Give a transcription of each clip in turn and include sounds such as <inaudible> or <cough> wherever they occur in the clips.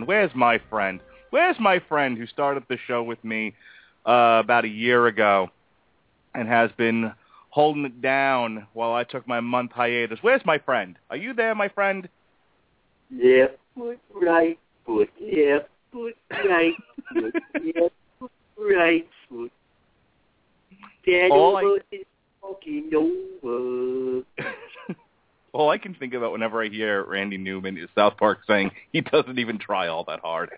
in where's my friend? Where's my friend who started the show with me uh, about a year ago and has been holding it down while I took my month hiatus? Where's my friend? Are you there, my friend? Yeah, foot right foot. Yeah, foot right foot. <laughs> Yeah, foot right foot. Daniel All I- is walking over. <laughs> All I can think about whenever I hear Randy Newman is South Park saying he doesn't even try all that hard.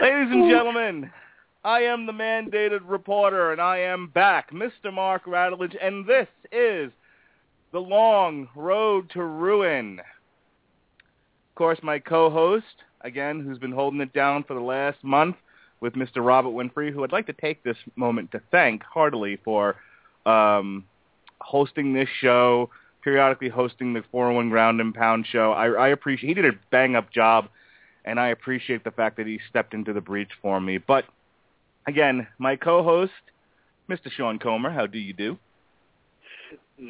Ladies and gentlemen, I am the mandated reporter, and I am back, Mr. Mark Radulich, and this is The Long Road to Ruin. Of course, my co-host, again, who's been holding it down for the last month with Mr. Robert Winfrey, who I'd like to take this moment to thank heartily for um, hosting this show, periodically hosting the 401 Ground and Pound show. I, I appreciate he did a bang up job, and I appreciate the fact that he stepped into the breach for me. But again, my co-host, Mr. Sean Comer, how do you do?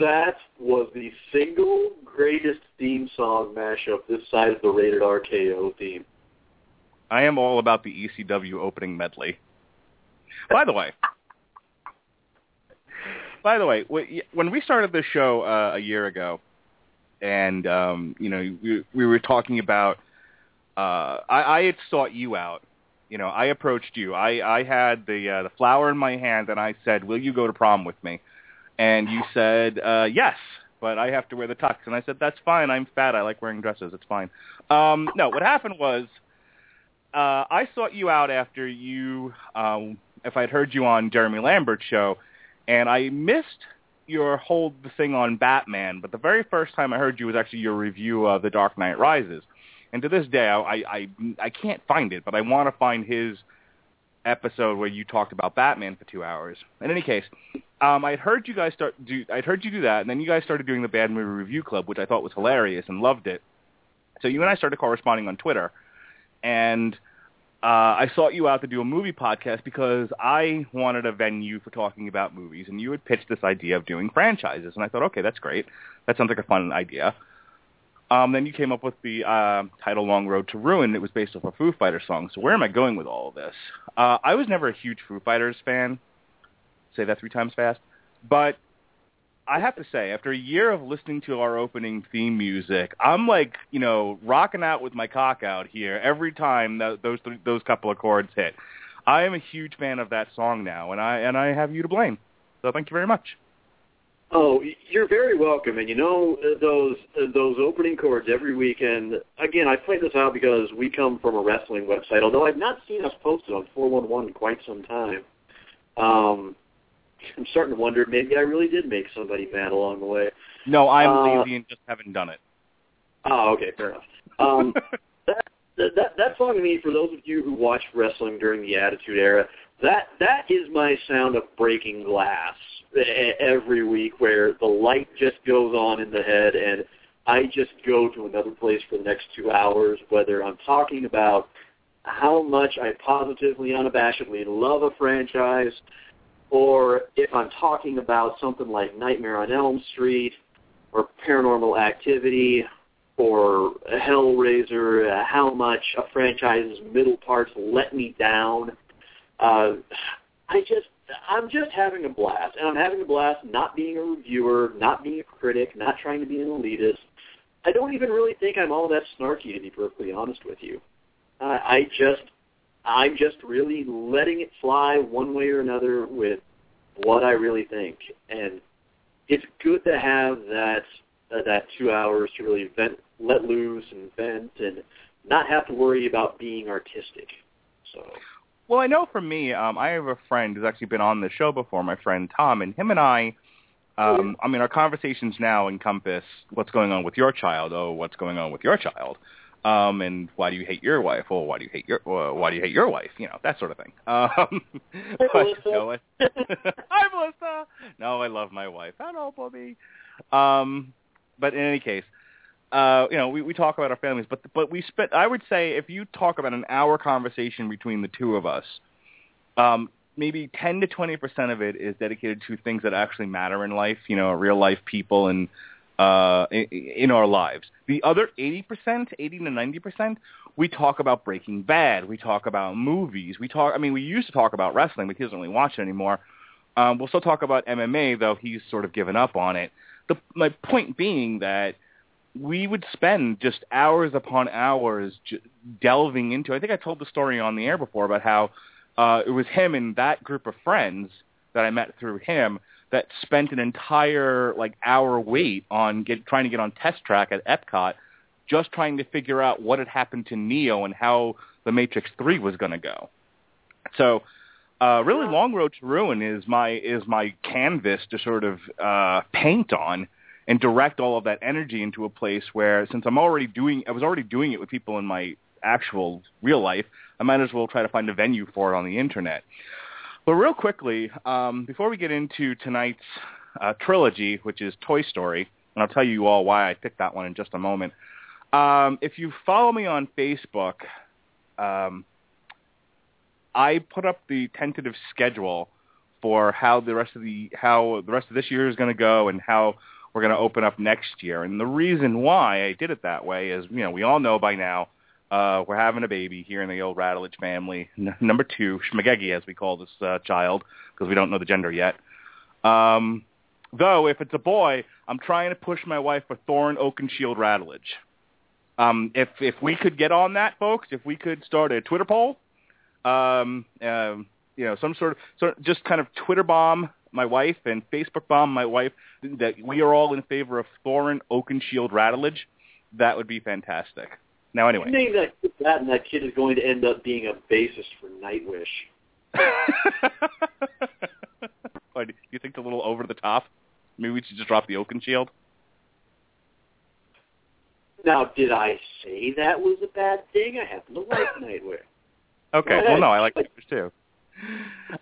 That was the single greatest theme song mashup this side of the rated RKO theme. I am all about the ECW opening medley. By the way, by the way, when we started this show uh, a year ago, and um, you know we, we were talking about, uh, I, I had sought you out. You know, I approached you. I, I had the uh, the flower in my hand, and I said, "Will you go to prom with me?" And you <laughs> said, uh, "Yes." But I have to wear the tux, and I said that's fine. I'm fat. I like wearing dresses. It's fine. Um, no, what happened was uh, I sought you out after you, um, if I'd heard you on Jeremy Lambert's show, and I missed your whole thing on Batman. But the very first time I heard you was actually your review of The Dark Knight Rises, and to this day I I, I, I can't find it, but I want to find his episode where you talked about Batman for two hours. In any case, um, I'd heard you guys start do I'd heard you do that, and then you guys started doing the Bad Movie Review Club, which I thought was hilarious and loved it. So you and I started corresponding on Twitter, and uh, I sought you out to do a movie podcast because I wanted a venue for talking about movies, and you had pitched this idea of doing franchises, and I thought, okay, that's great. That sounds like a fun idea. Um, then you came up with the uh, title "Long Road to Ruin." It was based off a Foo Fighters song. So where am I going with all of this? Uh, I was never a huge Foo Fighters fan. Say that three times fast. But I have to say, after a year of listening to our opening theme music, I'm like, you know, rocking out with my cock out here every time that those th- those couple of chords hit. I am a huge fan of that song now, and I and I have you to blame. So thank you very much. Oh, you're very welcome. And you know those those opening chords every weekend. Again, I play this out because we come from a wrestling website. Although I've not seen us posted on 411 in quite some time. Um, I'm starting to wonder maybe I really did make somebody mad along the way. No, I'm Uh, lazy and just haven't done it. Oh, okay, fair enough. Um, <laughs> that, that that song to me, for those of you who watched wrestling during the Attitude Era, that that is my sound of breaking glass every week, where the light just goes on in the head, and I just go to another place for the next two hours. Whether I'm talking about how much I positively, unabashedly love a franchise, or if I'm talking about something like Nightmare on Elm Street, or Paranormal Activity, or Hellraiser, uh, how much a franchise's middle parts let me down. Uh, I just, I'm just having a blast, and I'm having a blast not being a reviewer, not being a critic, not trying to be an elitist. I don't even really think I'm all that snarky, to be perfectly honest with you. Uh, I just, I'm just really letting it fly one way or another with what I really think, and it's good to have that uh, that two hours to really vent, let loose, and vent, and not have to worry about being artistic. So, Well, I know for me, um, I have a friend who's actually been on the show before, my friend Tom, and him and I, um, I mean, our conversations now encompass what's going on with your child. Oh, what's going on with your child? Um, and why do you hate your wife? Well, why do you hate your uh, why do you hate your wife? You know that sort of thing. <laughs> Um, Hey, <laughs> but, Melissa. no, I- <laughs> Hi, Melissa. No, I love my wife. Hello, Bobby. Um, but in any case, uh, you know, we, we talk about our families, but but we spent. I would say if you talk about an hour conversation between the two of us, um, maybe ten to twenty percent of it is dedicated to things that actually matter in life. You know, real life people and uh, in, in our lives. The other 80%, 80 to 90%, we talk about Breaking Bad. We talk about movies. We talk. I mean, we used to talk about wrestling, but he doesn't really watch it anymore. Um, we'll still talk about MMA, though he's sort of given up on it. The, my point being that we would spend just hours upon hours j- delving into. I think I told the story on the air before about how uh, it was him and that group of friends that I met through him that spent an entire like hour wait on get trying to get on test track at Epcot, just trying to figure out what had happened to Neo and how the Matrix Three was going to go. So, uh, really, Long Road to Ruin is my is my canvas to sort of uh, paint on and direct all of that energy into a place where, since I'm already doing, I was already doing it with people in my actual real life, I might as well try to find a venue for it on the internet. But real quickly, um, before we get into tonight's uh, trilogy, which is Toy Story, and I'll tell you all why I picked that one in just a moment. Um, if you follow me on Facebook, um, I put up the tentative schedule for how the rest of the how the rest of this year is going to go and how we're going to open up next year. And the reason why I did it that way is, you know, we all know by now uh, we're having a baby here in the old Radulich family. N- number two, Schmagegi, as we call this uh, child, because we don't know the gender yet. Um, though, if it's a boy, I'm trying to push my wife for Thorin Oakenshield Radulich. Um, if if we could get on that, folks, if we could start a Twitter poll, um, um, you know, some sort of sort of just kind of Twitter bomb my wife and Facebook bomb my wife that we are all in favor of Thorin Oakenshield Radulich, that would be fantastic. Now, anyway. You name that kid that, and that kid is going to end up being a bassist for Nightwish. <laughs> Do you think a little over the top? Maybe we should just drop the Oakenshield? Now, did I say that was a bad thing? I happen to like <laughs> Nightwish. Okay. Well, no, I like pictures too.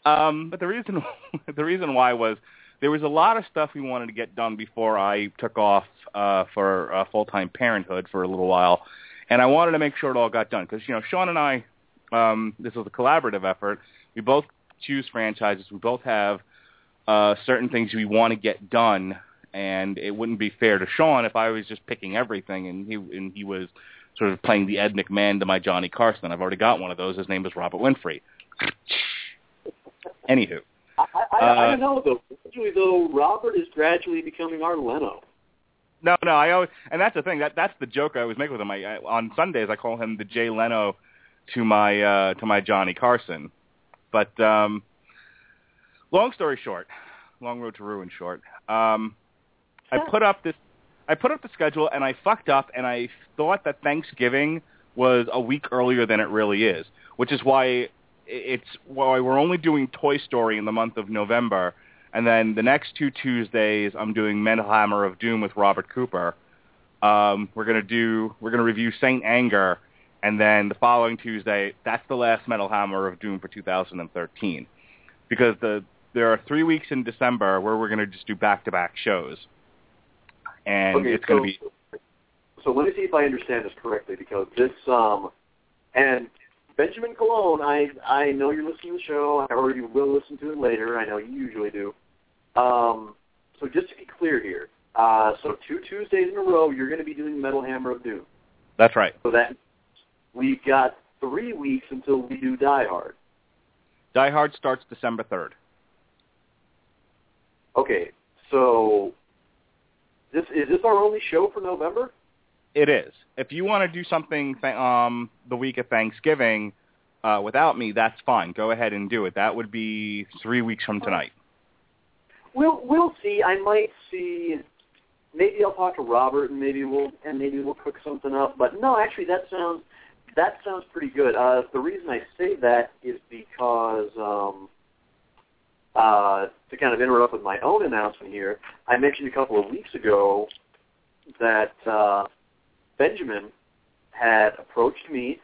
Um, but the reason <laughs> the reason why was there was a lot of stuff we wanted to get done before I took off uh, for uh, full time parenthood for a little while, and I wanted to make sure it all got done because you know Sean and I, um, this was a collaborative effort. We both choose franchises. We both have uh, certain things we want to get done, and it wouldn't be fair to Sean if I was just picking everything and he and he was sort of playing the Ed McMahon to my Johnny Carson. I've already got one of those. His name is Robert Winfrey. Anywho, I, I, I Uh, don't know though. Gradually, though, Robert is gradually becoming our Leno. No, no, I always, and that's the thing. That that's the joke I always make with him. I, I on Sundays I call him the Jay Leno to my uh, to my Johnny Carson. But um, long story short, long road to ruin short. Um, I put up this I put up the schedule and I fucked up and I thought that Thanksgiving was a week earlier than it really is, which is why it's why we're only doing Toy Story in the month of November, and then the next two Tuesdays I'm doing Metal Hammer of Doom with Robert Cooper. Um, we're gonna do we're gonna review Saint Anger, and then the following Tuesday that's the last Metal Hammer of Doom for 2013, because the there are three weeks in December where we're gonna just do back to back shows, and okay, it's so, gonna be So let me see if I understand this correctly, because this um, and Benjamin Cologne, I I know you're listening to the show, or you will listen to it later. I know you usually do. Um, so just to be clear here, uh, so two Tuesdays in a row, you're going to be doing Metal Hammer of Doom. that's right. So that we've got three weeks until we do Die Hard. Die Hard starts December 3rd. Okay, so this is this our only show for November? It is. If you want to do something th- um, the week of Thanksgiving uh, without me, that's fine. Go ahead and do it. That would be three weeks from tonight. We'll we'll see. I might see. Maybe I'll talk to Robert, and maybe we'll and maybe we'll cook something up. But no, actually, that sounds that sounds pretty good. Uh, the reason I say that is because um, uh, to kind of interrupt with my own announcement here, I mentioned a couple of weeks ago that uh, Benjamin had approached me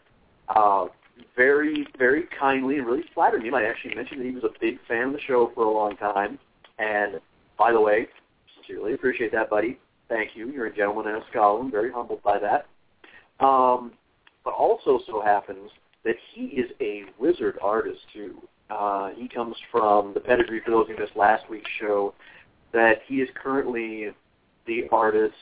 uh, very, very kindly and really flattered me. I actually mentioned that he was a big fan of the show for a long time. And by the way, sincerely appreciate that, buddy. Thank you. You're a gentleman and a scholar. I'm very humbled by that. Um, but also so happens that he is a wizard artist too. Uh, he comes from the pedigree for those who missed last week's show. That he is currently the artist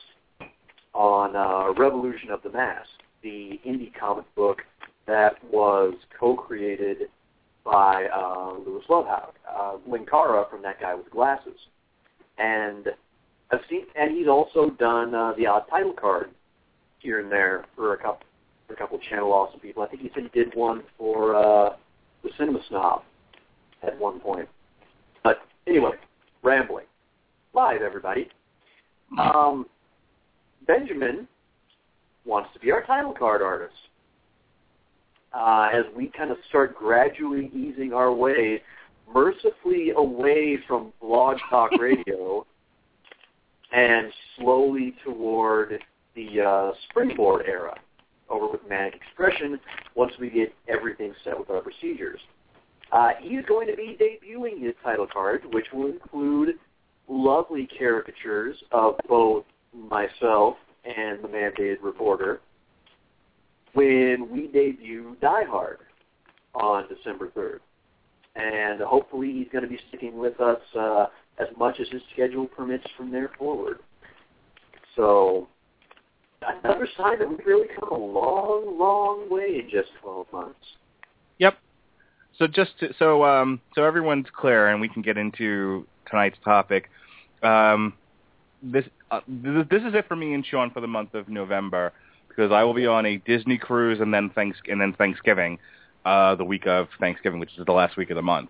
on uh, Revolution of the Mask, the indie comic book that was co-created by uh, Lewis Lovhaug, uh, Linkara from That Guy with Glasses, and I've seen, and he's also done uh, the odd title card here and there for a couple for a couple of channel awesome people. I think he said he did one for uh, the Cinema Snob at one point. But anyway, rambling. Live, everybody. Um, Benjamin wants to be our title card artist. Uh, as we kind of start gradually easing our way mercifully away from blog talk <laughs> radio and slowly toward the uh, springboard era over with Manic Expression once we get everything set with our procedures. Uh, he's going to be debuting his title card, which will include lovely caricatures of both myself and the mandated reporter when we debut Die Hard on December 3rd. And hopefully he's going to be sticking with us uh, as much as his schedule permits from there forward. So another sign that we've really come a long, long way in just 12 months. Yep. So just to, so um, so everyone's clear, and we can get into tonight's topic. Um, this uh, this is it for me and Sean for the month of November because I will be on a Disney cruise and then thanks and then Thanksgiving, uh, the week of Thanksgiving, which is the last week of the month.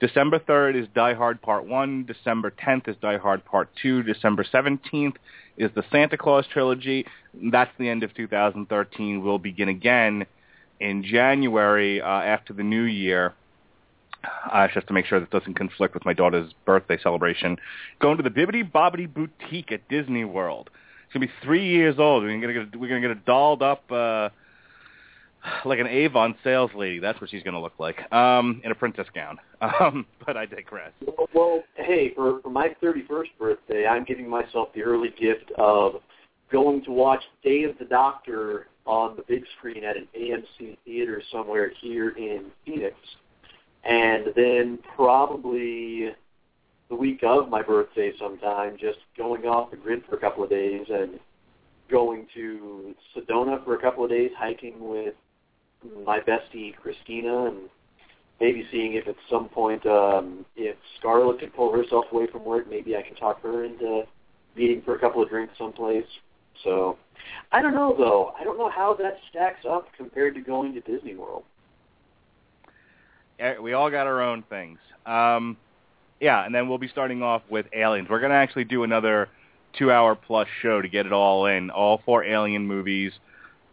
December 3rd is Die Hard Part 1. December 10th is Die Hard Part 2. December 17th is the Santa Claus trilogy. That's the end of 2013. We'll begin again in January uh, after the new year. Uh, just to make sure that doesn't conflict with my daughter's birthday celebration. Going to the Bibbidi Bobbidi Boutique at Disney World. It's gonna be three years old. We're gonna get a, we're gonna get a dolled up uh, like an Avon sales lady. That's what she's gonna look like um, in a princess gown. <laughs> Um, but I digress. Well, well, hey, for, for my 31st birthday, I'm giving myself the early gift of going to watch Day of the Doctor on the big screen at an AMC theater somewhere here in Phoenix, and then probably the week of my birthday sometime, just going off the grid for a couple of days and going to Sedona for a couple of days, hiking with my bestie Christina, and maybe seeing if at some point um, if Scarlett can pull herself away from work, maybe I can talk her into meeting for a couple of drinks someplace. So I don't know though. I don't know how that stacks up compared to going to Disney World. We all got our own things. Um, yeah, and then we'll be starting off with Aliens. We're going to actually do another two-hour plus show to get it all in, all four Alien movies,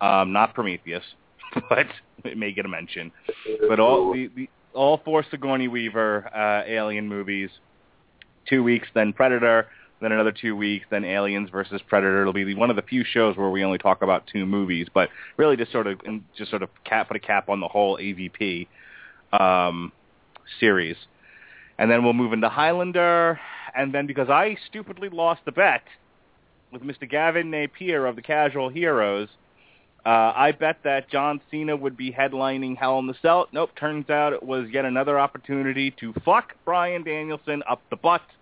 um, not Prometheus, <laughs> but it may get a mention. But all the, the all four Sigourney Weaver uh, Alien movies, two weeks, then Predator, then another two weeks, then Aliens versus Predator. It'll be one of the few shows where we only talk about two movies, but really just sort of just sort of cap put a cap on the whole AVP um, series and then we'll move into Highlander, and then because I stupidly lost the bet with Mr. Gavin Napier of the Casual Heroes, uh, I bet that John Cena would be headlining Hell in the Cell. Nope, turns out it was yet another opportunity to fuck Bryan Danielson up the butt. <laughs> <laughs>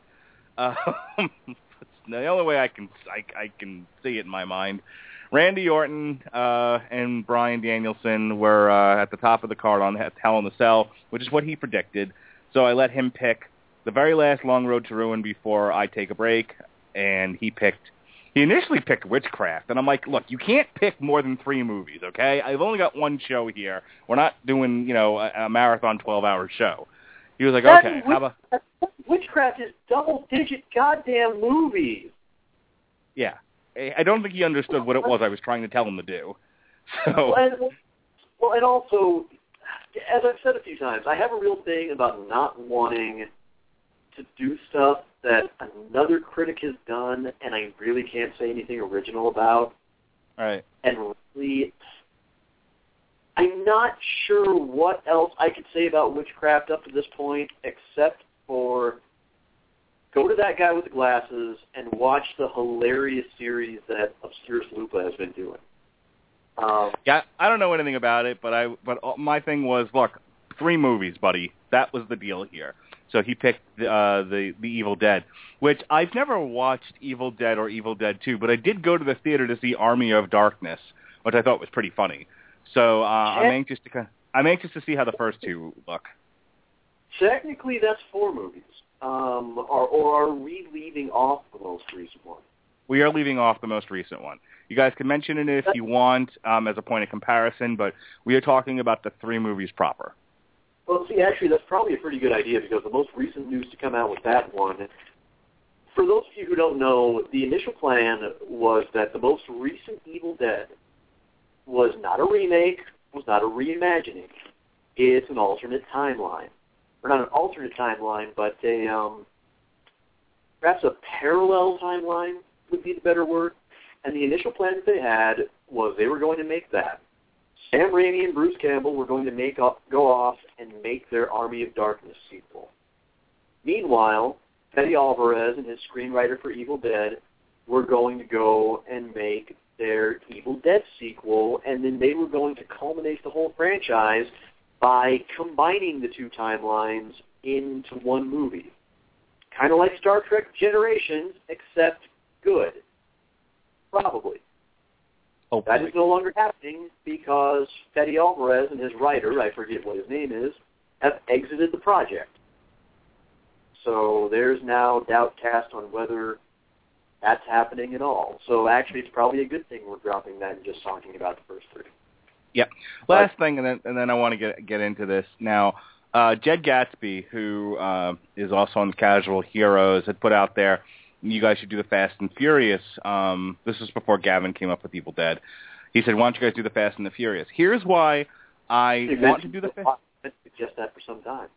Uh, the only way I can I, I can see it in my mind. Randy Orton uh, and Bryan Danielson were uh, at the top of the card on Hell in the Cell, which is what he predicted. So I let him pick the very last Long Road to Ruin before I take a break, and he picked. He initially picked Witchcraft, and I'm like, look, you can't pick more than three movies, okay? I've only got one show here. We're not doing, you know, a, a marathon 12-hour show. He was like, that okay, how about... Witchcraft is double-digit goddamn movies. Yeah. I don't think he understood what it was I was trying to tell him to do. <laughs> So... Well, and, well, and also, as I've said a few times, I have a real thing about not wanting to do stuff that another critic has done and I really can't say anything original about. Right. And really I'm not sure what else I could say about witchcraft up to this point, except for go to that guy with the glasses and watch the hilarious series that Obscurus Lupa has been doing. Um, Yeah, I don't know anything about it, but I but my thing was, look, three movies, buddy. That was the deal here. So he picked uh, the the Evil Dead, which I've never watched Evil Dead or Evil Dead 2, but I did go to the theater to see Army of Darkness, which I thought was pretty funny. So uh, I'm anxious to I'm anxious to see how the first two look. technically, that's four movies. Um, or, or are we leaving off the most recent one? We are leaving off the most recent one. You guys can mention it if you want um, as a point of comparison, but we are talking about the three movies proper. Well, see, actually, that's probably a pretty good idea because the most recent news to come out with that one, for those of you who don't know, the initial plan was that the most recent Evil Dead was not a remake, was not a reimagining. It's an alternate timeline. Or not an alternate timeline, but a, um, perhaps a parallel timeline would be the better word. And the initial plan that they had was they were going to make that. Sam Raimi and Bruce Campbell were going to make up, go off and make their Army of Darkness sequel. Meanwhile, Fede Alvarez and his screenwriter for Evil Dead were going to go and make their Evil Dead sequel, and then they were going to culminate the whole franchise by combining the two timelines into one movie. Kind of like Star Trek Generations, except good. Probably. Oh, that Hopefully. is no longer happening because Fede Alvarez and his writer, I forget what his name is, have exited the project. So there's now doubt cast on whether that's happening at all. So actually, it's probably a good thing we're dropping that and just talking about the first three. Yep. Last thing, and then and then I want to get get into this now. Uh, Jed Gatsby, who uh, is also on the Casual Heroes, had put out there, you guys should do the Fast and Furious. Um, this was before Gavin came up with Evil Dead. He said, why don't you guys do the Fast and the Furious? Here's why I You want to do the Fast. Suggest that for some time.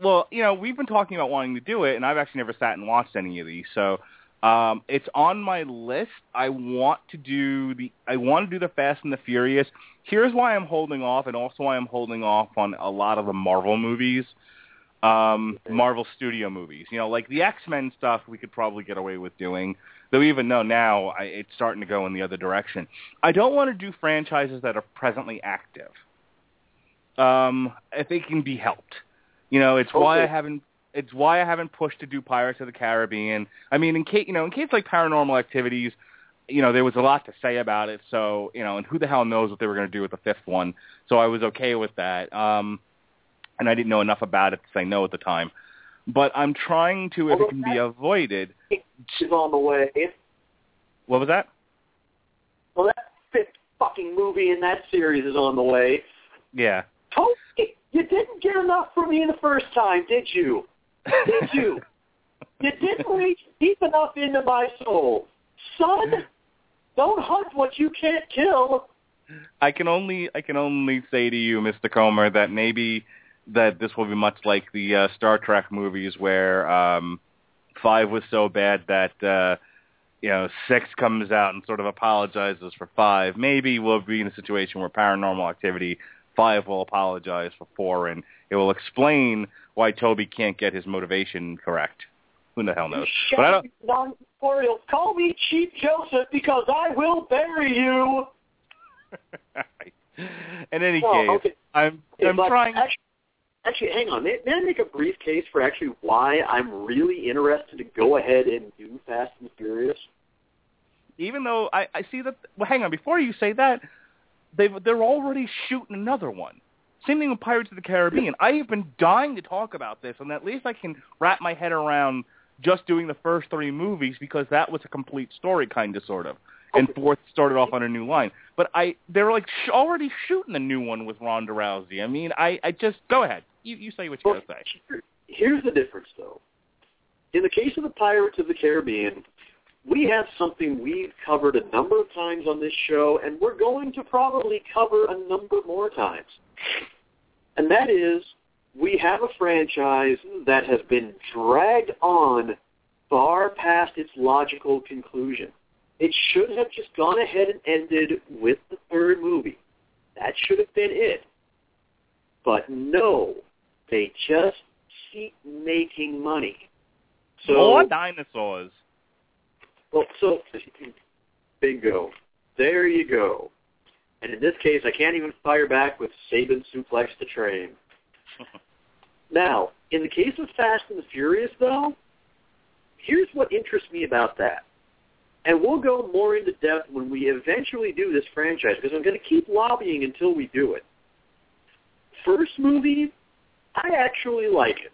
Well, you know, we've been talking about wanting to do it, and I've actually never sat and watched any of these. So um, it's on my list. I want to do the I want to do the Fast and the Furious. Here's why I'm holding off, and also why I'm holding off on a lot of the Marvel movies, um, Marvel Studio movies. You know, like the X Men stuff, we could probably get away with doing. Though even though now I, it's starting to go in the other direction. I don't want to do franchises that are presently active. Um, if they can be helped. You know, it's why I haven't it's why I haven't pushed to do Pirates of the Caribbean. I mean, in case you know, in case like Paranormal Activities, you know, there was a lot to say about it. So you know, and who the hell knows what they were going to do with the fifth one? So I was okay with that. Um, and I didn't know enough about it to say no at the time. But I'm trying to, if it can be avoided. Is on the way. What was that? Well, that fifth fucking movie in that series is on the way. Yeah. Tony, you didn't get enough from me the first time, did you? Did you? didn't reach deep enough into my soul. Son, don't hunt what you can't kill. I can only I can only say to you, Mr. Comer, that maybe that this will be much like the uh, Star Trek movies where um, five was so bad that uh, you know six comes out and sort of apologizes for five. Maybe we'll be in a situation where Paranormal Activity five will apologize for four, and it will explain why Toby can't get his motivation correct. Who the hell knows? But I don't. Non-tutorial. Call me Chief Joseph because I will bury you. <laughs> in any Well, case, okay. I'm I'm but trying. Actually, actually, hang on. May, may I make a brief case for actually why I'm really interested to go ahead and do Fast and Furious? even though I, I see that. Well, hang on. Before you say that, they they're already shooting another one. Same thing with Pirates of the Caribbean. I have been dying to talk about this, and at least I can wrap my head around just doing the first three movies because that was a complete story, kind of, sort of. And fourth started off on a new line. But I, they're like sh- already shooting a new one with Ronda Rousey. I mean, I, I just go ahead. You, you say what you Well, gotta say. here- Here's the difference, though. In the case of the Pirates of the Caribbean, we have something we've covered a number of times on this show, and we're going to probably cover a number more times. And that is, we have a franchise that has been dragged on far past its logical conclusion. It should have just gone ahead and ended with the third movie. That should have been it. But no, they just keep making money. So More dinosaurs. well, so bingo. There you go. And in this case, I can't even fire back with Saban suplex the train. <laughs> now, in the case of Fast and the Furious, though, here's what interests me about that. And we'll go more into depth when we eventually do this franchise, because I'm going to keep lobbying until we do it. First movie, I actually like it.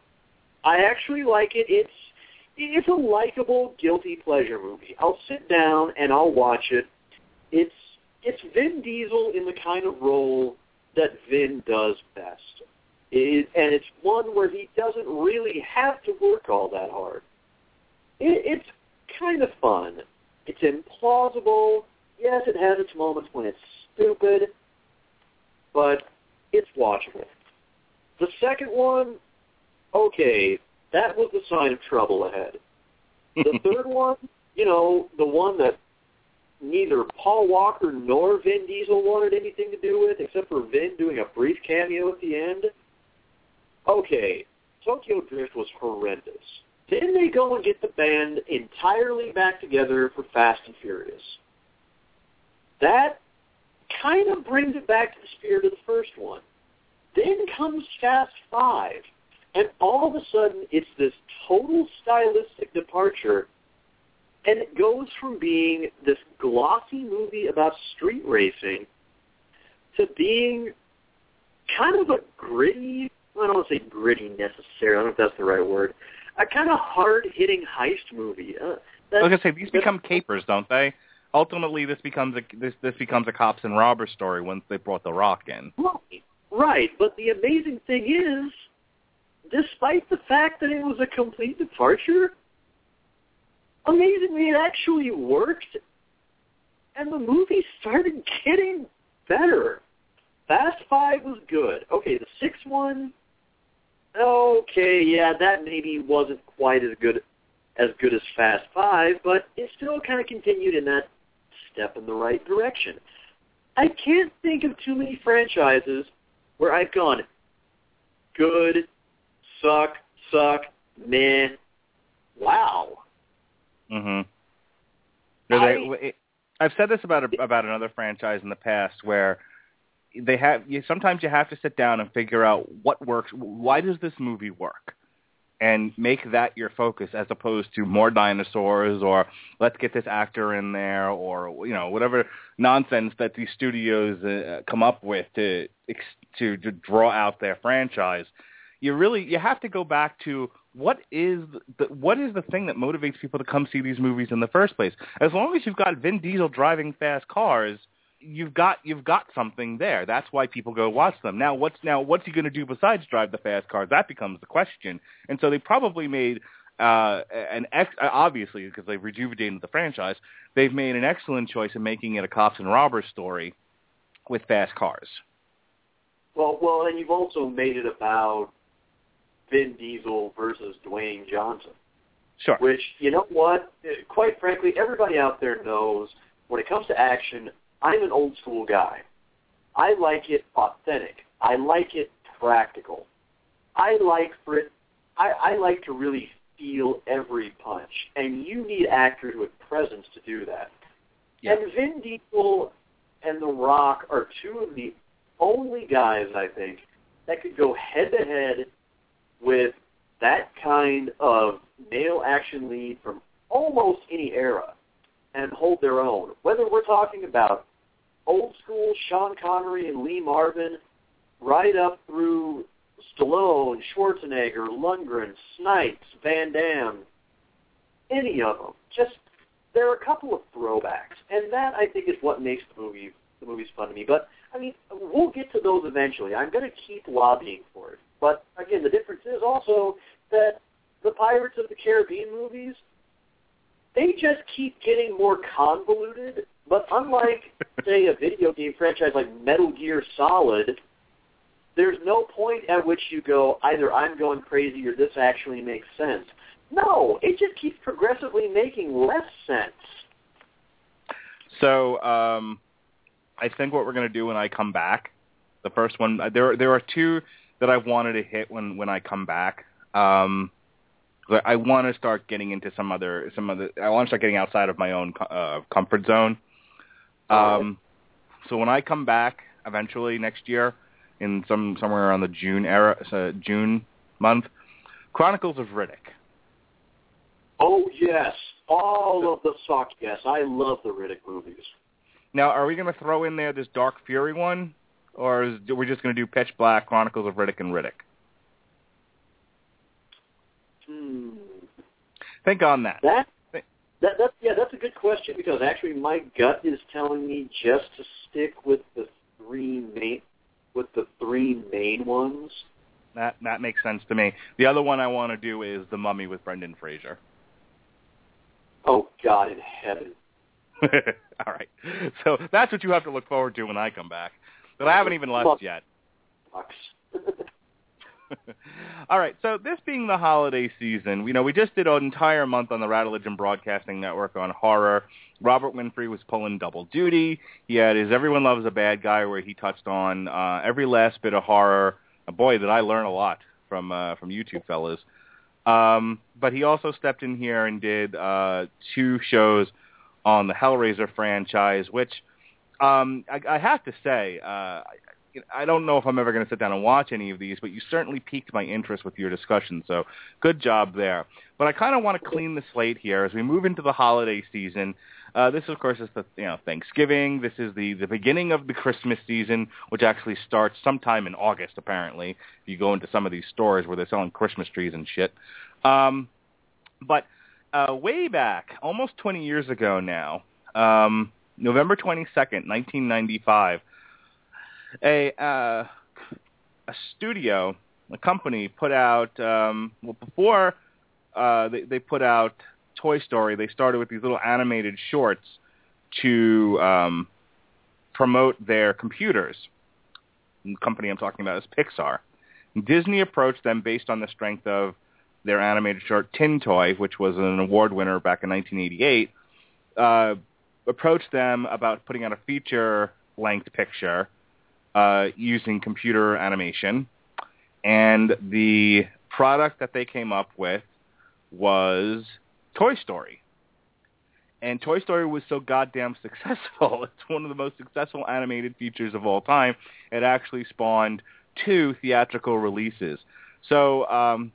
I actually like it. It's it's a likable guilty pleasure movie. I'll sit down and I'll watch it. It's it's Vin Diesel in the kind of role that Vin does best. It, and it's one where he doesn't really have to work all that hard. It, it's kind of fun. It's implausible. Yes, it has its moments when it's stupid, but it's watchable. The second one, okay, that was the sign of trouble ahead. The <laughs> third one, you know, the one that neither Paul Walker nor Vin Diesel wanted anything to do with, except for Vin doing a brief cameo at the end. Okay, Tokyo Drift was horrendous. Then they go and get the band entirely back together for Fast and Furious. That kind of brings it back to the spirit of the first one. Then comes Fast Five, and all of a sudden it's this total stylistic departure, and it goes from being this glossy movie about street racing to being kind of a gritty, I don't want to say gritty necessarily, I don't know if that's the right word, a kind of hard-hitting heist movie. Uh, I was gonna say these become capers, don't they? Ultimately, this becomes a this this becomes a cops and robbers story once they brought the Rock in. Right, right. But the amazing thing is, despite the fact that it was a complete departure, amazingly it actually worked, and the movie started getting better. Fast Five was good. Okay, the sixth one, okay, yeah, that maybe wasn't quite as good as good as Fast Five, but it still kind of continued in that step in the right direction. I can't think of too many franchises where I've gone good, suck, suck, meh, wow. Mhm. I- I've said this about a, about another franchise in the past where they have you sometimes you have to sit down and figure out what works. Why does this movie work? And make that your focus as opposed to more dinosaurs or let's get this actor in there or you know whatever nonsense that these studios uh, come up with to to to draw out their franchise. You really you have to go back to what is the what is the thing that motivates people to come see these movies in the first place? As long as you've got Vin Diesel driving fast cars, you've got you've got something there. That's why people go watch them. Now what's now what's he going to do besides drive the fast cars? That becomes the question. And so they probably made uh, an ex- obviously because they've rejuvenated the franchise, they've made an excellent choice in making it a cops and robbers story with fast cars. Well, well, and you've also made it about Vin Diesel versus Dwayne Johnson. Sure. Which, you know what? Quite frankly, everybody out there knows when it comes to action, I'm an old school guy. I like it authentic. I like it practical. I like for it. I, I like to really feel every punch, and you need actors with presence to do that. Yeah. And Vin Diesel and The Rock are two of the only guys I think that could go head to head with that kind of male action lead from almost any era and hold their own. Whether we're talking about old school Sean Connery and Lee Marvin, right up through Stallone, Schwarzenegger, Lundgren, Snipes, Van Damme, any of them. Just there are a couple of throwbacks, and that I think is what makes the movie the movie's fun to me. But I mean, we'll get to those eventually. I'm going to keep lobbying for it. But again, the difference is also that the Pirates of the Caribbean movies, they just keep getting more convoluted. But unlike, <laughs> say, a video game franchise like Metal Gear Solid, there's no point at which you go, either I'm going crazy or this actually makes sense. No, it just keeps progressively making less sense. So um, I think what we're going to do when I come back, the first one, there there are two that I wanted to hit when when I come back. Um, I want to start getting into some other some other. I want to start getting outside of my own uh, comfort zone. Um, so when I come back eventually next year, in some somewhere around the June era, so June month, Chronicles of Riddick. Oh yes, all of the sock. Yes, I love the Riddick movies. Now, are we going to throw in there this Dark Fury one, or is, are we just going to do Pitch Black, Chronicles of Riddick, and Riddick? Hmm. Think on that. That that that yeah, that's a good question because actually my gut is telling me just to stick with the three main with the three main ones. That that makes sense to me. The other one I want to do is The Mummy with Brendan Fraser. Oh God in heaven. <laughs> All right. So that's what you have to look forward to when I come back. But I haven't even left yet. <laughs> All right. So this being the holiday season, you know, we just did an entire month on the Rattlegion Broadcasting Network on horror. Robert Winfree was pulling double duty. He had his Everyone Loves a Bad Guy, where he touched on uh, every last bit of horror. Uh, boy, did I learn a lot from uh, from you two fellas. Um, but he also stepped in here and did uh, two shows on the Hellraiser franchise, which um, I, I have to say, uh, I don't know if I'm ever going to sit down and watch any of these, but you certainly piqued my interest with your discussion. So good job there. But I kind of want to clean the slate here as we move into the holiday season. Uh, this, of course, is the you know Thanksgiving. This is the the beginning of the Christmas season, which actually starts sometime in August. Apparently, if you go into some of these stores where they're selling Christmas trees and shit. Um, but uh, way back, almost 20 years ago now, um, November 22nd, 1995 a uh, a studio, a company put out um, well before uh, they, they put out Toy Story. They started with these little animated shorts to um, promote their computers. The company I'm talking about is Pixar. Disney approached them based on the strength of their animated short Tin Toy, which was an award winner back in 1988. Uh, approached them about putting out a feature-length picture uh, using computer animation, and the product that they came up with was Toy Story. And Toy Story was so goddamn <laughs> successful. It's one of the most successful animated features of all time. It actually spawned two theatrical releases. So, um,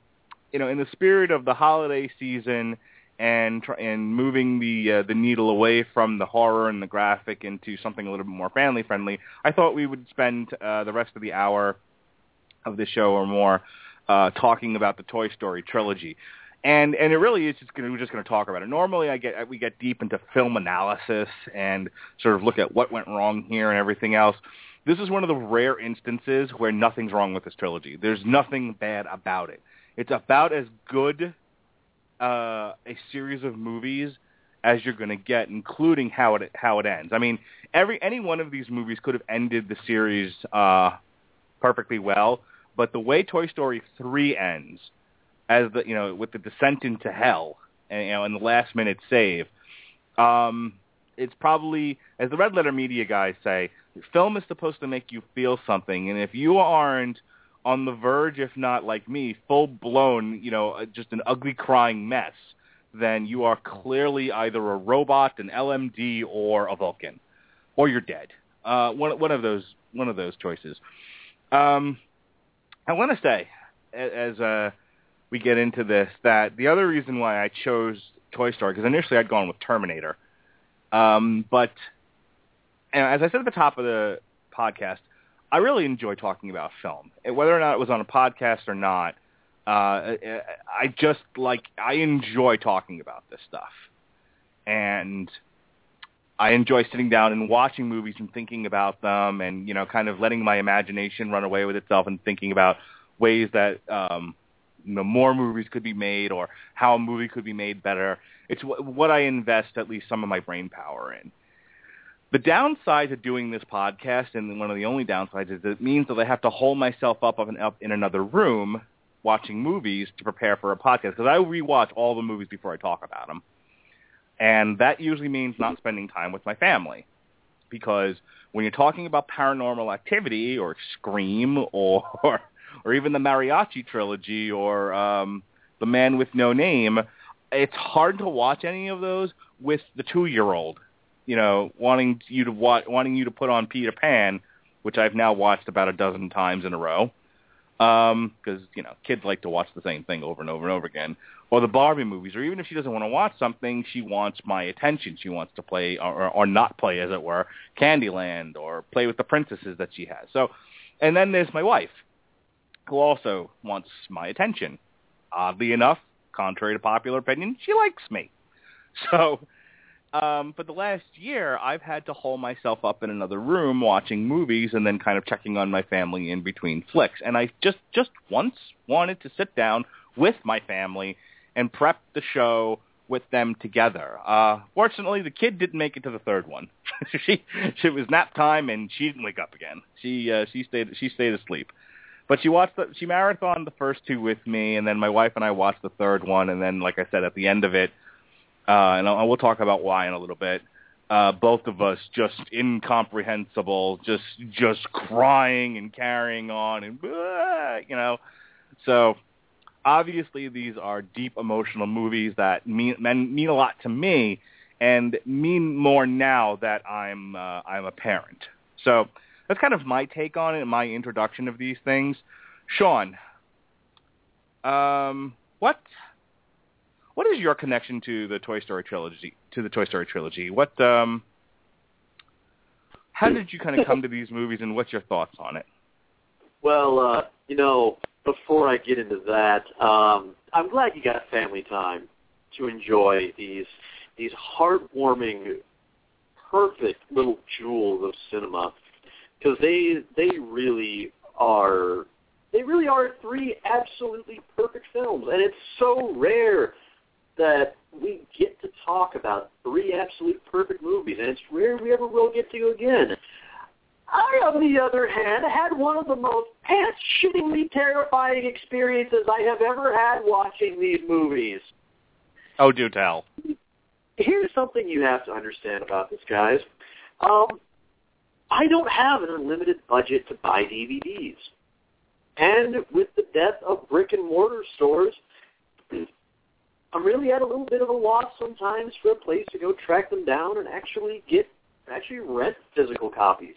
you know, in the spirit of the holiday season and and moving the uh, the needle away from the horror and the graphic into something a little bit more family friendly, I thought we would spend uh, the rest of the hour of the show or more uh, talking about the Toy Story trilogy. And and it really is just gonna, we're just going to talk about it. Normally, I get we get deep into film analysis and sort of look at what went wrong here and everything else. This is one of the rare instances where nothing's wrong with this trilogy. There's nothing bad about it. It's about as good uh, a series of movies as you're going to get, including how it how it ends. I mean, every any one of these movies could have ended the series uh, perfectly well, but the way Toy Story three ends, as the you know with the descent into hell, and you know, and the last minute save, um, it's probably as the Red Letter Media guys say, film is supposed to make you feel something, and if you aren't on the verge, if not like me, full blown, you know, uh, just an ugly crying mess, then you are clearly either a robot, an LMD, or a Vulcan, or you're dead. Uh, one one of those one of those choices. Um, I want to say, as uh, we get into this, that the other reason why I chose Toy Story because initially I'd gone with Terminator, um, but and as I said at the top of the podcast, I really enjoy talking about film, whether or not it was on a podcast or not. Uh, I just like I enjoy talking about this stuff, and I enjoy sitting down and watching movies and thinking about them, and you know, kind of letting my imagination run away with itself and thinking about ways that um, you know more movies could be made or how a movie could be made better. It's what I invest at least some of my brain power in. The downside to doing this podcast, and one of the only downsides, is it means that I have to hold myself up, up in another room watching movies to prepare for a podcast because I rewatch all the movies before I talk about them. And that usually means not spending time with my family because when you're talking about paranormal activity or Scream or <laughs> or even the Mariachi trilogy, or um, The Man with No Name, it's hard to watch any of those with the two-year-old, you know, wanting you to watch, wanting you to put on Peter Pan, which I've now watched about a dozen times in a row, because um, you know kids like to watch the same thing over and over and over again. Or the Barbie movies, or even if she doesn't want to watch something, she wants my attention. She wants to play or, or not play, as it were, Candyland, or play with the princesses that she has. So, and then there's my wife, who also wants my attention. Oddly enough, contrary to popular opinion, she likes me. <laughs> So, um, but the last year, I've had to hole myself up in another room watching movies and then kind of checking on my family in between flicks. And I just just once wanted to sit down with my family and prep the show with them together. Uh, fortunately, the kid didn't make it to the third one. <laughs> she it was nap time and she didn't wake up again. She uh, she stayed she stayed asleep. But she watched the she marathoned the first two with me, and then my wife and I watched the third one, and then like I said at the end of it, uh, and I'll, we'll talk about why in a little bit. Uh, both of us just incomprehensible, just just crying and carrying on, and you know, so obviously these are deep emotional movies that mean mean a lot to me, and mean more now that I'm uh, I'm a parent. So that's kind of my take on it, my introduction of these things. Sean, um, what what is your connection to the Toy Story trilogy? To the Toy Story trilogy, what? Um, how did you kind of come to these movies, and what's your thoughts on it? Well, uh, you know, before I get into that, um, I'm glad you got family time to enjoy these these heartwarming, perfect little jewels of cinema because they they really are they really are three absolutely perfect films, and it's so rare that we get to talk about three absolute perfect movies, and it's rare we ever will get to again. I, on the other hand, had one of the most pants-shittingly terrifying experiences I have ever had watching these movies. Oh, do tell. Here's something you have to understand about this, guys. Um, I don't have an unlimited budget to buy DVDs. And with the death of brick and mortar stores, I'm really at a little bit of a loss sometimes for a place to go track them down and actually get actually rent physical copies.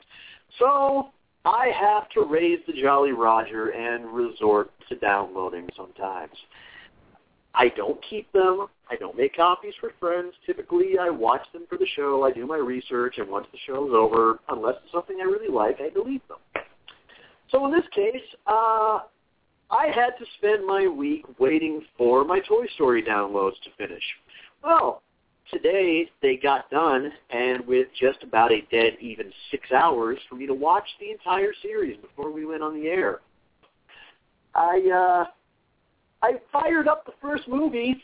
So I have to raise the Jolly Roger and resort to downloading sometimes. I don't keep them. I don't make copies for friends. Typically, I watch them for the show. I do my research, and once the show's over, unless it's something I really like, I delete them. So in this case, uh, I had to spend my week waiting for my Toy Story downloads to finish. Well, today they got done, and with just about a dead even six hours for me to watch the entire series before we went on the air. I uh, I fired up the first movie,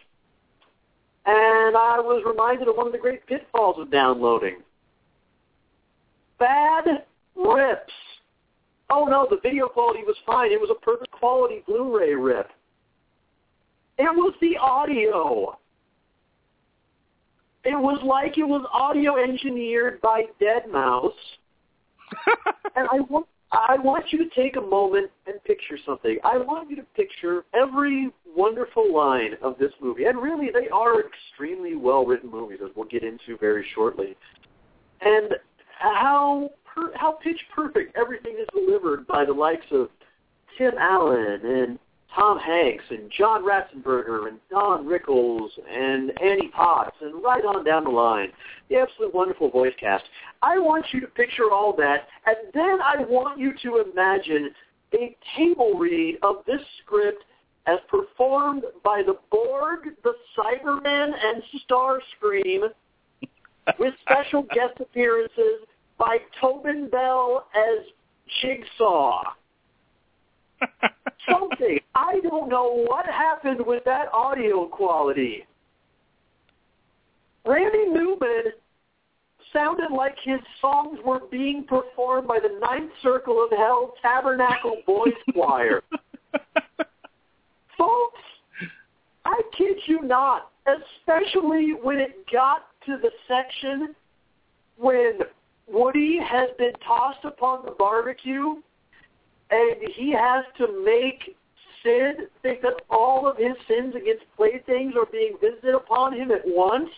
and I was reminded of one of the great pitfalls of downloading. Bad rips. Oh no, the video quality was fine. It was a perfect quality Blu-ray rip. It was the audio. It was like it was audio engineered by deadmau5. <laughs> and I want I want you to take a moment and picture something. I want you to picture every wonderful line of this movie. And really, they are extremely well-written movies, as we'll get into very shortly. And how how pitch perfect everything is delivered by the likes of Tim Allen and Tom Hanks and John Ratzenberger and Don Rickles and Annie Potts and right on down the line. The absolute wonderful voice cast. I want you to picture all that, and then I want you to imagine a table read of this script as performed by the Borg, the Cybermen, and Starscream, with special guest appearances by Tobin Bell as Jigsaw. <laughs> Something. I don't know what happened with that audio quality. Randy Newman sounded like his songs were being performed by the Ninth Circle of Hell Tabernacle Boys <laughs> Choir. Folks, I kid you not, especially when it got to the section when Woody has been tossed upon the barbecue and he has to make Sid think that all of his sins against playthings are being visited upon him at once.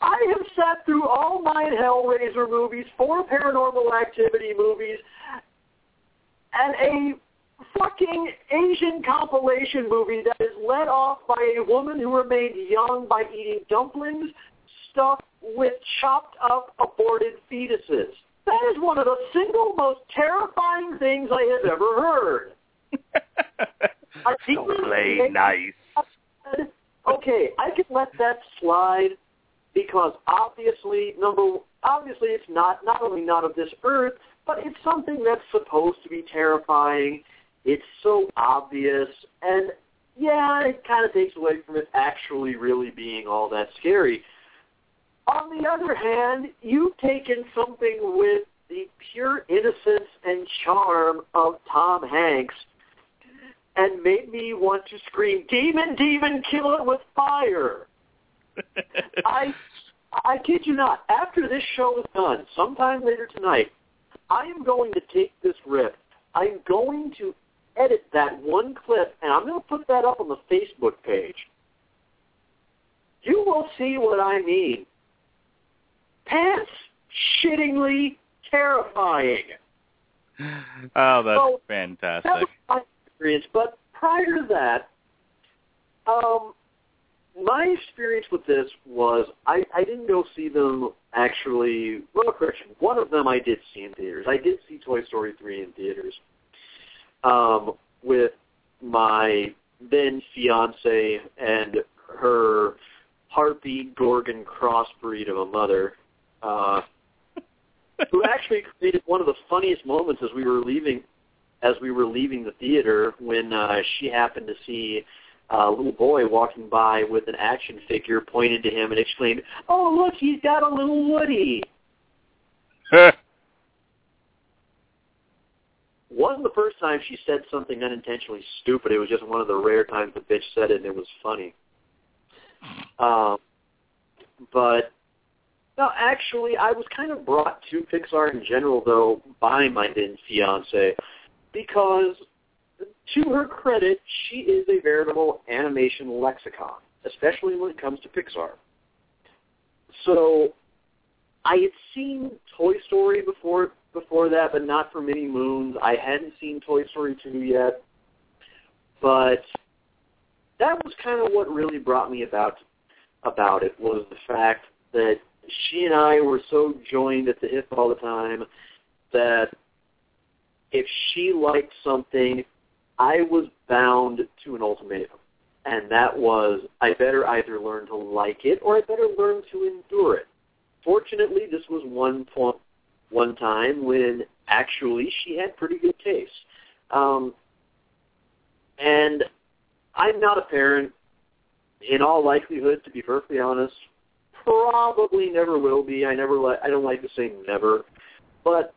I have sat through all nine Hellraiser movies, four Paranormal Activity movies, and a fucking Asian compilation movie that is led off by a woman who remained young by eating dumplings stuffed with chopped up aborted fetuses. That is one of the single most terrifying things I have ever heard. <laughs> Don't play nice. Okay, I can let that slide because obviously, number obviously it's not not only not of this earth, but it's something that's supposed to be terrifying. It's so obvious, and yeah, it kind of takes away from it actually really being all that scary. On the other hand, you've taken something with the pure innocence and charm of Tom Hanks and made me want to scream, "Demon, demon, kill it with fire!" <laughs> I, I kid you not. After this show is done, sometime later tonight, I am going to take this rip. I'm going to edit that one clip, and I'm going to put that up on the Facebook page. You will see what I mean pants shittingly terrifying. Oh, that's So, fantastic. That was my experience. But prior to that, um, my experience with this was I, I didn't go see them actually. Well, correction. One of them I did see in theaters. I did see Toy Story 3 in theaters um, with my then fiance and her harpy Gorgon crossbreed of a mother, uh, who actually created one of the funniest moments as we were leaving, as we were leaving the theater when uh, she happened to see a little boy walking by with an action figure, pointed to him and exclaimed, "Oh, look, he's got a little Woody." <laughs> wasn't the first time she said something unintentionally stupid. It was just one of the rare times the bitch said it and it was funny. Um, but no, actually, I was kind of brought to Pixar in general, though, by my then fiance, because to her credit, she is a veritable animation lexicon, especially when it comes to Pixar. So I had seen Toy Story before before that, but not for many moons. I hadn't seen Toy Story 2 yet, but that was kind of what really brought me about about it was the fact that she and I were so joined at the hip all the time that if she liked something, I was bound to an ultimatum. And that was, I better either learn to like it or I better learn to endure it. Fortunately, this was one point, one time when actually she had pretty good taste. Um, and I'm not a parent. In all likelihood, to be perfectly honest, probably never will be. I never like. I don't like to say never, but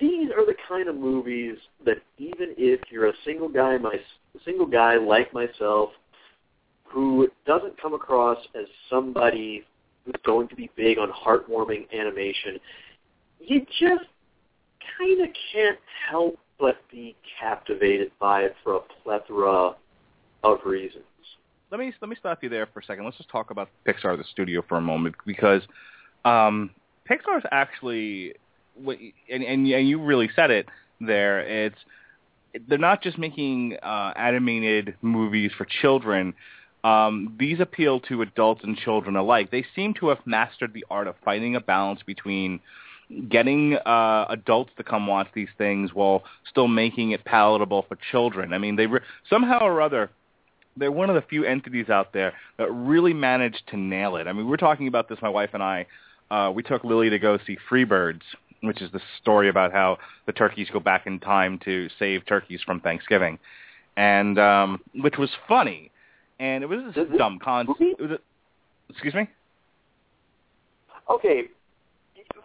these are the kind of movies that even if you're a single guy, my single guy like myself, who doesn't come across as somebody who's going to be big on heartwarming animation, you just kind of can't help but be captivated by it for a plethora of reasons. Let me let me stop you there for a second. Let's just talk about Pixar, the studio, for a moment, because um, Pixar's actually, and, and and you really said it there. It's they're not just making uh, animated movies for children. Um, these appeal to adults and children alike. They seem to have mastered the art of finding a balance between getting uh, adults to come watch these things while still making it palatable for children. I mean, they re- somehow or other they're one of the few entities out there that really managed to nail it. I mean, we we're talking about this, my wife and I. Uh, we took Lily to go see Freebirds, which is the story about how the turkeys go back in time to save turkeys from Thanksgiving, and um, which was funny. And it was This- a dumb concept. movie? It was a, excuse me. Okay,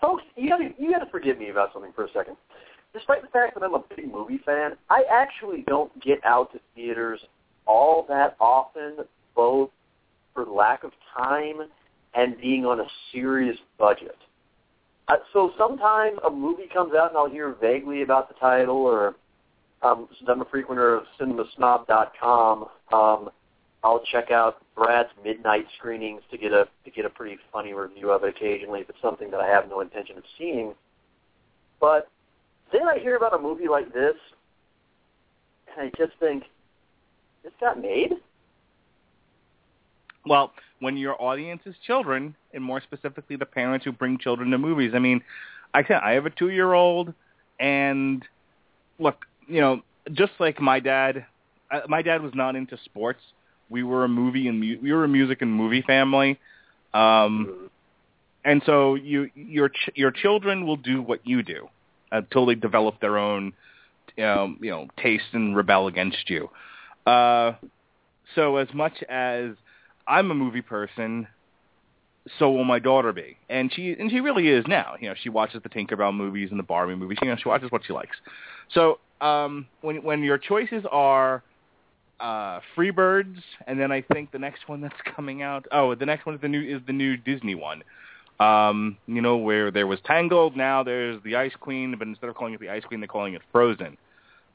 folks, you gotta you gotta forgive me about something for a second. Despite the fact that I'm a big movie fan, I actually don't get out to theaters all that often, both for lack of time and being on a serious budget. Uh, so sometime a movie comes out and I'll hear vaguely about the title, or um, since I'm a frequenter of CinemaSnob.com, um, I'll check out Brad's midnight screenings to get a to get a pretty funny review of it occasionally if it's something that I have no intention of seeing. But then I hear about a movie like this, and I just think, got made. Well, when your audience is children, and more specifically the parents who bring children to movies. I mean, I can I have a two year old, and look, you know, just like my dad, uh, my dad was not into sports. We were a movie and mu- we were a music and movie family, um, and so you your ch- your children will do what you do until they develop their own, um, you know, taste and rebel against you. Uh, so as much as I'm a movie person, so will my daughter be, and she and she really is now. You know, she watches the Tinkerbell movies and the Barbie movies. You know, she watches what she likes. So um, when when your choices are uh, Freebirds, and then I think the next one that's <laughs> coming out. Oh, the next one is the new is the new Disney one. Um, you know, where there was Tangled, now there's the Ice Queen, but instead of calling it the Ice Queen, they're calling it Frozen.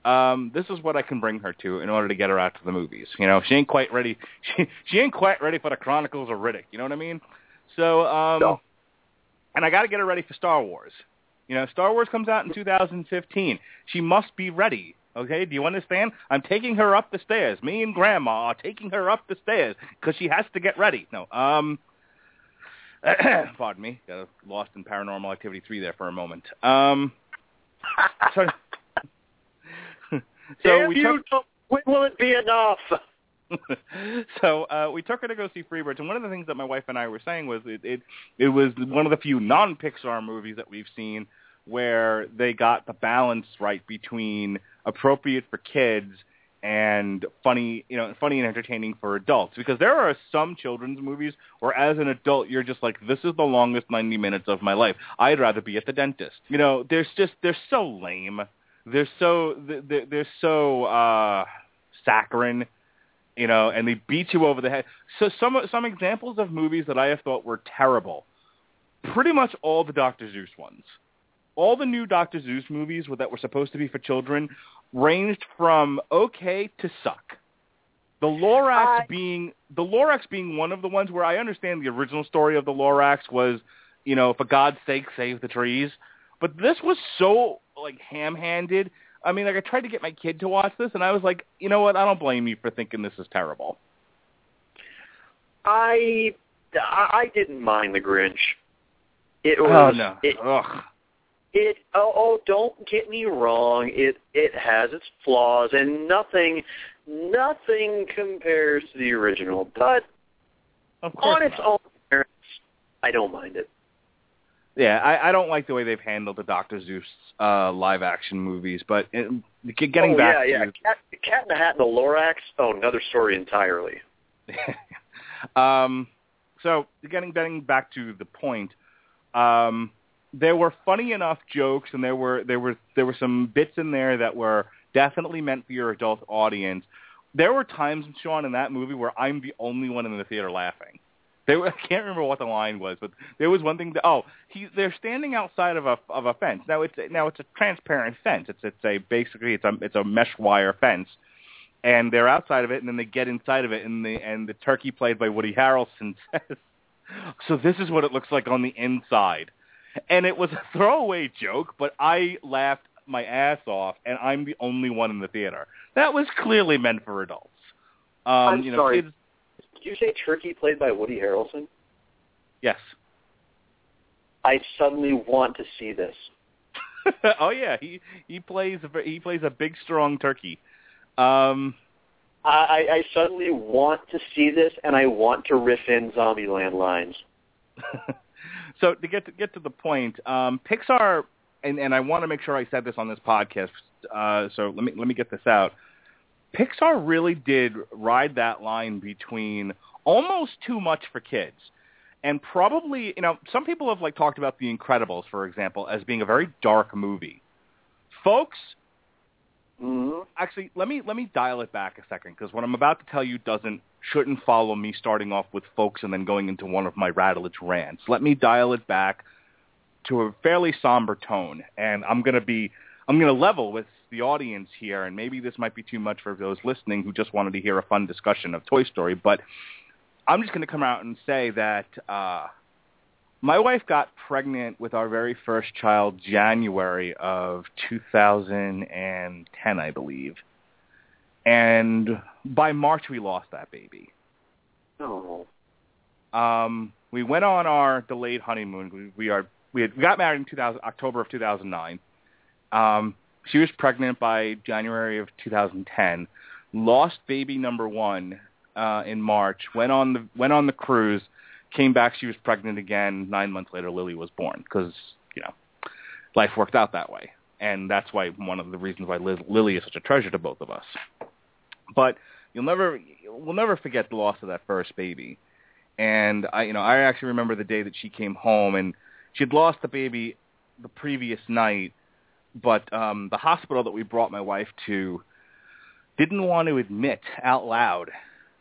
Um, this is what I can bring her to in order to get her out to the movies. You know, she ain't quite ready. <laughs> She she ain't quite ready for the Chronicles of Riddick. You know what I mean? So, um, No. and I got to get her ready for Star Wars. You know, Star Wars comes out in 2015. She must be ready. Okay, do you understand? I'm taking her up the stairs. Me and Grandma are taking her up the stairs because she has to get ready. No, um, <clears throat> pardon me, got lost in Paranormal Activity three there for a moment. Um, <laughs> so, so we you! took, don't- when will it be enough? <laughs> so uh, we took her to go see Freebirds, and one of the things that my wife and I were saying was it it, it was one of the few non-Pixar movies that we've seen where they got the balance right between appropriate for kids and funny, you know, funny and entertaining for adults. Because there are some children's movies where, as an adult, you're just like, this is the longest 90 minutes of my life. I'd rather be at the dentist. You know, there's just they're so lame. They're so they're, they're so uh saccharine you know, and they beat you over the head. So some some examples of movies that I have thought were terrible. Pretty much all the Dr. Seuss ones. All the new Dr. Seuss movies that were supposed to be for children ranged from okay to suck. The Lorax I- being the Lorax being one of the ones where I understand the original story of the Lorax was, you know, for God's sake, save the trees. But this was so like ham-handed. I mean, like I tried to get my kid to watch this, and I was like, you know what? I don't blame you for thinking this is terrible. I I didn't mind the Grinch. It Oh was no! it, Ugh. it oh, oh don't get me wrong it it has its flaws and nothing nothing compares to the original but Of course on its not. own merits i don't mind it Yeah, I, I don't like the way they've handled the Doctor Seuss uh, live action movies, but it, getting oh back yeah yeah to cat, cat in the hat and the lorax oh another story entirely <laughs> um, so getting getting back to the point, um, there were funny enough jokes, and there were there were there were some bits in there that were definitely meant for your adult audience. There were times, Sean, in that movie where I'm the only one in the theater laughing. They were, <laughs> I can't remember what the line was, but there was one thing. That, oh, he they're standing outside of a of a fence. Now it's now it's a transparent fence. It's it's a basically it's a it's a mesh wire fence, and they're outside of it, and then they get inside of it, and the and the turkey played by Woody Harrelson <laughs> says, "So this is what it looks like on the inside," and it was a throwaway joke, but I laughed my ass off, and I'm the only one in the theater. That was clearly meant for adults. Um, I'm you know, sorry. kids. Did you say turkey played by woody harrelson Yes. i suddenly want to see this <laughs> oh yeah, he he plays a he plays a big strong turkey. Um, I, I suddenly want to see this, and I want to riff in Zombieland lines. <laughs> so to get to get to the point, um, Pixar, and, and I want to make sure I said this on this podcast. Uh, so let me let me get this out. Pixar really did ride that line between almost too much for kids, and probably you know some people have like talked about The Incredibles, for example, as being a very dark movie. Folks, Mm-hmm. actually let me let me dial it back a second because what I'm about to tell you doesn't shouldn't follow me starting off with folks and then going into one of my Radulich rants. Let me dial it back to a fairly somber tone, and I'm going to be I'm going to level with the audience here, and maybe this might be too much for those listening who just wanted to hear a fun discussion of Toy Story, but I'm just going to come out and say that uh, my wife got pregnant with our very first child January of 2010, I believe. And by March we lost that baby. Oh. Um, we went on our delayed honeymoon. We, we are we, had, we got married in 2000, October of 2009. Um, she was pregnant by January of 2010. Lost baby number one uh, in March. Went on the went on the cruise. Came back. She was pregnant again. Nine months later, Lily was born because you know life worked out that way, and that's why one of the reasons why Liz, Lily is such a treasure to both of us. But you'll never we'll never forget the loss of that first baby. And I you know I actually remember the day that she came home and she had lost the baby the previous night, but um, the hospital that we brought my wife to didn't want to admit out loud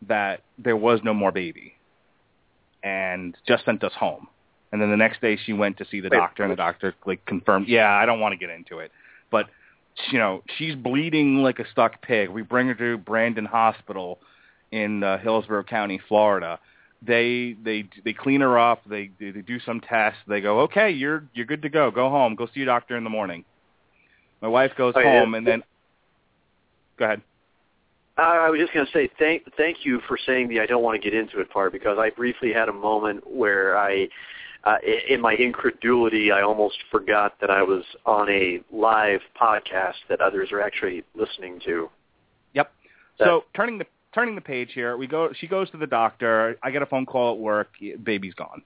that there was no more baby, and just sent us home. And then the next day she went to see the doctor, and the doctor like confirmed, yeah, I don't want to get into it, but you know she's bleeding like a stuck pig. We bring her to Brandon Hospital in uh, Hillsborough County, Florida they they they clean her up. They they do some tests. They go, okay, you're you're good to go. Go home. Go see your doctor in the morning. My wife goes Oh, yeah. home, and then go ahead. I I was just going to say thank thank you for saying the I don't want to get into it part because I briefly had a moment where I, uh, in my incredulity, I almost forgot that I was on a live podcast that others are actually listening to. Yep. That- So turning the turning the page here, we go. She goes to the doctor. I get a phone call at work. Baby's gone.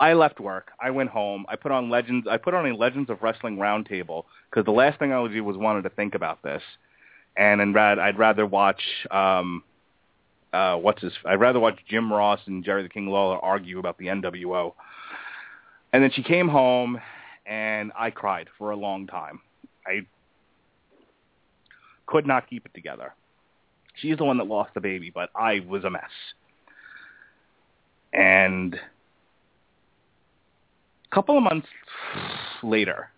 I left work. I went home. I put on Legends. I put on a Legends of Wrestling roundtable because the last thing I would do was wanted to think about this, and then rad, I'd rather watch um, uh, what's his. I'd rather watch Jim Ross and Jerry the King Lawler argue about the NWO. And then she came home, and I cried for a long time. I could not keep it together. She's the one that lost the baby, but I was a mess. And a couple of months later,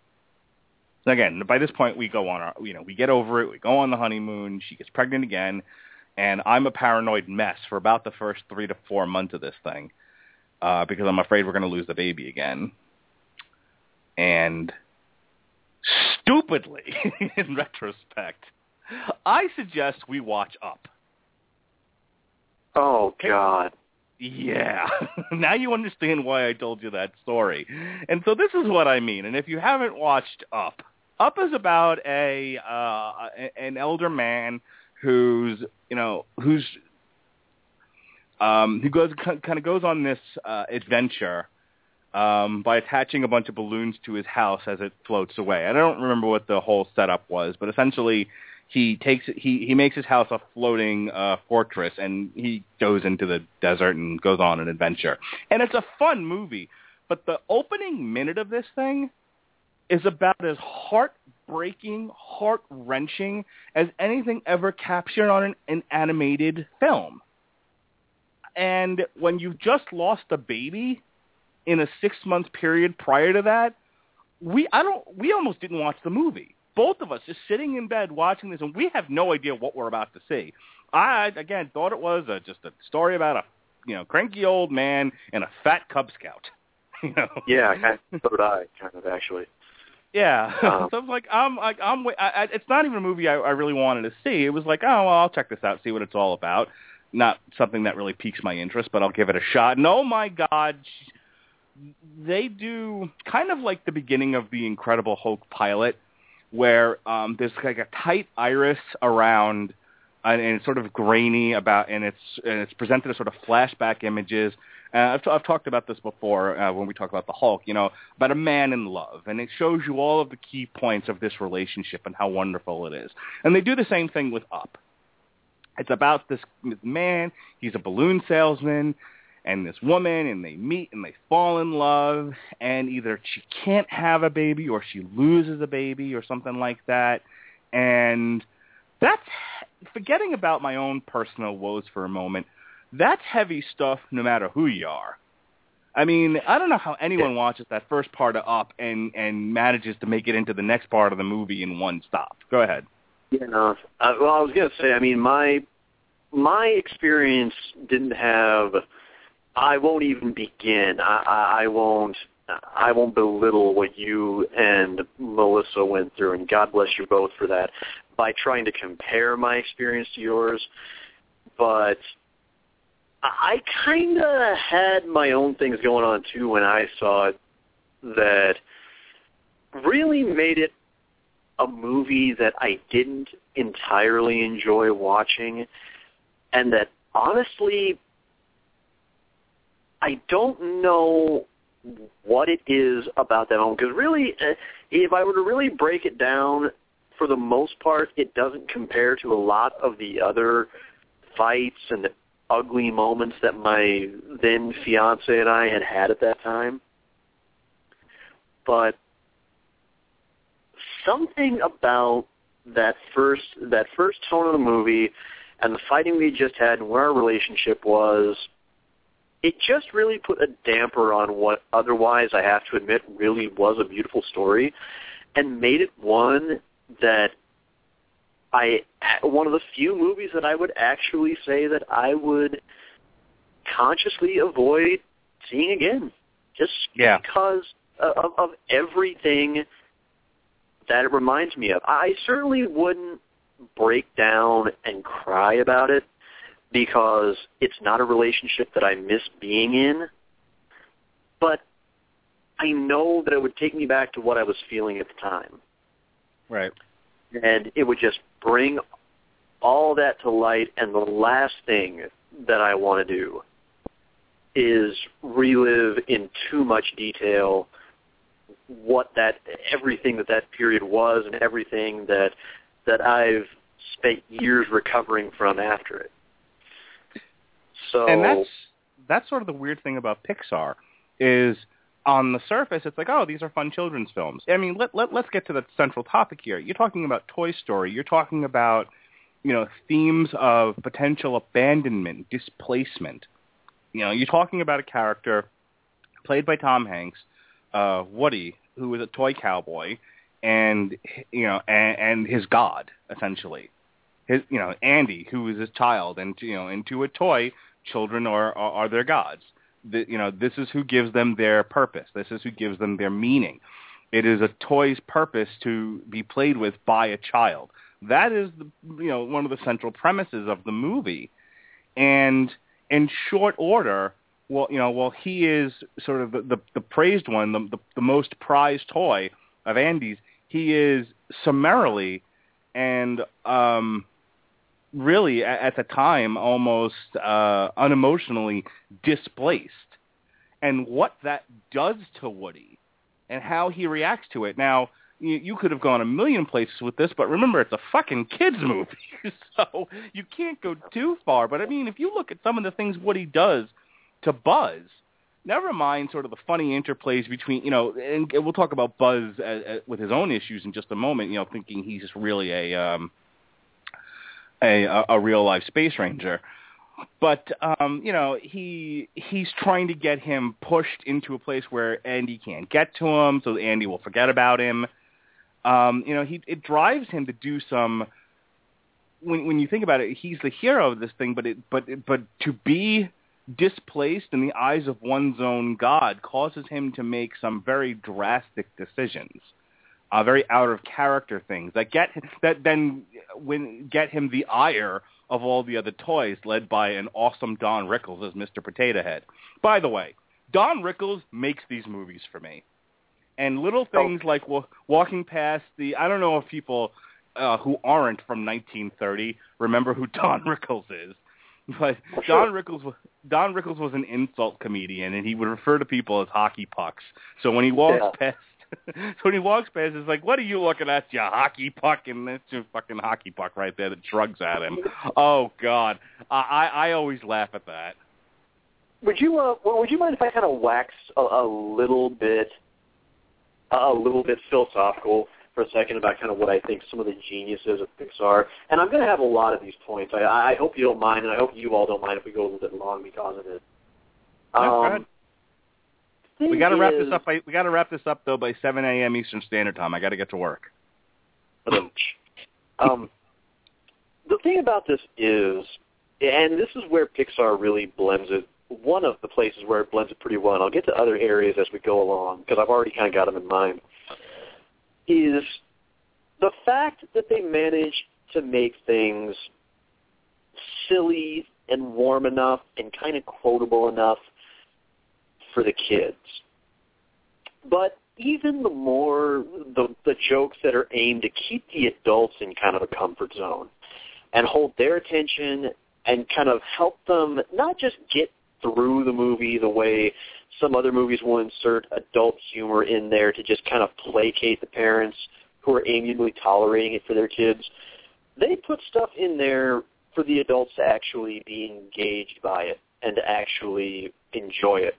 again, by this point we go on our, you know, we get over it, we go on the honeymoon, she gets pregnant again, and I'm a paranoid mess for about the first three to four months of this thing, uh, because I'm afraid we're going to lose the baby again. And stupidly, <laughs> in retrospect, I suggest we watch Up. Oh God. Yeah. <laughs> now you understand why I told you that story. And so this is what I mean. And if you haven't watched Up, Up is about a uh an elder man who's, you know, who's um who goes kind of goes on this uh adventure um by attaching a bunch of balloons to his house as it floats away. I don't remember what the whole setup was, but essentially he takes he he makes his house a floating uh fortress and he goes into the desert and goes on an adventure. And it's a fun movie but the opening minute of this thing is about as heartbreaking heart wrenching as anything ever captured on an, an animated film. And when you've just lost a baby in a six month period prior to that we i don't we almost didn't watch the movie both of us just sitting in bed watching this, and we have no idea what we're about to see. I again thought it was a, just a story about a you know cranky old man and a fat Cub Scout. <laughs> You know? Yeah, kind of, so did I, kind of actually. Yeah. Um, <laughs> so I was like, I'm like, I'm. I, I, it's not even a movie I, I really wanted to see. It was like, oh, well, I'll check this out, see what it's all about. Not something that really piques my interest, but I'll give it a shot. And oh my God, they do kind of like the beginning of the Incredible Hulk pilot where um, there's like a tight iris around, and, and it's sort of grainy about, and it's and it's presented as sort of flashback images. Uh, I've, t- I've talked about this before uh, when we talk about the Hulk, you know, about a man in love, and it shows you all of the key points of this relationship and how wonderful it is. And they do the same thing with Up. It's about this man. He's a balloon salesman and this woman and they meet and they fall in love and either she can't have a baby or she loses a baby or something like that and that's forgetting about my own personal woes for a moment that's heavy stuff no matter who you are I mean, I don't know how anyone watches that first part of Up and and manages to make it into the next part of the movie in one stop. Go ahead. Yeah, no. Uh, well, I was gonna say. I mean, my my experience didn't have. I won't even begin. I, I, I won't. I won't belittle what you and Melissa went through, and God bless you both for that. By trying to compare my experience to yours, but I kind of had my own things going on too when I saw it that really made it a movie that I didn't entirely enjoy watching and that honestly I don't know what it is about that film because really uh, if I were to really break it down for the most part it doesn't compare to a lot of the other fights and ugly moments that my then fiance and I had had at that time. But something about that first that first tone of the movie and the fighting we just had and where our relationship was it just really put a damper on what otherwise I have to admit really was a beautiful story and made it one that I one of the few movies that I would actually say that I would consciously avoid seeing again, just yeah. because of, of everything that it reminds me of. I certainly wouldn't break down and cry about it because it's not a relationship that I miss being in, but I know that it would take me back to what I was feeling at the time. Right and it would just bring all that to light. And the last thing that I want to do is relive in too much detail what that everything that that period was and everything that that I've spent years recovering from after it. So and that's that's sort of the weird thing about Pixar is on the surface, it's like, oh, these are fun children's films. I mean, let, let, let's get to the central topic here. You're talking about Toy Story. You're talking about, you know, themes of potential abandonment, displacement. You know, you're talking about a character played by Tom Hanks, uh, Woody, who is a toy cowboy, and you know, and, and his god essentially. His, you know, Andy, who is his child, and you know, into a toy, children are are, are their gods the, you know, this is who gives them their purpose. This is who gives them their meaning. It is a toy's purpose to be played with by a child. That is, the, you know, one of the central premises of the movie. And in short order, well, you know, well, he is sort of the, the, the praised one, the, the, the most prized toy of Andy's. He is summarily and um, really at the time almost uh, unemotionally displaced, and what that does to Woody, and how he reacts to it. Now, you, you could have gone a million places with this, but remember, it's a fucking kids movie, <laughs> so you can't go too far. But I mean, if you look at some of the things Woody does to Buzz, never mind sort of the funny interplays between, you know, and we'll talk about Buzz as, as, with his own issues in just a moment. You know, thinking he's just really a um, a, a real life space ranger. But um, you know, he he's trying to get him pushed into a place where Andy can't get to him, so Andy will forget about him. Um, you know, he it drives him to do some. When when you think about it, he's the hero of this thing, but it but but to be displaced in the eyes of one's own God causes him to make some very drastic decisions uh, very out of character things that get that then when get him the ire of all the other toys, led by an awesome Don Rickles as Mr. Potato Head. By the way, Don Rickles makes these movies for me, and little oh. things oh. like w- walking past the I don't know if people uh, who aren't from 1930 remember who <laughs> Don Rickles is. But Don Rickles was Don Rickles was an insult comedian, and he would refer to people as hockey pucks. So when he walks yeah. past <laughs> so when he walks past, it's like, what are you looking at, you hockey puck? And that's a fucking hockey puck right there that shrugs at him. Oh, God. I, I I always laugh at that. Would you, uh, would you mind if I kind of wax a, a little bit, a little bit philosophical for a second about kind of what I think some of the geniuses of Pixar, and I'm going to have a lot of these points. I, I hope you don't mind, and I hope you all don't mind if we go a little bit long because of it. Um, thing We got to wrap this up. By, we got to wrap this up though by 7 a.m. Eastern Standard Time. I got to get to work. <clears throat> um, the thing about this is, and this is where Pixar really blends it. One of the places where it blends it pretty well, and I'll get to other areas as we go along because I've already kind of got them in mind. Is the fact that they manage to make things silly and warm enough and kind of quotable enough for the kids. But even the more the the jokes that are aimed to keep the adults in kind of a comfort zone and hold their attention and kind of help them not just get through the movie the way some other movies will insert adult humor in there to just kind of placate the parents who are amiably tolerating it for their kids. They put stuff in there for the adults to actually be engaged by it and to actually enjoy it.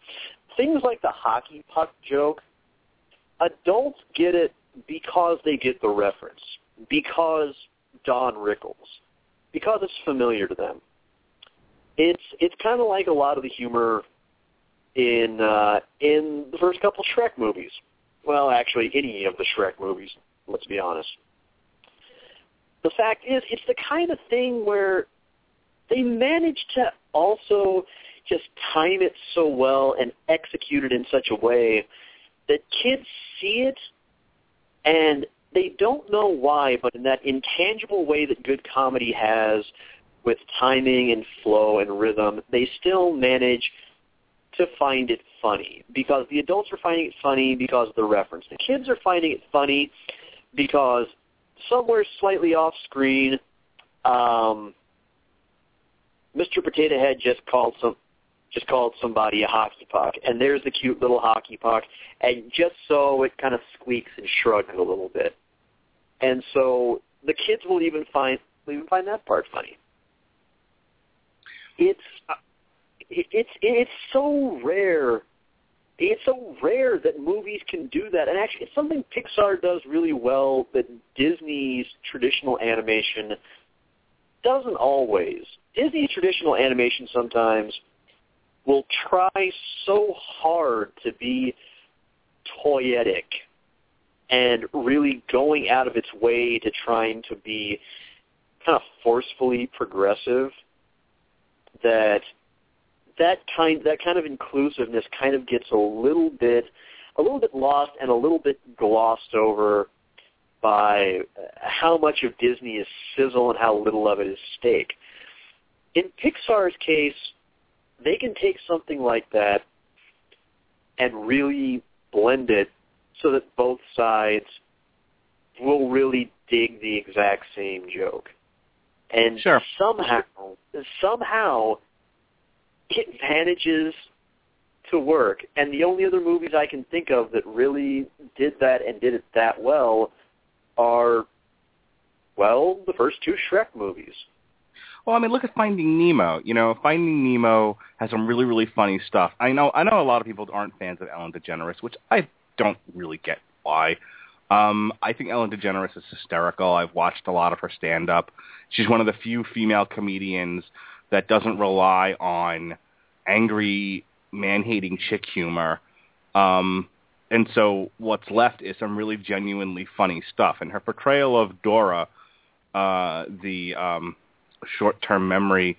Things like the hockey puck joke, adults get it because they get the reference, because Don Rickles, because it's familiar to them. It's it's kind of like a lot of the humor in uh, in the first couple Shrek movies. Well, actually, any of the Shrek movies. Let's be honest. The fact is, it's the kind of thing where they manage to also just time it so well and execute it in such a way that kids see it and they don't know why, but in that intangible way that good comedy has with timing and flow and rhythm, they still manage to find it funny because the adults are finding it funny because of the reference. The kids are finding it funny because somewhere slightly off screen, um, Mr. Potato Head just called some just called somebody a hockey puck, and there's the cute little hockey puck, and just so it kind of squeaks and shrugs a little bit, and so the kids will even find will even find that part funny. It's it's it's so rare. It's so rare that movies can do that, and actually, it's something Pixar does really well that Disney's traditional animation doesn't always. Disney's traditional animation sometimes will try so hard to be toyetic and really going out of its way to trying to be kind of forcefully progressive that that kind that kind of inclusiveness kind of gets a little bit a little bit lost and a little bit glossed over by how much of Disney is sizzle and how little of it is steak. In Pixar's case, they can take something like that and really blend it so that both sides will really dig the exact same joke. And Sure. somehow, somehow, it manages to work. And the only other movies I can think of that really did that and did it that well are, well, the first two Shrek movies. Well, I mean, look at Finding Nemo. You know, Finding Nemo has some really, really funny stuff. I know, I know, a lot of people aren't fans of Ellen DeGeneres, which I don't really get why. Um, I think Ellen DeGeneres is hysterical. I've watched a lot of her stand-up. She's one of the few female comedians that doesn't rely on angry, man-hating chick humor. Um, and so what's left is some really genuinely funny stuff. And her portrayal of Dora, uh, the um, short-term memory,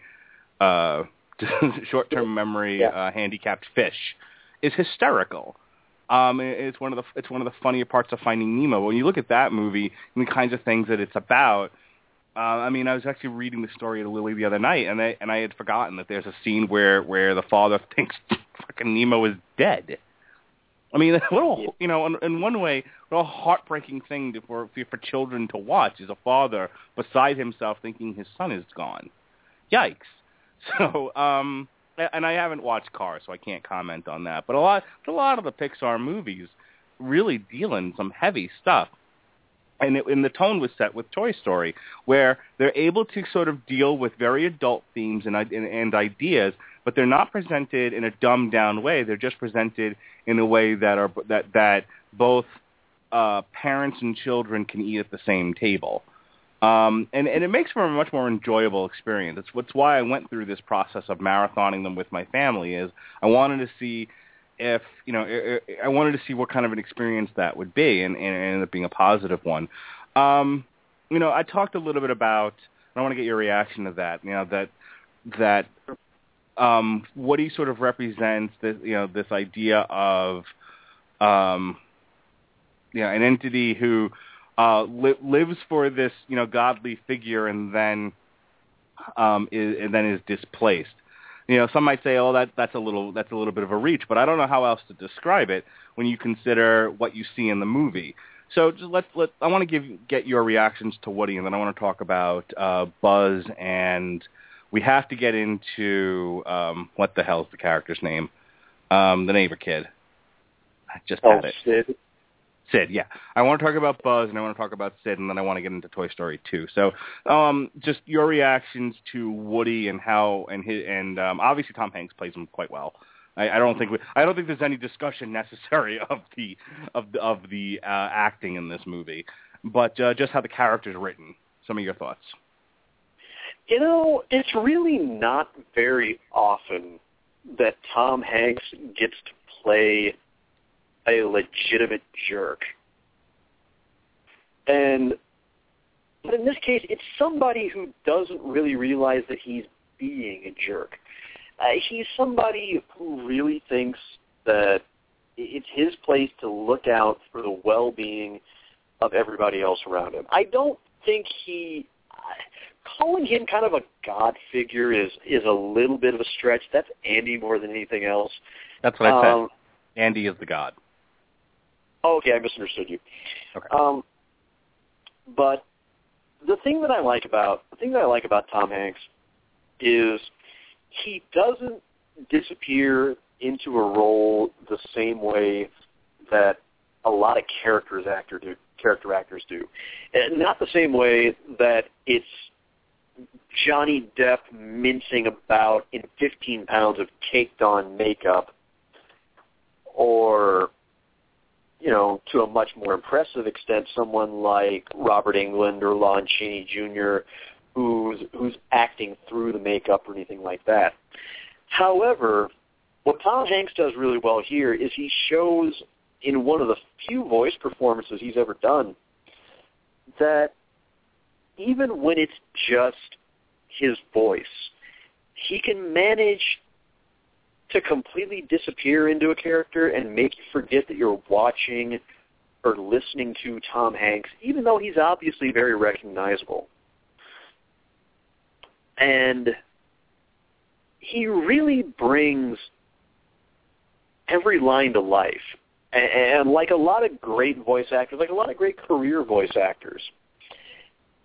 uh, <laughs> short-term memory Yeah. uh, handicapped fish, is hysterical. Um, it's one of the it's one of the funnier parts of Finding Nemo. When you look at that movie and the kinds of things that it's about, uh, I mean, I was actually reading the story to Lily the other night, and I and I had forgotten that there's a scene where where the father <laughs> thinks fucking Nemo is dead. I mean, what <laughs> a you know, in, in one way, what a heartbreaking thing to, for for children to watch is a father beside himself thinking his son is gone. Yikes! <laughs> So, um, and I haven't watched Cars, so I can't comment on that. But a lot, a lot of the Pixar movies really deal in some heavy stuff and, it, and the tone was set with Toy Story, where they're able to sort of deal with very adult themes and, and, and ideas, but they're not presented in a dumbed down way. They're just presented in a way that are that that both uh, parents and children can eat at the same table. Um, and, and it makes for a much more enjoyable experience. That's, what's why I went through this process of marathoning them with my family. Is I wanted to see if you know, I, wanted to see what kind of an experience that would be, and, and it ended up being a positive one. Um, you know, I talked a little bit about. I want to get your reaction to that. You know that that um, what he sort of represents this, you know, this idea of, um, you know, an entity who uh, li- lives for this, you know, godly figure and then um, is and then is displaced. You know, some might say, "Oh, that that's a little that's a little bit of a reach," but I don't know how else to describe it when you consider what you see in the movie. So just let's let I want to give get your reactions to Woody, and then I want to talk about uh, Buzz, and we have to get into um, what the hell's the character's name, um, the neighbor kid. I just oh, had it. Sid. Sid, yeah. I want to talk about Buzz and I want to talk about Sid and then I want to get into Toy Story 2. So, um just your reactions to Woody and how and his and um obviously Tom Hanks plays him quite well. I, I don't think we, I don't think there's any discussion <laughs> necessary of the of the of the uh, acting in this movie, but uh, just how the character's written. Some of your thoughts. You know, it's really not very often that Tom Hanks gets to play a legitimate jerk. And but in this case, it's somebody who doesn't really realize that he's being a jerk. Uh, he's somebody who really thinks that it's his place to look out for the well-being of everybody else around him. I don't think he calling him kind of a god figure is is a little bit of a stretch. That's Andy more than anything else. That's what I said. Um, Andy is the god. Oh, okay, I misunderstood you. Okay. Um, but the thing that I like about the thing that I like about Tom Hanks is he doesn't disappear into a role the same way that a lot of characters actor do character actors do. And not the same way that it's Johnny Depp mincing about in 15 pounds of caked on makeup or you know, to a much more impressive extent, someone like Robert Englund or Lon Chaney Jr., who's who's acting through the makeup or anything like that. However, what Tom Hanks does really well here is he shows in one of the few voice performances he's ever done that even when it's just his voice, he can manage to completely disappear into a character and make you forget that you're watching or listening to Tom Hanks, even though he's obviously very recognizable. And he really brings every line to life. And, like a lot of great voice actors, like a lot of great career voice actors,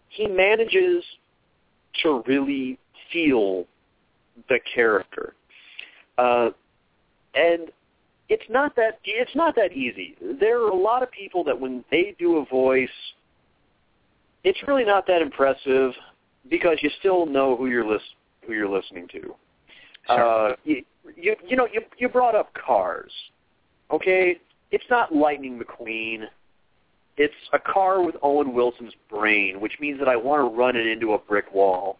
he manages to really feel the character. Uh, and it's not that it's not that easy. There are a lot of people that when they do a voice, it's really not that impressive because you still know who you're lis- who you're listening to. Sure. Uh, you, you you know you you brought up Cars, okay? It's not Lightning McQueen. It's a car with Owen Wilson's brain, which means that I want to run it into a brick wall.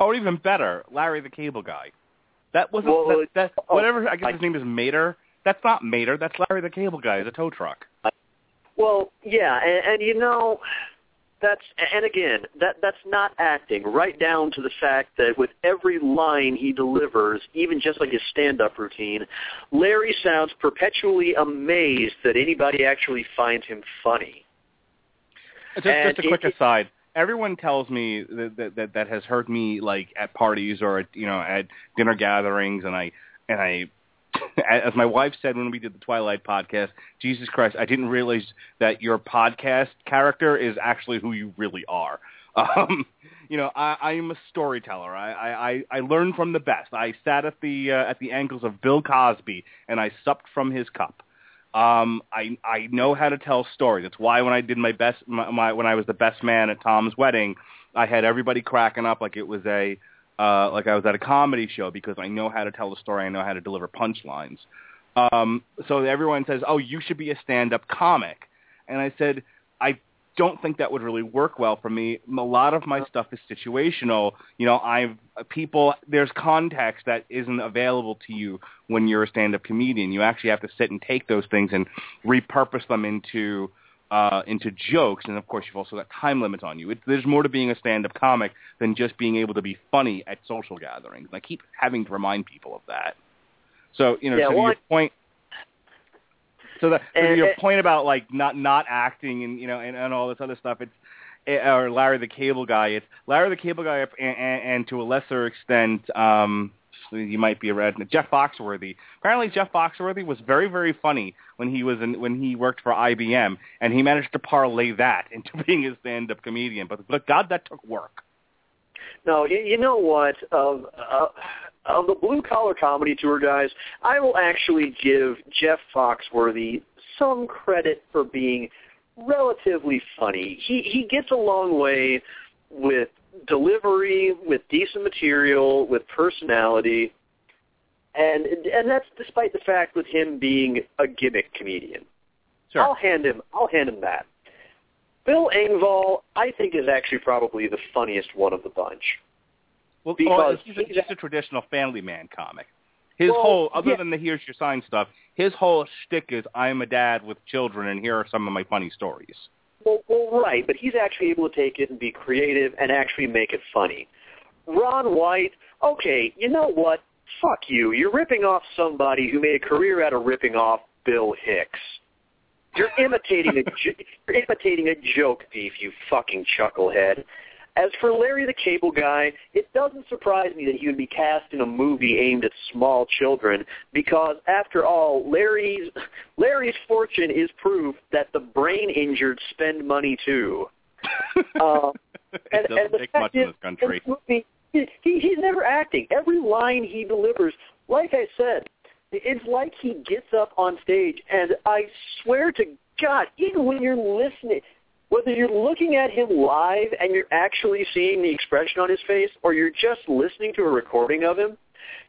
Or even better, Larry the Cable Guy. That wasn't Well, that, that oh, whatever. I guess I- his name is Mater. That's not Mater. That's Larry the Cable Guy. It's a tow truck. Well, yeah, and, and you know, that's and again, that that's not acting. Right down to the fact that with every line he delivers, even just like his stand-up routine, Larry sounds perpetually amazed that anybody actually finds him funny. Just, just a quick it- aside. Everyone tells me that, that that that has heard me like at parties or at, you know at dinner gatherings, and I and I, <laughs> as my wife said when we did the Twilight podcast, Jesus Christ, I didn't realize that your podcast character is actually who you really are. <laughs> Um, you know, I, I am a storyteller. I, I, I I learn from the best. I sat at the uh, at the ankles of Bill Cosby, and I supped from his cup. Um, I I know how to tell stories. That's why when I did my best, my, my when I was the best man at Tom's wedding, I had everybody cracking up like it was a uh, like I was at a comedy show because I know how to tell a story. I know how to deliver punchlines. Um, so everyone says, "Oh, you should be a stand-up comic," and I said, "I don't think that would really work well for me. A lot of my stuff is situational. You know, I've people there's context that isn't available to you when you're a stand-up comedian. You actually have to sit and take those things and repurpose them into uh, into jokes, and of course you've also got time limits on you. It, there's more to being a stand-up comic than just being able to be funny at social gatherings. I keep having to remind people of that. So you know, Yeah, to well, your I- point. So that so And- your and- point about like not not acting and you know and, and all this other stuff, it's eh, or Larry the Cable Guy. It's Larry the Cable Guy, and, and, and to a lesser extent, um, you might be a red. Jeff Foxworthy. Apparently, Jeff Foxworthy was very very funny when he was in when he worked for IBM, and he managed to parlay that <laughs> into being a stand-up comedian. But but God, that took work. No, you, you know what? Of uh, of the blue collar comedy tour guys, I will actually give Jeff Foxworthy some credit for being relatively funny. He he gets a long way with delivery, with decent material, with personality, and and that's despite the fact with him being a gimmick comedian. Sure. I'll hand him I'll hand him that. Bill Engvall, I think, is actually probably the funniest one of the bunch. Well, oh, Because well, he's, a, he's just a traditional Family Man comic. His Well, whole, other yeah. than the "Here's Your Sign" stuff, his whole shtick is "I'm a dad with children, and here are some of my funny stories." Well, well, right, but he's actually able to take it and be creative and actually make it funny. Ron White, okay, you know what? Fuck you. You're ripping off somebody who made a career out of ripping off Bill Hicks. You're imitating a <laughs> you're imitating a joke thief, you fucking chucklehead. As for Larry the Cable Guy, it doesn't surprise me that he would be cast in a movie aimed at small children because, after all, Larry's Larry's fortune is proof that the brain injured spend money too. <laughs> Um, it and, doesn't and the take fact much in this country. in this movie, he, he, he's never acting. Every line he delivers, like I said, it's like he gets up on stage, and I swear to God, even when you're listening, whether you're looking at him live and you're actually seeing the expression on his face, or you're just listening to a recording of him,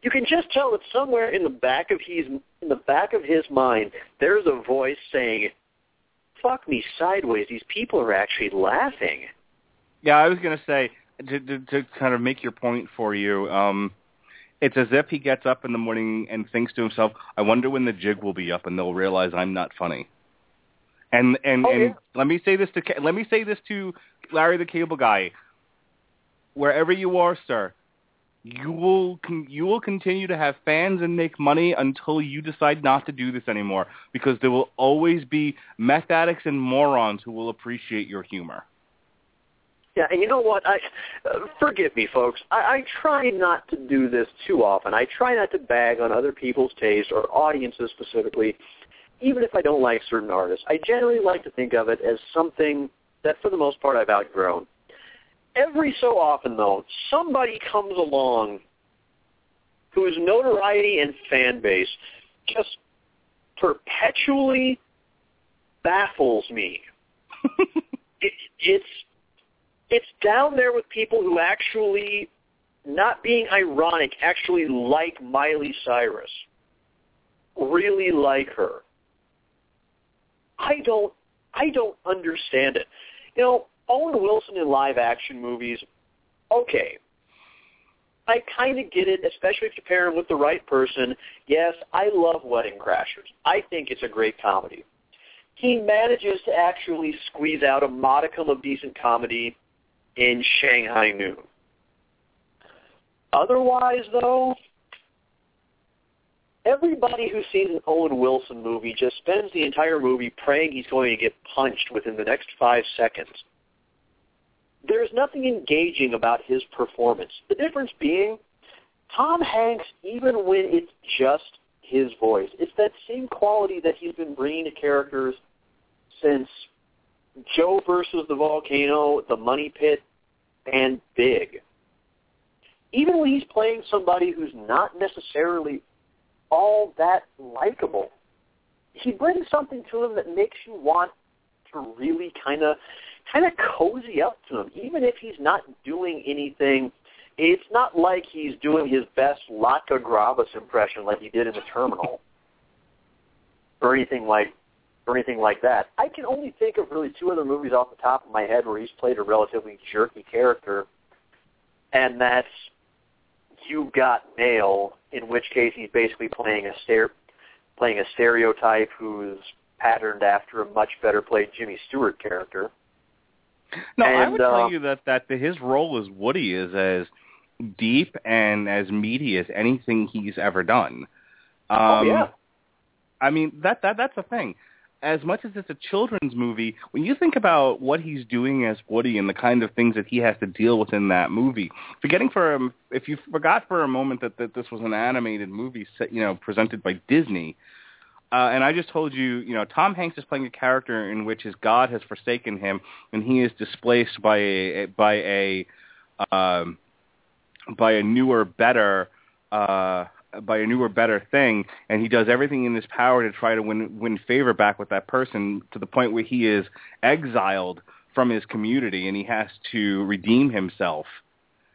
you can just tell that somewhere in the back of his in the back of his mind, there's a voice saying, "Fuck me sideways. These people are actually laughing." Yeah, I was going to say to, to, to kind of make your point for you. Um, it's as if he gets up in the morning and thinks to himself, "I wonder when the jig will be up, and they'll realize I'm not funny." And and Oh, and yeah. let me say this to let me say this to Larry the Cable Guy. Wherever you are, sir, you will you will continue to have fans and make money until you decide not to do this anymore, because there will always be meth addicts and morons who will appreciate your humor. Yeah, and you know what? I uh, forgive me, folks. I, I try not to do this too often. I try not to bag on other people's taste or audiences specifically, even if I don't like certain artists. I generally like to think of it as something that, for the most part, I've outgrown. Every so often, though, somebody comes along whose notoriety and fan base just perpetually baffles me. <laughs> it, it's it's down there with people who actually, not being ironic, actually like Miley Cyrus, really like her. I don't, I don't understand it. You know, Owen Wilson in live action movies, okay. I kind of get it, especially if you pair him with the right person. Yes, I love Wedding Crashers. I think it's a great comedy. He manages to actually squeeze out a modicum of decent comedy in Shanghai Noon. Otherwise, though, everybody who sees an Owen Wilson movie just spends the entire movie praying he's going to get punched within the next five seconds. There's nothing engaging about his performance. The difference being, Tom Hanks, even when it's just his voice, it's that same quality that he's been bringing to characters since Joe versus the Volcano, The Money Pit, and Big. Even when he's playing somebody who's not necessarily all that likable, he brings something to him that makes you want to really kind of kind of cozy up to him, even if he's not doing anything. It's not like he's doing his best Latka Gravas impression like he did in the Terminal, or anything like or anything like that. I can only think of really two other movies off the top of my head where he's played a relatively jerky character, and that's You Got Mail, in which case he's basically playing a playing a stereotype who's patterned after a much better played Jimmy Stewart character. No, and, I would uh, tell you that that his role as Woody is as deep and as meaty as anything he's ever done. Um, oh yeah. I mean that that that's the thing. As much as it's a children's movie, when you think about what he's doing as Woody and the kind of things that he has to deal with in that movie, forgetting for if you forgot for a moment that, that this was an animated movie, set, you know, presented by Disney, uh, and I just told you, you know, Tom Hanks is playing a character in which his God has forsaken him, and he is displaced by a by a um, by a newer, better uh, by a newer, better thing, and he does everything in his power to try to win win favor back with that person to the point where he is exiled from his community and he has to redeem himself.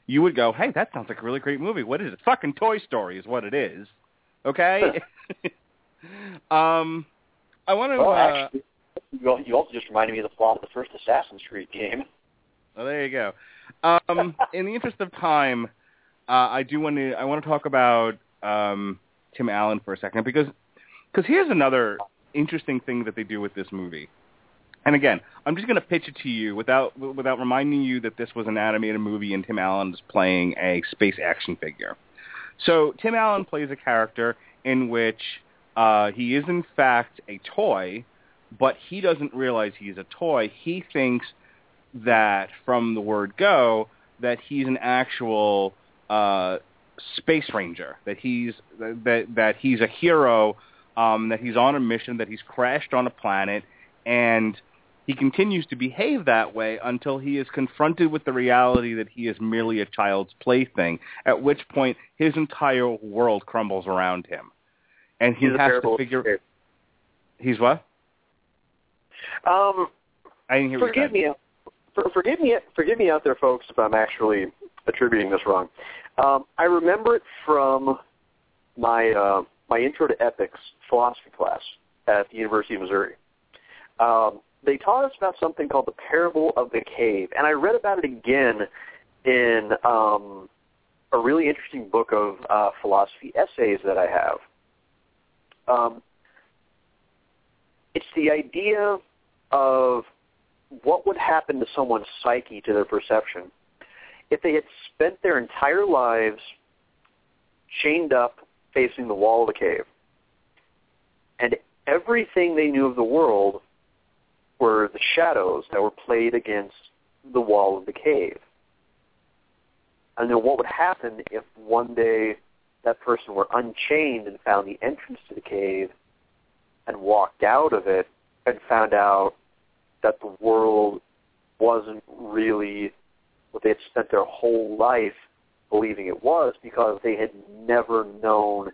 You would go, hey, that sounds like a really great movie. What is it? Fucking Toy Story is what it is. Okay. <laughs> um, I want to. Well, uh, actually, you al- you also just reminded me of the plot of the first Assassin's Creed game. Well, there you go. Um, in the interest of time, uh, I do want to I want to talk about um, Tim Allen for a second because because here's another interesting thing that they do with this movie. And again, I'm just going to pitch it to you without without reminding you that this was an animated movie and Tim Allen is playing a space action figure. So Tim Allen plays a character in which uh, he is in fact a toy, but he doesn't realize he's a toy. He thinks that from the word go that he's an actual uh, space ranger, that he's that that he's a hero, um, that he's on a mission, that he's crashed on a planet, and he continues to behave that way until he is confronted with the reality that he is merely a child's plaything, at which point his entire world crumbles around him. And he He's has to figure spirit. he's what? Um, I didn't hear forgive me, for, forgive me, forgive me out there, folks, if I'm actually attributing this wrong. Um, I remember it from my uh, my intro to ethics philosophy class at the University of Missouri. Um, they taught us about something called the parable of the cave, and I read about it again in um, a really interesting book of uh, philosophy essays that I have. Um, it's the idea of what would happen to someone's psyche, to their perception, if they had spent their entire lives chained up facing the wall of the cave, and everything they knew of the world were the shadows that were played against the wall of the cave. And then what would happen if one day that person were unchained and found the entrance to the cave and walked out of it and found out that the world wasn't really what they had spent their whole life believing it was because they had never known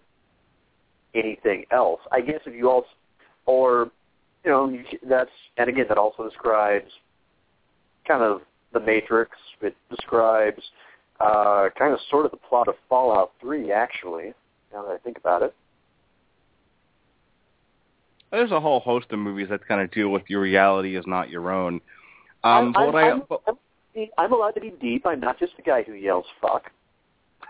anything else. I guess if you also, or you know, you, that's and again that also describes kind of the Matrix. It describes uh, kind of sort of the plot of Fallout Three, actually. Now that I think about it. There's a whole host of movies that kind of deal with your reality is not your own. Um, I'm, but I'm, what I, I'm, I'm, allowed to be deep. I'm not just the guy who yells "fuck."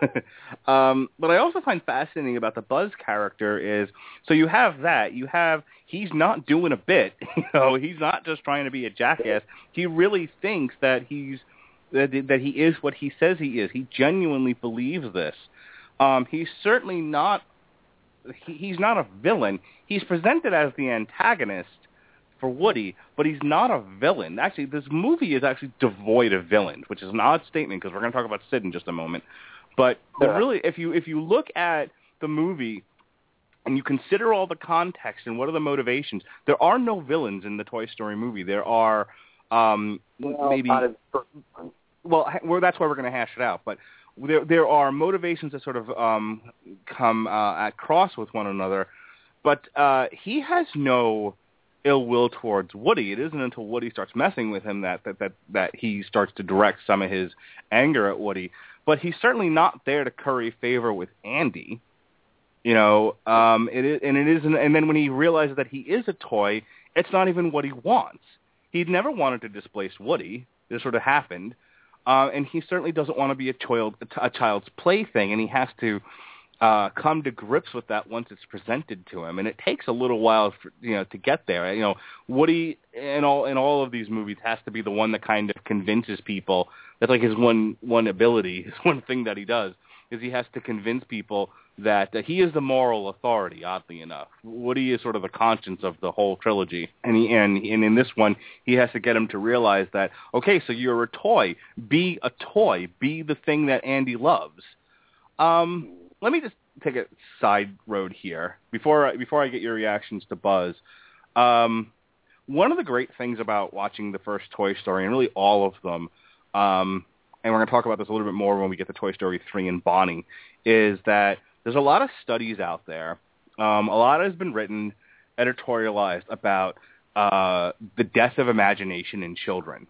<laughs> um, what I also find fascinating about the Buzz character is so you have that you have he's not doing a bit, <laughs> you know, he's not just trying to be a jackass. He really thinks that he's that that he is what he says he is. He genuinely believes this. Um, he's certainly not he, he's not a villain. He's presented as the antagonist for Woody, but he's not a villain. Actually, this movie is actually devoid of villains, which is an odd statement because we're going to talk about Sid in just a moment. But Yeah. really, if you if you look at the movie and you consider all the context and what are the motivations, there are no villains in the Toy Story movie. There are um, Well, maybe not in the first one. well, well, that's why we're going to hash it out. But there there are motivations that sort of um, come uh, at cross with one another. But uh, he has no ill will towards Woody. It isn't until Woody starts messing with him that that that, that he starts to direct some of his anger at Woody. But he's certainly not there to curry favor with Andy. You know, um, it is, and it isn't. And then when he realizes that he is a toy, it's not even what he wants. He'd never wanted to displace Woody. This sort of happened, uh, and he certainly doesn't want to be a child a child's plaything, and he has to uh, come to grips with that once it's presented to him, and it takes a little while, for, you know, to get there. You know, Woody in all in all of these movies has to be the one that kind of convinces people. That's like his one one ability, <laughs> his one thing that he does is he has to convince people that uh, he is the moral authority. Oddly enough, Woody is sort of the conscience of the whole trilogy, and he, and and in this one, he has to get him to realize that okay, so you're a toy, be a toy, be the thing that Andy loves. Um, let me just take a side road here before before I get your reactions to Buzz. Um, one of the great things about watching the first Toy Story and really all of them, um, and we're going to talk about this a little bit more when we get to Toy Story 3 and Bonnie, is that there's a lot of studies out there. Um, a lot has been written, editorialized about uh, the death of imagination in children,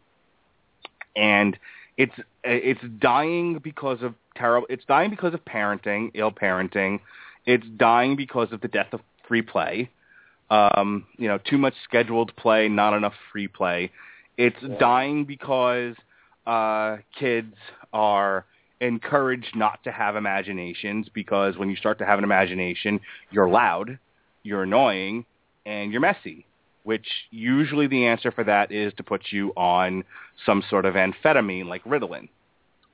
and it's it's dying because of terrible. It's dying because of parenting, ill parenting. It's dying because of the death of free play. Um, you know, too much scheduled play, not enough free play. It's yeah. dying because uh, kids are encouraged not to have imaginations because when you start to have an imagination, you're loud, you're annoying, and you're messy which usually the answer for that is to put you on some sort of amphetamine like Ritalin.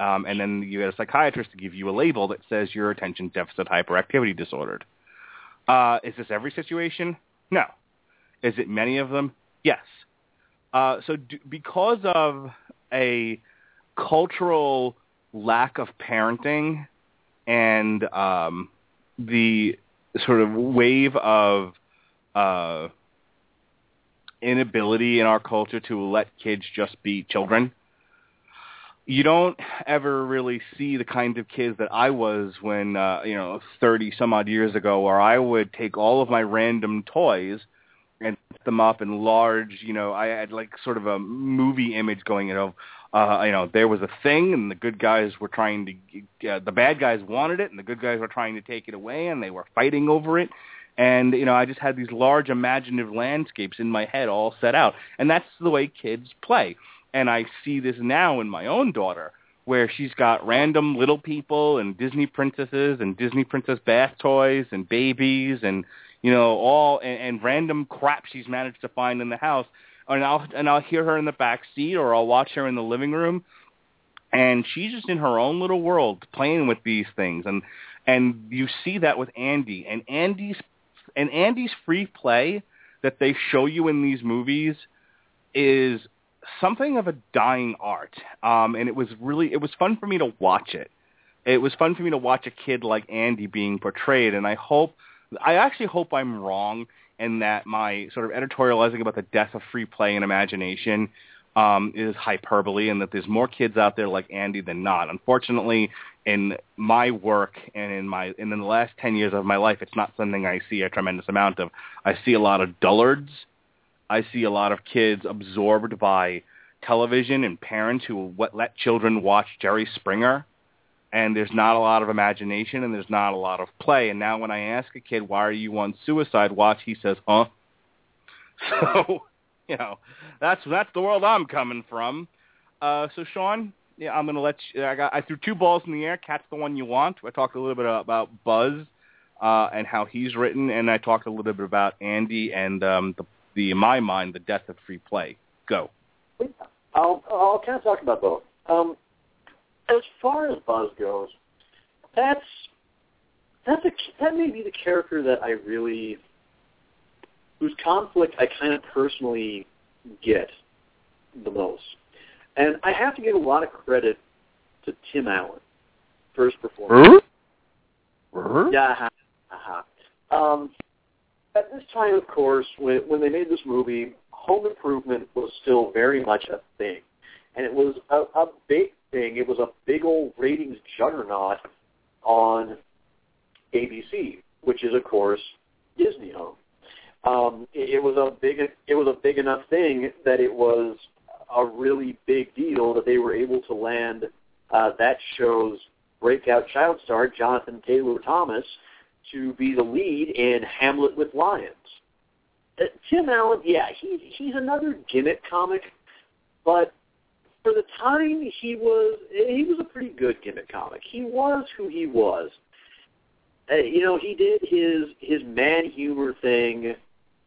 Um, and then you get a psychiatrist to give you a label that says you're attention deficit hyperactivity disordered. Uh, is this every situation? No. Is it many of them? Yes. Uh, so do, because of a cultural lack of parenting and um, the sort of wave of uh, inability in our culture to let kids just be children. You don't ever really see the kind of kids that I was when, uh, you know, 30 some odd years ago where I would take all of my random toys and put them up in large, you know, I had like sort of a movie image going, you know, uh, you know, there was a thing and the good guys were trying to, uh, the bad guys wanted it and the good guys were trying to take it away and they were fighting over it and you know I just had these large imaginative landscapes in my head all set out, and that's the way kids play. And I see this now in my own daughter, where she's got random little people and Disney princesses and Disney princess bath toys and babies and you know all and, and random crap she's managed to find in the house. And I'll and I'll hear her in the back seat or I'll watch her in the living room, and she's just in her own little world playing with these things and and you see that with Andy and Andy's and Andy's free play that they show you in these movies is something of a dying art. Um, and it was really it was fun for me to watch it. It was fun for me to watch a kid like Andy being portrayed, and I hope I actually hope I'm wrong and that my sort of editorializing about the death of free play and imagination um, is hyperbole and that there's more kids out there like Andy than not. Unfortunately, in my work and in my and in the last 10 years of my life, it's not something I see a tremendous amount of. I see a lot of dullards. I see a lot of kids absorbed by television and parents who let children watch Jerry Springer and there's not a lot of imagination and there's not a lot of play. And now when I ask a kid, why are you on suicide watch, he says, huh? <laughs> So you know, that's that's the world I'm coming from. Uh, so Sean, yeah, I'm gonna let you. I got I threw two balls in the air. Catch the one you want. I talked a little bit about Buzz uh, and how he's written, and I talked a little bit about Andy and um, the, the in my mind the death of free play. Go. I'll I'll kind of talk about both. Um, as far as Buzz goes, that's that's a that may be the character that I really whose conflict I kind of personally get the most. And I have to give a lot of credit to Tim Allen for his performance. Uh-huh. Yeah. Uh-huh. Um, at this time, of course, when, when they made this movie, Home Improvement was still very much a thing. And it was a, a big thing. It was a big old ratings juggernaut on ABC, which is, of course, Disney Home. um, it, it was a big it was a big enough thing that it was a really big deal that they were able to land uh, that show's breakout child star Jonathan Taylor Thomas to be the lead in Hamlet with Lions. uh, Tim Allen, yeah, he he's another gimmick comic, but for the time he was he was a pretty good gimmick comic. He was who he was. Uh, you know, he did his his man humor thing,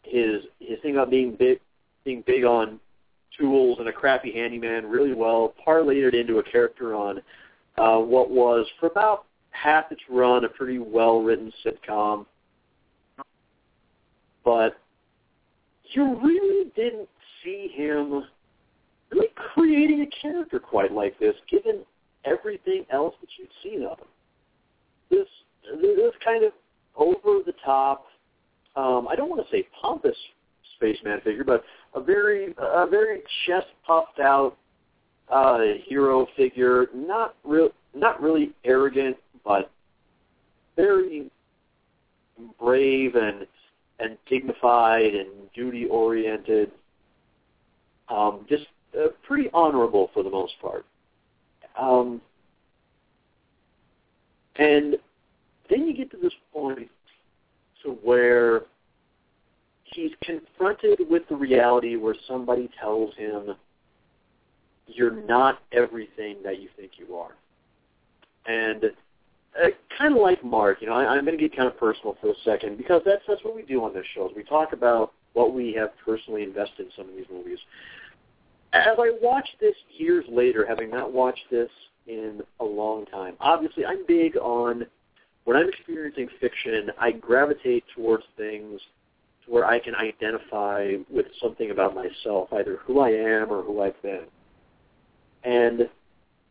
his his thing about being big being big on tools and a crappy handyman really well, parlayed it into a character on uh, what was for about half its run a pretty well written sitcom. But you really didn't see him really creating a character quite like this, given everything else that you'd seen of him. This this kind of over the top. Um, I don't want to say pompous spaceman figure, but a very a very chest puffed out uh, hero figure. Not real, not really arrogant, but very brave and and dignified and duty oriented. Um, just uh, pretty honorable for the most part. Um, and then you get to this point to where he's confronted with the reality where somebody tells him you're not everything that you think you are. And uh, kind of like Mark, you know, I, I'm going to get kind of personal for a second because that's that's what we do on this show. Is we talk about what we have personally invested in some of these movies. As I watch this years later, having not watched this in a long time, obviously I'm big on when I'm experiencing fiction, I gravitate towards things where I can identify with something about myself, either who I am or who I've been. And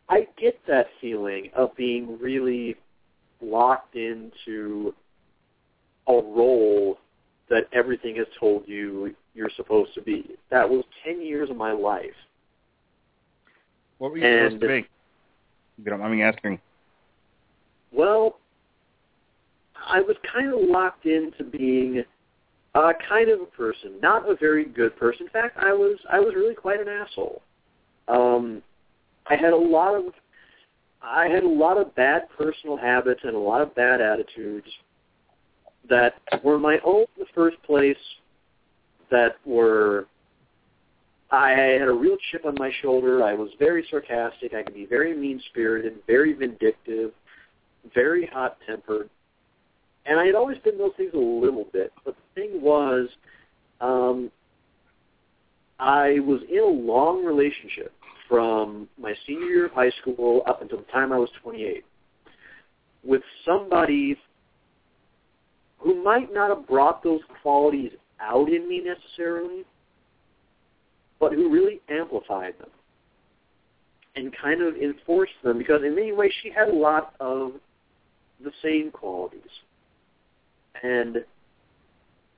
I get that feeling of being really locked into a role that everything has told you you're supposed to be. That was 10 years of my life. What were you and, supposed to be? You don't mind me asking. Well, I was kind of locked into being uh, kind of a person, not a very good person. In fact, I was I was really quite an asshole. Um, I had a lot of I had a lot of bad personal habits and a lot of bad attitudes that were my own in the first place. That were I had a real chip on my shoulder. I was very sarcastic. I could be very mean spirited, very vindictive, very hot tempered. And I had always been those things a little bit. But the thing was, um, I was in a long relationship from my senior year of high school up until the time I was 28 with somebody who might not have brought those qualities out in me necessarily, but who really amplified them and kind of enforced them because in many ways she had a lot of the same qualities and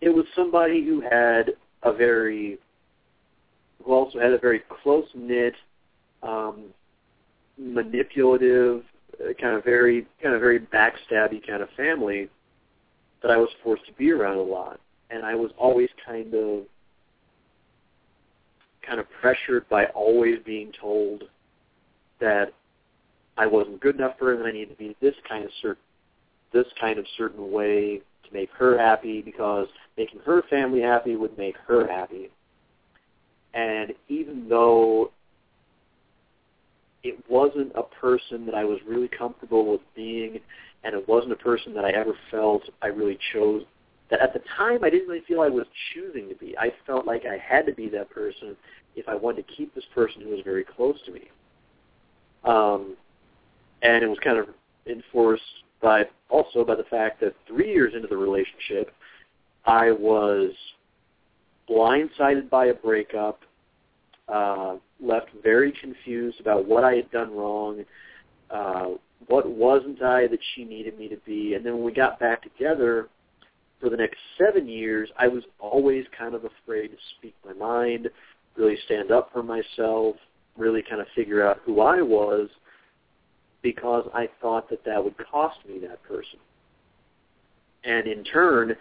it was somebody who had a very who also had a very close knit, um, manipulative, uh, kind of very kind of very backstabby kind of family that I was forced to be around a lot, and I was always kind of kind of pressured by always being told that I wasn't good enough for her, and I needed to be this kind of certain this kind of certain way to make her happy because making her family happy would make her happy. And even though it wasn't a person that I was really comfortable with being, and it wasn't a person that I ever felt I really chose, that at the time I didn't really feel I was choosing to be. I felt like I had to be that person if I wanted to keep this person who was very close to me. Um, and it was kind of enforced by also by the fact that three years into the relationship, I was blindsided by a breakup, uh, left very confused about what I had done wrong, uh, what wasn't I that she needed me to be, and then when we got back together for the next seven years, I was always kind of afraid to speak my mind, really stand up for myself, really kind of figure out who I was because I thought that that would cost me that person. And in turn,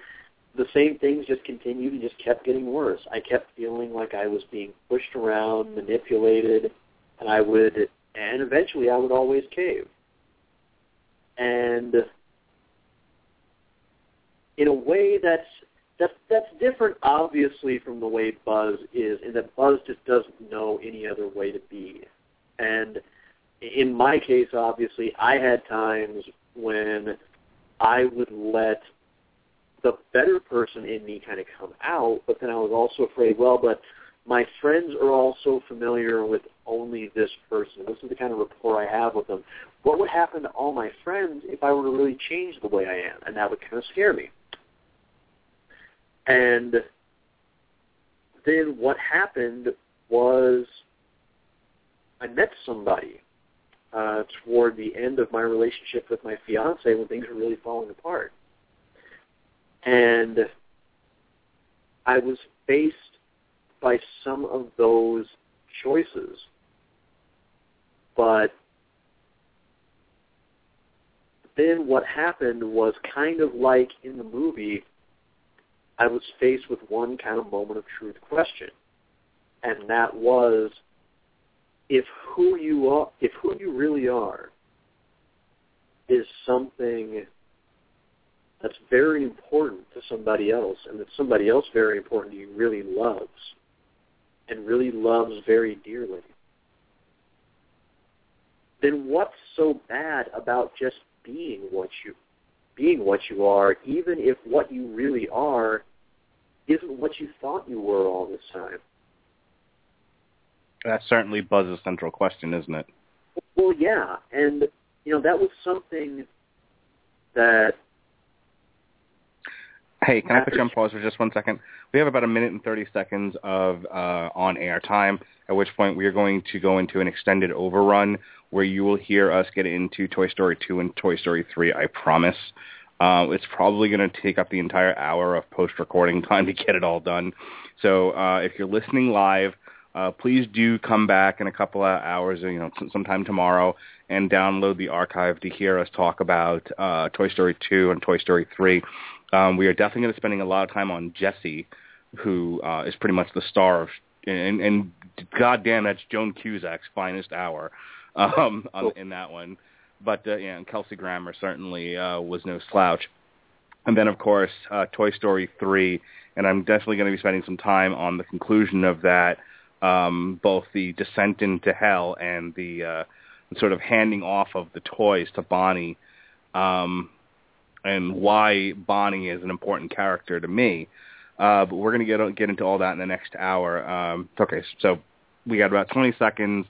the same things just continued and just kept getting worse. I kept feeling like I was being pushed around, manipulated, and I would, and eventually I would always cave. And in a way that's that's that's different, obviously, from the way Buzz is, in that Buzz just doesn't know any other way to be. And in my case, obviously, I had times when I would let the better person in me kind of come out, but then I was also afraid, well, but my friends are all so familiar with only this person. This is the kind of rapport I have with them. What would happen to all my friends if I were to really change the way I am? And that would kind of scare me. And then what happened was I met somebody uh, toward the end of my relationship with my fiance when things were really falling apart. And I was faced by some of those choices. But then what happened was kind of like in the movie, I was faced with one kind of moment of truth question. And that was if who you are if who you really are is something that's very important to somebody else and that somebody else very important to you really loves and really loves very dearly, then what's so bad about just being what you being what you are, even if what you really are isn't what you thought you were all this time? That's certainly Buzz's central question, isn't it? Well, yeah, and you know that was something that Hey, can I put you on pause for just one second? We have about a minute and 30 seconds of uh, on-air time, at which point we are going to go into an extended overrun where you will hear us get into Toy Story 2 and Toy Story 3, I promise. Uh, it's probably going to take up the entire hour of post-recording <laughs> time to get it all done. So uh, if you're listening live, uh, please do come back in a couple of hours, you know, sometime tomorrow, and download the archive to hear us talk about uh, Toy Story 2 and Toy Story 3. Um, we are definitely going to be spending a lot of time on Jesse, who uh, is pretty much the star of, and, and goddamn, that's Joan Cusack's finest hour <laughs> um, on, in that one. But uh, yeah, and Kelsey Grammer certainly uh, was no slouch. And then, of course, uh, Toy Story 3, and I'm definitely going to be spending some time on the conclusion of that, um, both the descent into hell and the uh, sort of handing off of the toys to Bonnie. Um, and why Bonnie is an important character to me. Uh, but we're going to get get into all that in the next hour. Um, okay, so we got about 20 seconds,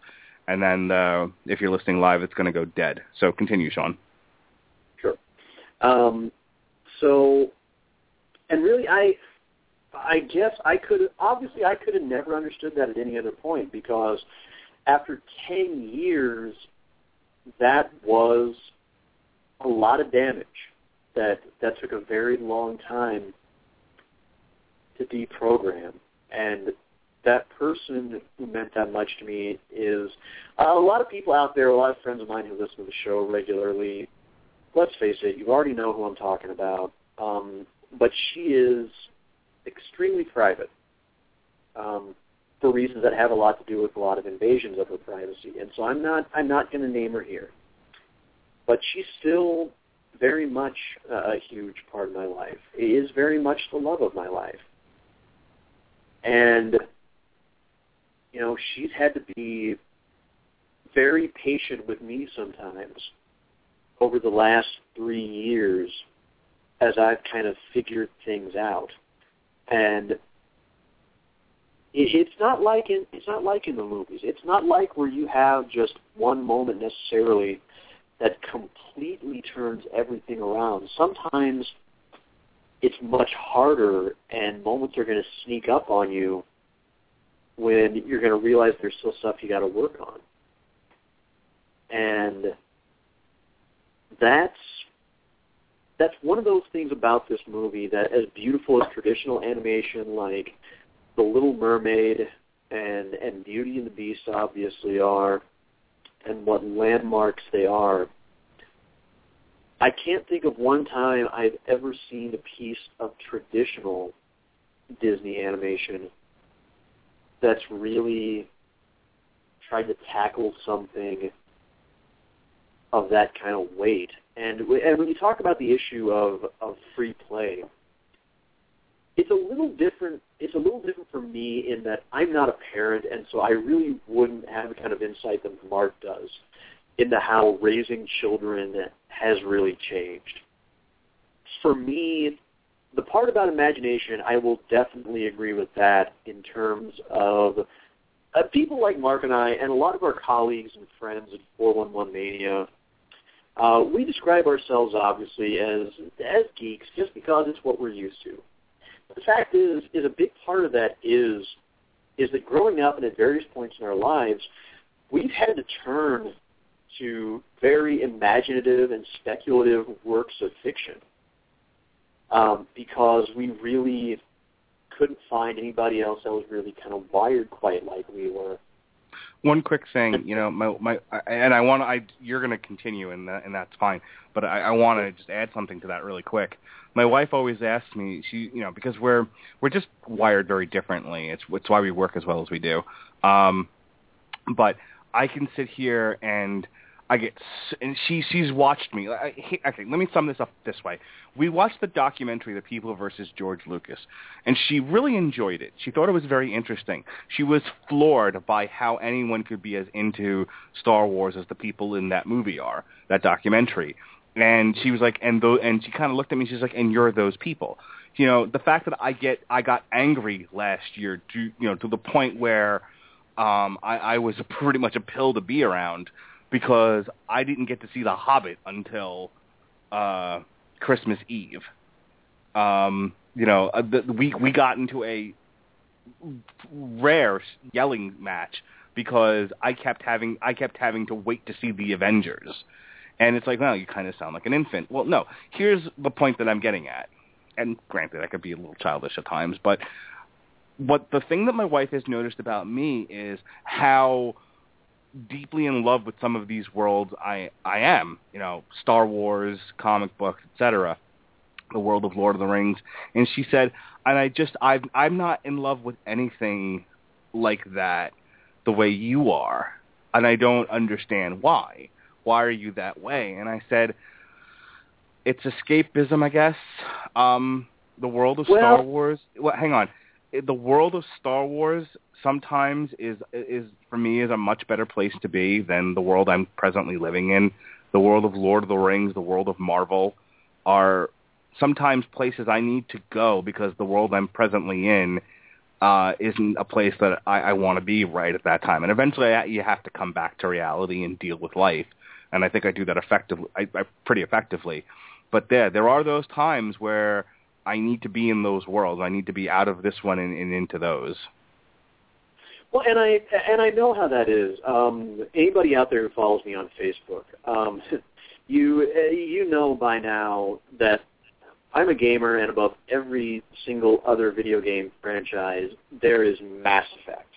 and then uh, if you're listening live, it's going to go dead. So continue, Sean. Sure. Um, so, and really, I, I guess I could obviously I could have never understood that at any other point because after 10 years, that was a lot of damage that that took a very long time to deprogram. And that person who meant that much to me is a lot of people out there, a lot of friends of mine who listen to the show regularly. Let's face it, you already know who I'm talking about. Um, but she is extremely private um, for reasons that have a lot to do with a lot of invasions of her privacy. And so I'm not I'm not going to name her here. But she's still very much a huge part of my life. It is very much the love of my life. And, you know, she's had to be very patient with me sometimes over the last three years as I've kind of figured things out. And it's not like in it's not like in the movies. It's not like where you have just one moment necessarily that completely turns everything around. Sometimes it's much harder and moments are going to sneak up on you when you're going to realize there's still stuff you got to work on. And that's that's one of those things about this movie that as beautiful as traditional animation like The Little Mermaid and and Beauty and the Beast obviously are, and what landmarks they are. I can't think of one time I've ever seen a piece of traditional Disney animation that's really tried to tackle something of that kind of weight. And and when you talk about the issue of of free play, it's a little different. It's a little different for me in that I'm not a parent, and so I really wouldn't have the kind of insight that Mark does into how raising children has really changed. For me, the part about imagination, I will definitely agree with that in terms of uh, people like Mark and I, and a lot of our colleagues and friends at 411 Mania. Uh, we describe ourselves obviously as as geeks just because it's what we're used to. The fact is, is a big part of that is is that growing up and at various points in our lives, we've had to turn to very imaginative and speculative works of fiction um, because we really couldn't find anybody else that was really kind of wired quite like we were. One quick thing, you know, my my, and I want to, I you're going to continue, and that, and that's fine. But I, I want to just add something to that really quick. My wife always asks me, she, you know, because we're we're just wired very differently. It's it's why we work as well as we do. Um, but I can sit here and I get and she she's watched me. I, okay, let me sum this up this way. We watched the documentary The People versus George Lucas, and she really enjoyed it. She thought it was very interesting. She was floored by how anyone could be as into Star Wars as the people in that movie are, that documentary. And she was like, and though, and she kind of looked at me. She's like, and you're those people. You know, the fact that I get, I got angry last year to, you know, to the point where um, I, I was pretty much a pill to be around because I didn't get to see The Hobbit until uh, Christmas Eve. Um, you know, uh, the, we we got into a rare yelling match because I kept having I kept having to wait to see the Avengers. And it's like, well, you kind of sound like an infant. Well, no. Here's the point that I'm getting at. And granted, I could be a little childish at times, but what the thing that my wife has noticed about me is how deeply in love with some of these worlds I I am. You know, Star Wars, comic books, etc. The world of Lord of the Rings, and she said, and I just I I'm not in love with anything like that the way you are, and I don't understand why. Why are you that way? And I said, it's escapism, I guess. Um, the world of well, Star Wars. Well, hang on. The world of Star Wars sometimes is is for me is a much better place to be than the world I'm presently living in. The world of Lord of the Rings, the world of Marvel are sometimes places I need to go because the world I'm presently in uh, isn't a place that I, I want to be right at that time. And eventually, I, you have to come back to reality and deal with life. And I think I do that effectively, I, I, pretty effectively. But there, there are those times where I need to be in those worlds. I need to be out of this one and, and into those. Well, and I and I know how that is. Um, anybody out there who follows me on Facebook, um, <laughs> you you know by now that I'm a gamer, and above every single other video game franchise, there is Mass Effect.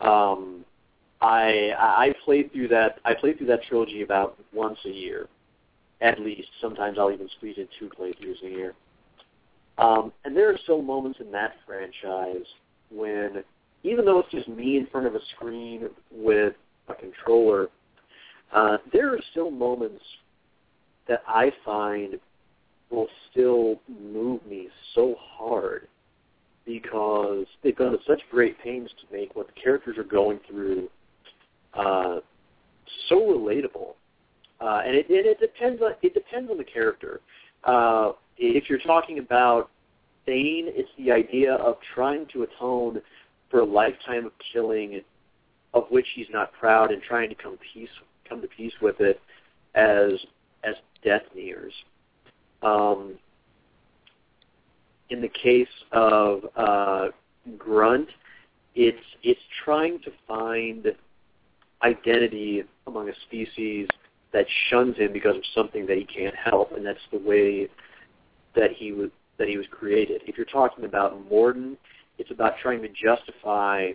Um, I I play through that I play through that trilogy about once a year, at least. Sometimes I'll even squeeze in two playthroughs a year. Um, and there are still moments in that franchise when even though it's just me in front of a screen with a controller, uh, there are still moments that I find will still move me so hard because they've gone to such great pains to make what the characters are going through uh, so relatable. Uh, and it, it, it depends on it depends on the character. Uh, if you're talking about Thane, it's the idea of trying to atone for a lifetime of killing of which he's not proud and trying to come peace come to peace with it as as death nears. Um, in the case of uh, Grunt, it's it's trying to find identity among a species that shuns him because of something that he can't help, and that's the way that he was that he was created. If you're talking about Mordin, it's about trying to justify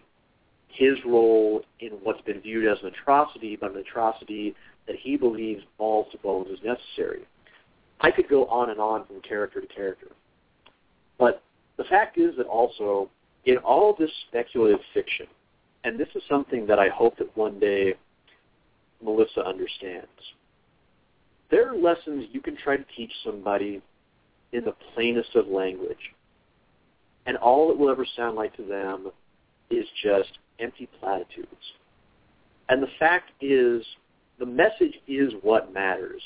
his role in what's been viewed as an atrocity, but an atrocity that he believes balls to bones is necessary. I could go on and on from character to character. But the fact is that also, in all this speculative fiction, and this is something that I hope that one day Melissa understands, there are lessons you can try to teach somebody in the plainest of language and all it will ever sound like to them is just empty platitudes. And the fact is, the message is what matters,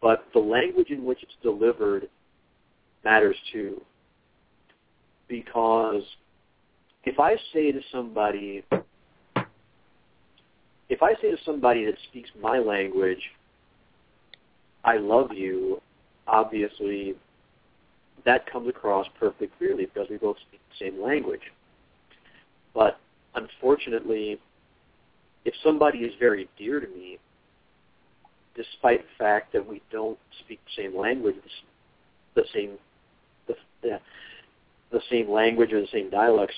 but the language in which it's delivered matters too. Because if I say to somebody, if I say to somebody that speaks my language, I love you, obviously that comes across perfectly clearly because we both speak the same language. But unfortunately, if somebody is very dear to me, despite the fact that we don't speak the same language, the same the, the, the same language or the same dialects,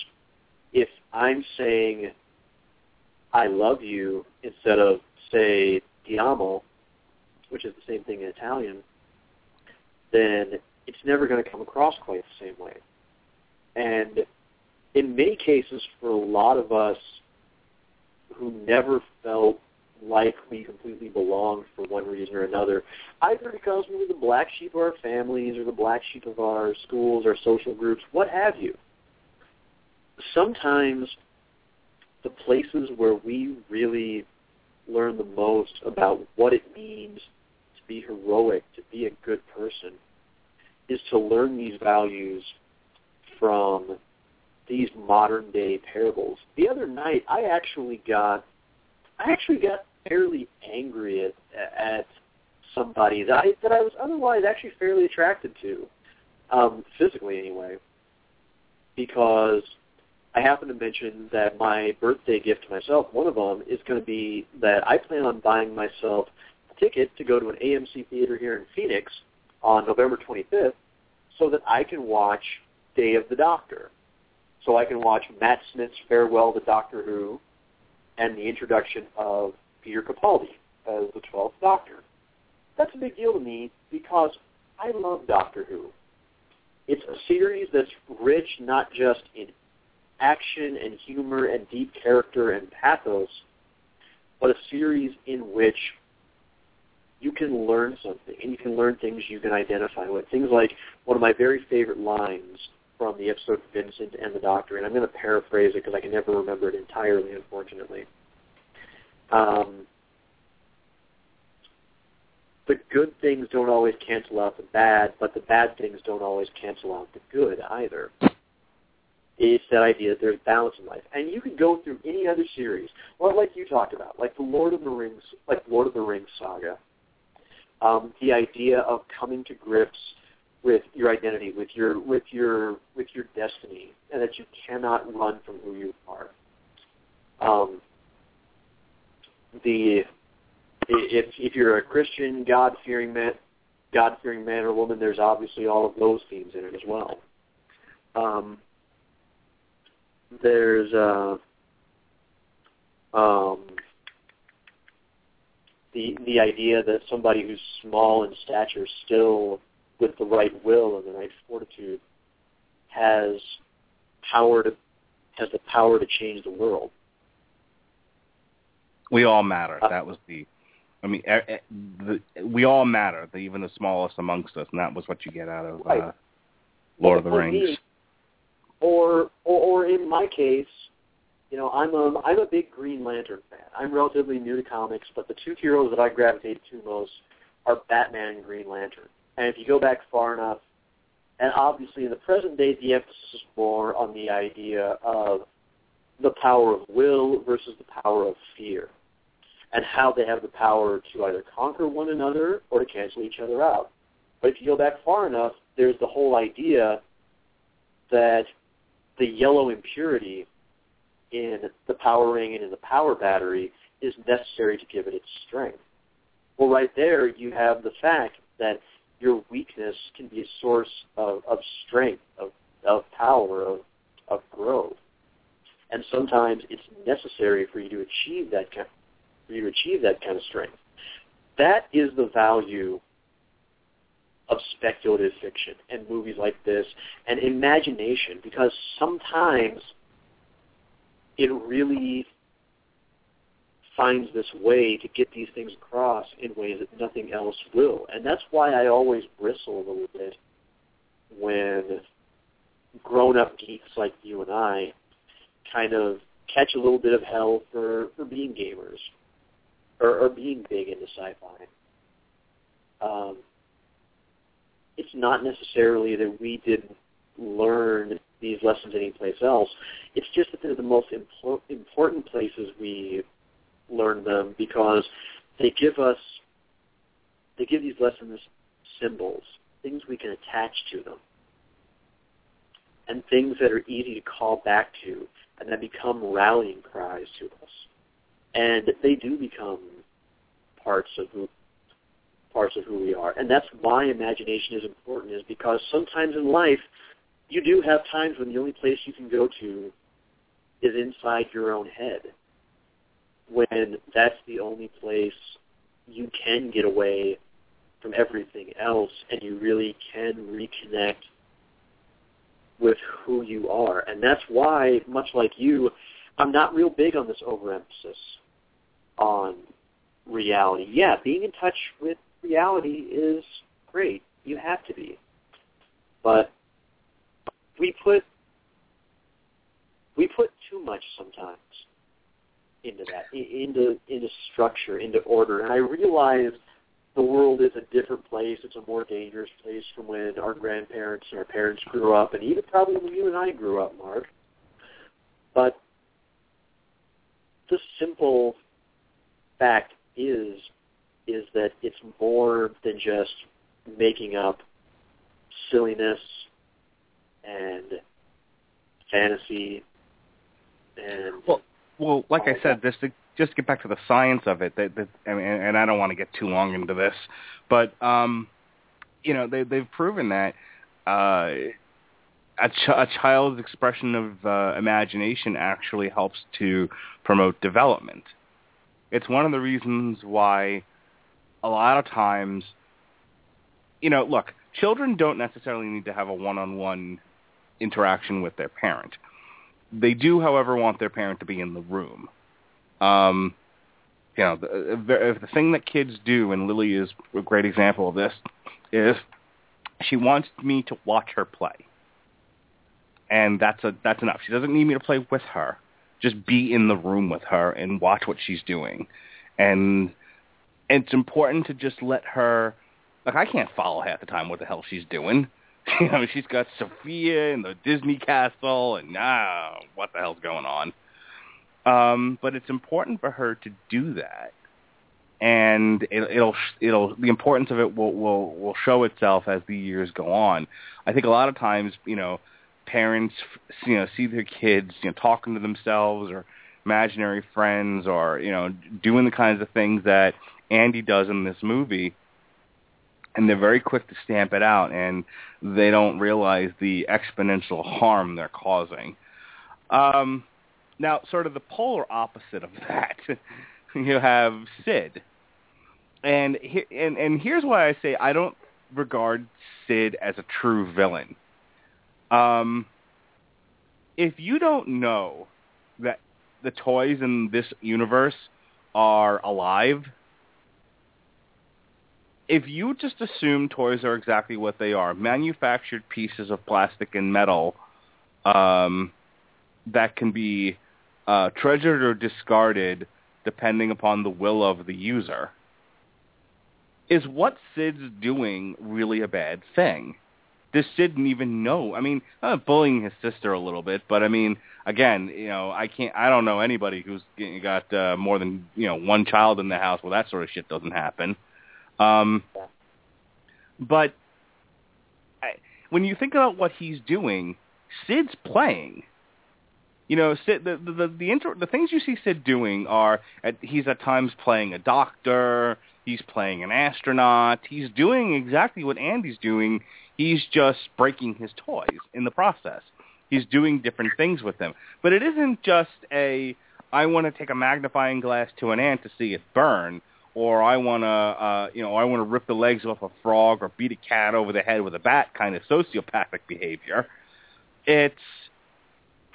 if I'm saying I love you instead of say ti amo, which is the same thing in Italian, then it's never going to come across quite the same way. And in many cases, for a lot of us who never felt like we completely belonged for one reason or another, either because we were the black sheep of our families or the black sheep of our schools or social groups, what have you. Sometimes the places where we really learn the most about what it means to be heroic, to be a good person, is to learn these values from these modern day parables. The other night, I actually got, I actually got fairly angry at at somebody that I that I was otherwise actually fairly attracted to, um, physically anyway, because I happened to mention that my birthday gift to myself, one of them, is going to be that I plan on buying myself a ticket to go to an AMC theater here in Phoenix on November 25th so that I can watch Day of the Doctor. So I can watch Matt Smith's Farewell to Doctor Who and the introduction of Peter Capaldi as the 12th Doctor. That's a big deal to me because I love Doctor Who. It's a series that's rich not just in action and humor and deep character and pathos, but a series in which you can learn something and you can learn things you can identify with. Things like one of my very favorite lines from the episode Vincent and the Doctor, and I'm going to paraphrase it because I can never remember it entirely, unfortunately. Um, the good things don't always cancel out the bad, but the bad things don't always cancel out the good either. It's that idea that there's balance in life, and you can go through any other series, well, like you talked about, like the Lord of the Rings, like Lord of the Rings saga. Um, the idea of coming to grips with your identity, with your with your with your destiny, and that you cannot run from who you are. Um, the if if you're a Christian, God fearing man, God fearing man or woman, there's obviously all of those themes in it as well. Um, there's uh, um, the the idea that somebody who's small in stature still with the right will and the right fortitude has power to has the power to change the world. We all matter. Uh, that was the I mean, the, we all matter, even the smallest amongst us, and that was what you get out of right. uh, Lord well, of the Rings. Me, or, or, or in my case, you know, I'm a I'm a big Green Lantern fan. I'm relatively new to comics, but the two heroes that I gravitate to most are Batman and Green Lantern. And if you go back far enough, and obviously in the present day, the emphasis is more on the idea of the power of will versus the power of fear and how they have the power to either conquer one another or to cancel each other out. But if you go back far enough, there's the whole idea that the yellow impurity in the power ring and in the power battery is necessary to give it its strength. Well, right there, you have the fact that your weakness can be a source of, of strength, of, of power, of, of growth. And sometimes it's necessary for you to achieve that kind for you to achieve that kind of strength. That is the value of speculative fiction and movies like this and imagination because sometimes it really finds this way to get these things across in ways that nothing else will. And that's why I always bristle a little bit when grown-up geeks like you and I kind of catch a little bit of hell for for being gamers or, or being big into sci-fi. Um, it's not necessarily that we didn't learn these lessons anyplace else. It's just that they're the most impor- important places we learn them because they give us they give these lessons symbols, things we can attach to them, and things that are easy to call back to, and that become rallying cries to us. And they do become parts of who parts of who we are. And that's why imagination is important, is because sometimes in life you do have times when the only place you can go to is inside your own head. When that's the only place you can get away from everything else and you really can reconnect with who you are. And that's why, much like you, I'm not real big on this overemphasis on reality. Yeah, being in touch with reality is great. You have to be. But we put we put too much sometimes into that, into into structure, into order. And I realize the world is a different place. It's a more dangerous place from when our grandparents and our parents grew up, and even probably when you and I grew up, Mark. But the simple fact is is that it's more than just making up silliness and fantasy and well, well, like I said, to just to get back to the science of it, that, that and I don't want to get too long into this, but um, you know, they they've proven that uh, a, ch- a child's expression of uh, imagination actually helps to promote development. It's one of the reasons why a lot of times, you know, look, children don't necessarily need to have a one-on-one interaction with their parent. They do, however, want their parent to be in the room. Um, you know, the, the the thing that kids do, and Lily is a great example of this, is she wants me to watch her play, and that's a that's enough. She doesn't need me to play with her. Just be in the room with her and watch what she's doing, and it's important to just let her. Like I can't follow half the time what the hell she's doing. <laughs> You know, she's got Sofia and the Disney castle, and ah, what the hell's going on? Um, but it's important for her to do that, and it, it'll it'll the importance of it will will will show itself as the years go on. I think a lot of times, you know, parents you know see their kids you know talking to themselves or imaginary friends or you know doing the kinds of things that Andy does in this movie and they're very quick to stamp it out and they don't realize the exponential harm they're causing. Um, now, sort of the polar opposite of <laughs> that, you have Sid. And, he, and and here's why I say I don't regard Sid as a true villain. Um, if you don't know that the toys in this universe are alive, if you just assume toys are exactly what they are, manufactured pieces of plastic and metal um, that can be uh, treasured or discarded depending upon the will of the user, is what Sid's doing really a bad thing? This didn't even know? I mean, uh, bullying his sister a little bit, but I mean, again, you know, I can't, I don't know anybody who's got uh, more than you know one child in the house where that sort of shit doesn't happen. Um, but I, when you think about what he's doing, Sid's playing. You know, Sid, the the the the, inter, the things you see Sid doing are at, he's at times playing a doctor, he's playing an astronaut, he's doing exactly what Andy's doing. He's just breaking his toys in the process. He's doing different things with them, but it isn't just a I want to take a magnifying glass to an ant to see it burn or I want to, uh, you know, I want to rip the legs off a frog or beat a cat over the head with a bat kind of sociopathic behavior. It's,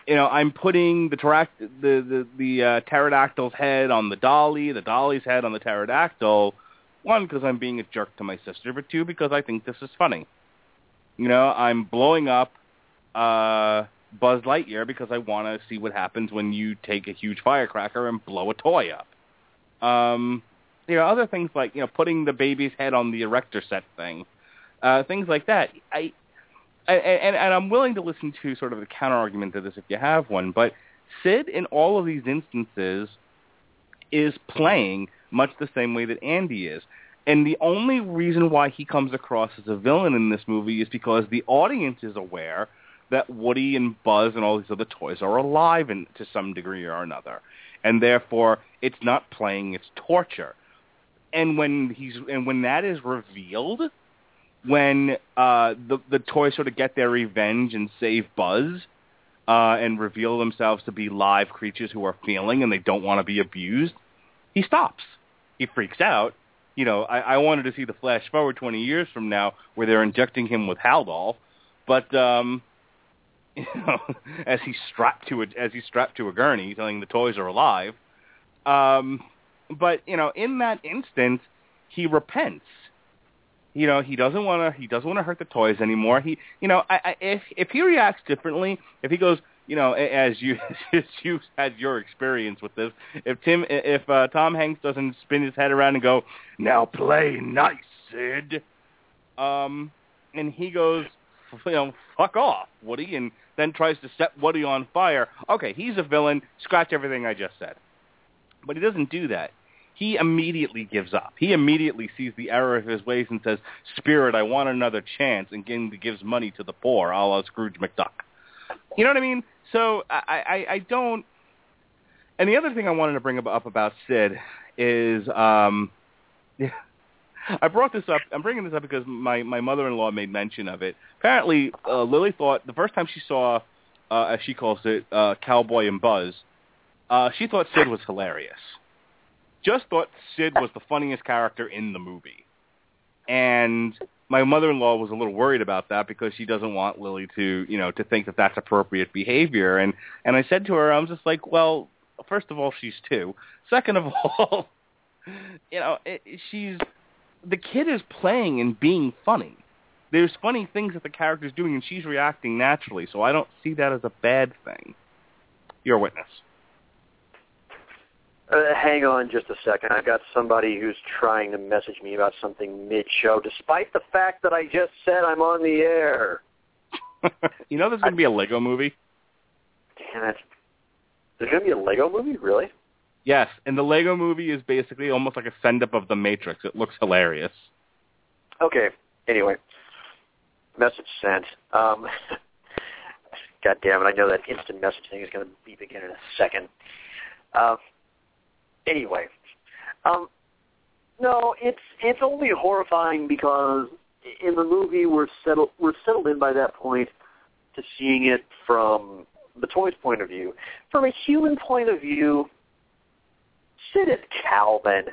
you know, I'm putting the pteract- the the, the uh, pterodactyl's head on the dolly, the dolly's head on the pterodactyl. One, because I'm being a jerk to my sister, but two, because I think this is funny. You know, I'm blowing up uh, Buzz Lightyear because I want to see what happens when you take a huge firecracker and blow a toy up. Um, you know, other things like you know putting the baby's head on the erector set thing, uh, things like that. I and, and I'm willing to listen to sort of the counter argument to this if you have one, but Sid in all of these instances is playing much the same way that Andy is. And the only reason why he comes across as a villain in this movie is because the audience is aware that Woody and Buzz and all these other toys are alive in, to some degree or another. And therefore, it's not playing, it's torture. And when he's and when that is revealed, when uh, the the toys sort of get their revenge and save Buzz, uh, and reveal themselves to be live creatures who are feeling and they don't want to be abused, he stops. He freaks out. You know, I, I wanted to see the flash forward 20 years from now where they're injecting him with Haldol, but um, <laughs> you know, as he's strapped to a as he's strapped to a gurney, telling the toys are alive. Um, but you know, in that instance, he repents. You know, he doesn't want to. He doesn't want to hurt the toys anymore. He, you know, I, I, if if he reacts differently, if he goes, you know, as you <laughs> as you've had your experience with this, if Tim, if uh, Tom Hanks doesn't spin his head around and go, now play nice, Sid, um, and he goes, you know, fuck off, Woody, and then tries to set Woody on fire. Okay, he's a villain. Scratch everything I just said. But he doesn't do that. He immediately gives up. He immediately sees the error of his ways and says, Spirit, I want another chance, and gives money to the poor, a la Scrooge McDuck. You know what I mean? So I, I, I don't... And the other thing I wanted to bring up about Sid is... Um, <laughs> I brought this up. I'm bringing this up because my my mother-in-law made mention of it. Apparently, uh, Lily thought the first time she saw, uh, as she calls it, uh, Cowboy and Buzz, uh, she thought Sid was hilarious. Just thought Sid was the funniest character in the movie, and my mother-in-law was a little worried about that because she doesn't want Lily to, you know, to think that that's appropriate behavior. And and I said to her, I'm just like, well, first of all, she's two. Second of <laughs> all, you know, it, she's the kid is playing and being funny. There's funny things that the character's doing, and she's reacting naturally. So I don't see that as a bad thing. You're a witness. Uh, hang on just a second. I've got somebody who's trying to message me about something mid-show, despite the fact that I just said I'm on the air. <laughs> you know there's going to be a Lego movie? Damn it. There's going to be a Lego movie? Really? Yes, and the Lego movie is basically almost like a send-up of The Matrix. It looks hilarious. Okay. Anyway, message sent. Um, <laughs> God damn it! I know that instant messaging thing is going to beep again in a second. Uh, anyway, um, no, it's it's only horrifying because in the movie we're settled we're settled in by that point to seeing it from the toy's point of view. From a human point of view, Sid is Calvin.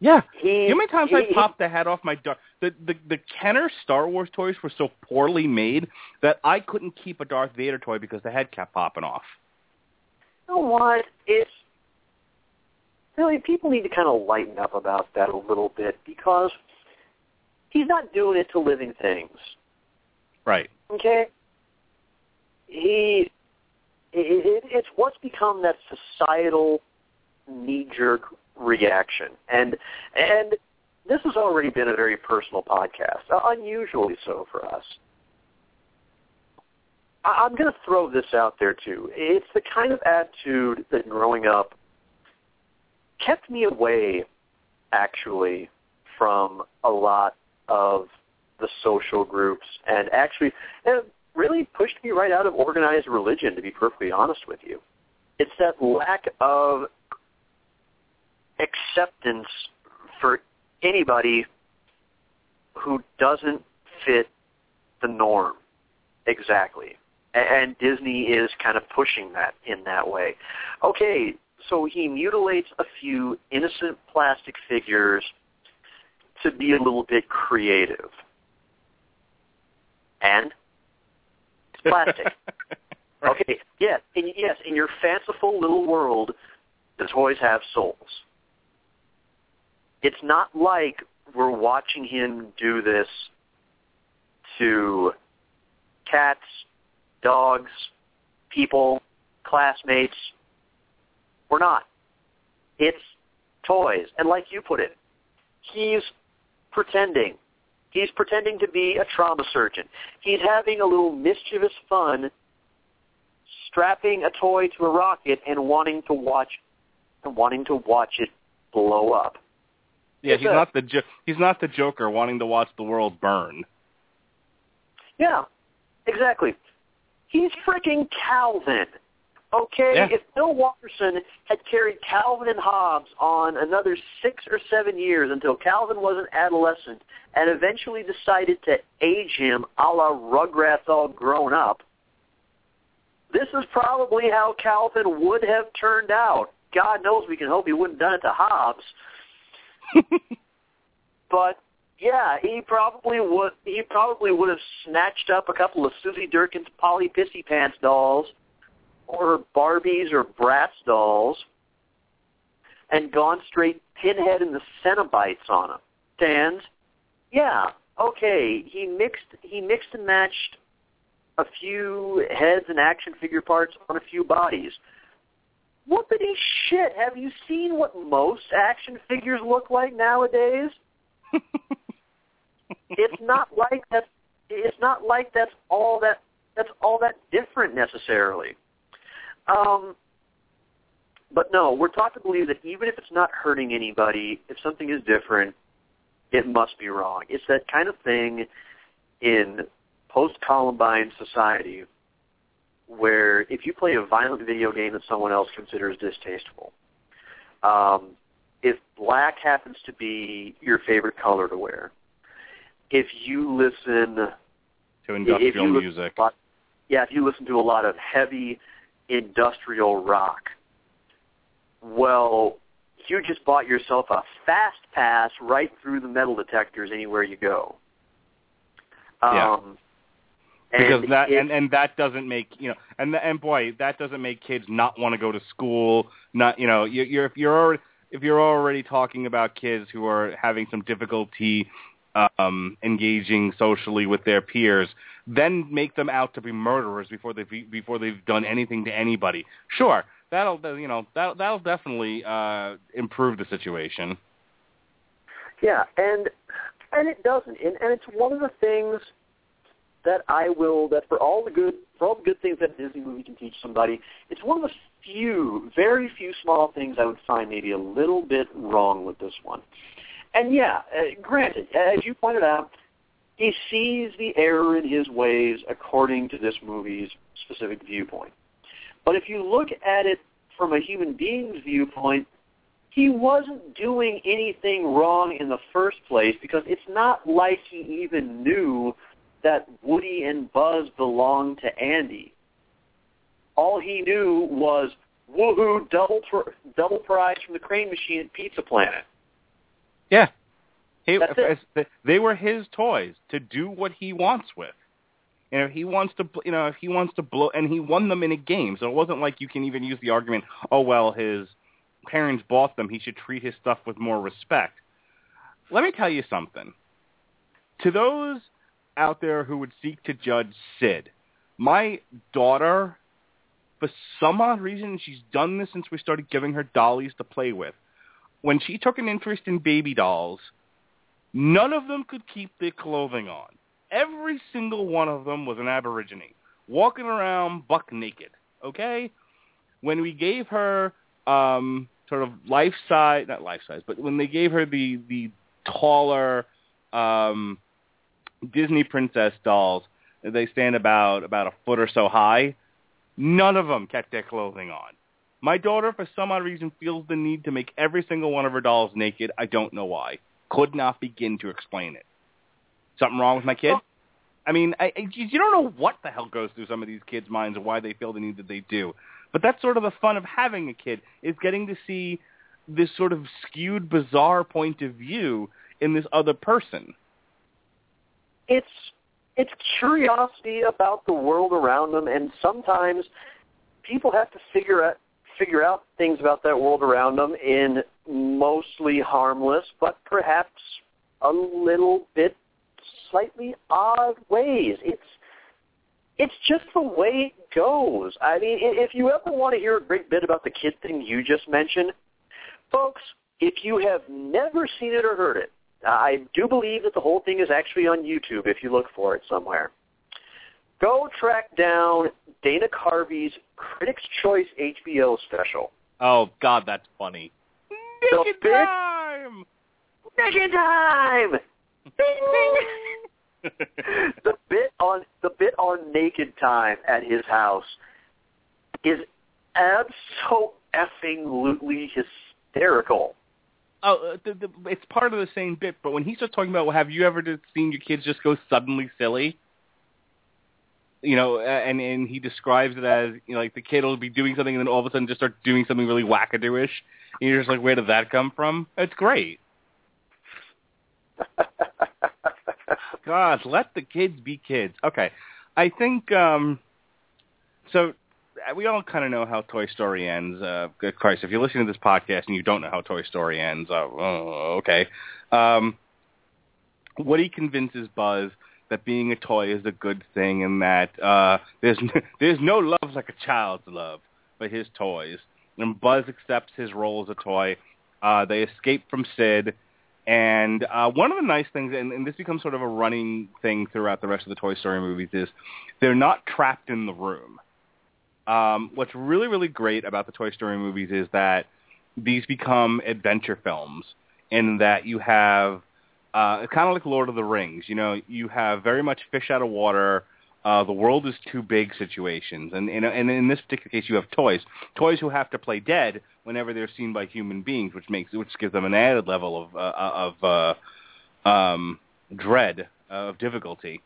Yeah. He, you know how many times he, I popped the head off my Darth? The, the the Kenner Star Wars toys were so poorly made that I couldn't keep a Darth Vader toy because the head kept popping off. You know what? It's really people need to kind of lighten up about that a little bit because he's not doing it to living things. Right. Okay. He, it, it's what's become that societal knee-jerk reaction, and and this has already been a very personal podcast, uh, unusually so for us. I, I'm going to throw this out there too. It's the kind of attitude that growing up kept me away, actually, from a lot of the social groups, and actually, and really pushed me right out of organized religion. To be perfectly honest with you, it's that lack of acceptance for anybody who doesn't fit the norm exactly. And Disney is kind of pushing that in that way. Okay, so he mutilates a few innocent plastic figures to be a little bit creative. And it's plastic. <laughs> right. Okay, yes, in, yes, in your fanciful little world, the toys have souls. It's not like we're watching him do this to cats, dogs, people, classmates. We're not. It's toys. And like you put it, he's pretending. He's pretending to be a trauma surgeon. He's having a little mischievous fun strapping a toy to a rocket and wanting to watch and wanting to watch it blow up. Yeah, It's he's a- not the jo- he's not the Joker wanting to watch the world burn. Yeah, exactly. He's freaking Calvin. Okay, Yeah. if Bill Watterson had carried Calvin and Hobbes on another six or seven years until Calvin was an adolescent and eventually decided to age him a la Rugrats all grown up, this is probably how Calvin would have turned out. God knows we can hope he wouldn't have done it to Hobbes. <laughs> But yeah, he probably would. He probably would have snatched up a couple of Susie Derkins' Polly Pissy Pants dolls, or Barbies or Bratz dolls, and gone straight pinhead in the Cenobites on them. And yeah, okay, he mixed he mixed and matched a few heads and action figure parts on a few bodies. Whoopity shit! Have you seen what most action figures look like nowadays? <laughs> it's not like that's it's not like that's all that that's all that different necessarily. Um, but no, we're taught to believe that even if it's not hurting anybody, if something is different, it must be wrong. It's that kind of thing in post-Columbine society where if you play a violent video game that someone else considers distasteful, um, if black happens to be your favorite color to wear, if you listen to industrial music. lot- yeah, if you listen to a lot of heavy industrial rock, well, you just bought yourself a fast pass right through the metal detectors anywhere you go. Yeah. Um, because and that and and that doesn't make you know and and boy that doesn't make kids not want to go to school not you know you you're if you're already if you're already talking about kids who are having some difficulty um engaging socially with their peers then make them out to be murderers before they before they've done anything to anybody sure that'll you know that that'll definitely uh improve the situation Yeah, and and it doesn't, and, and it's one of the things that I will that for all the good for all the good things that a Disney movie can teach somebody, it's one of the few, very few small things I would find maybe a little bit wrong with this one. And yeah, uh, granted, as you pointed out, he sees the error in his ways according to this movie's specific viewpoint. But if you look at it from a human being's viewpoint, he wasn't doing anything wrong in the first place because it's not like he even knew that Woody and Buzz belonged to Andy. All he knew was woohoo double pr- double prize from the crane machine at Pizza Planet. yeah he, they were his toys to do what he wants with know, if he wants to, you know, if he wants to blow, and he won them in a game, so it wasn't like you can even use the argument, oh well, his parents bought them, he should treat his stuff with more respect. Let me tell you something. To those out there who would seek to judge Sid, my daughter, for some odd reason, she's done this since we started giving her dollies to play with. When she took an interest in baby dolls, none of them could keep their clothing on. Every single one of them was an aborigine, walking around buck naked. Okay? When we gave her um, sort of life size, not life size, but when they gave her the the taller um, Disney princess dolls, they stand about about a foot or so high. None of them kept their clothing on. My daughter, for some odd reason, feels the need to make every single one of her dolls naked. I don't know why. Could not begin to explain it. Something wrong with my kid? I mean, I, I, you don't know what the hell goes through some of these kids' minds and why they feel the need that they do. But that's sort of the fun of having a kid is getting to see this sort of skewed, bizarre point of view in this other person. It's it's curiosity about the world around them, and sometimes people have to figure out figure out things about that world around them in mostly harmless, but perhaps a little bit slightly odd ways. It's it's just the way it goes. I mean, if you ever want to hear a great bit about the kid thing you just mentioned, folks, if you have never seen it or heard it, I do believe that the whole thing is actually on YouTube if you look for it somewhere. Go track down Dana Carvey's Critics' Choice HBO special. Oh God, that's funny. Naked time. Naked time. <laughs> the bit on the bit on Naked Time at his house is abso effing hysterical. Oh, uh, the, the, it's part of the same bit. But when he starts talking about, well, have you ever just seen your kids just go suddenly silly? You know, and and he describes it as you know, like the kid will be doing something and then all of a sudden just start doing something really wackadooish. And you're just like, where did that come from? It's great. <laughs> God, let the kids be kids. Okay, I think um, so. We all kind of know how Toy Story ends. Uh, good Christ, if you're listening to this podcast and you don't know how Toy Story ends, uh, oh, okay. Um, Woody convinces Buzz that being a toy is a good thing and that uh, there's n- <laughs> there's no love like a child's love, but his toys. And Buzz accepts his role as a toy. Uh, they escape from Sid and uh, one of the nice things, and, and this becomes sort of a running thing throughout the rest of the Toy Story movies, is they're not trapped in the room. Um, what's really, really great about the Toy Story movies is that these become adventure films in that you have uh, kind of like Lord of the Rings. You know, you have very much fish out of water, uh, the world is too big situations, and, and and in this particular case, you have toys, toys who have to play dead whenever they're seen by human beings, which makes which gives them an added level of uh, of uh, um, dread of difficulty.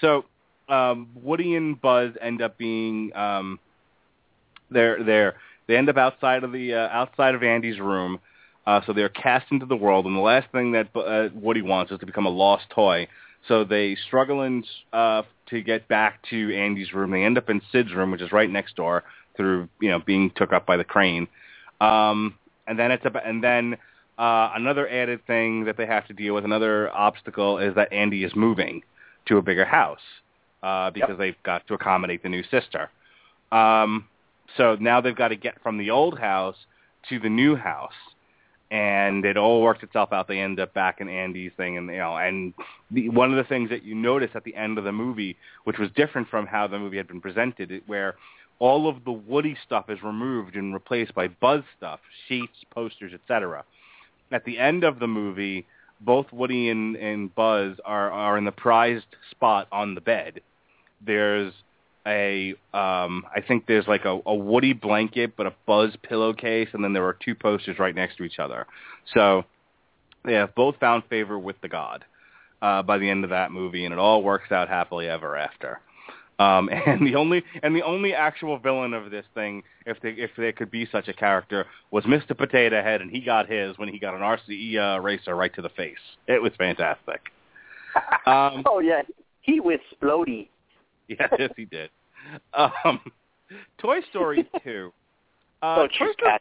So um, Woody and Buzz end up being um, they're they're they end up outside of the uh, outside of Andy's room. Uh, so they're cast into the world, and the last thing that uh, Woody wants is to become a lost toy. So they struggle in, uh, to get back to Andy's room. They end up in Sid's room, which is right next door, through you know being took up by the crane. Um, and then it's about, and then uh, another added thing that they have to deal with, another obstacle, is that Andy is moving to a bigger house uh, because yep. they've got to accommodate the new sister. Um, so now they've got to get from the old house to the new house and it all works itself out. They end up back in Andy's thing, and you know, and the, one of the things that you notice at the end of the movie, which was different from how the movie had been presented, where all of the Woody stuff is removed and replaced by Buzz stuff, sheets, posters, etc. At the end of the movie, both Woody and, and Buzz are are in the prized spot on the bed. There's a um I think there's like a, a Woody blanket but a Buzz pillowcase and then there are two posters right next to each other. So they have both found favor with the god uh by the end of that movie and it all works out happily ever after. Um <laughs> and the only and the only actual villain of this thing if they if there could be such a character was Mr. Potato Head and he got his when he got an RCE uh, racer right to the face. It was fantastic. <laughs> Um, oh yeah, he was Splody. <laughs> Yeah, yes, he did. Um, Toy Story <laughs> 2. Uh, oh, Toy Story...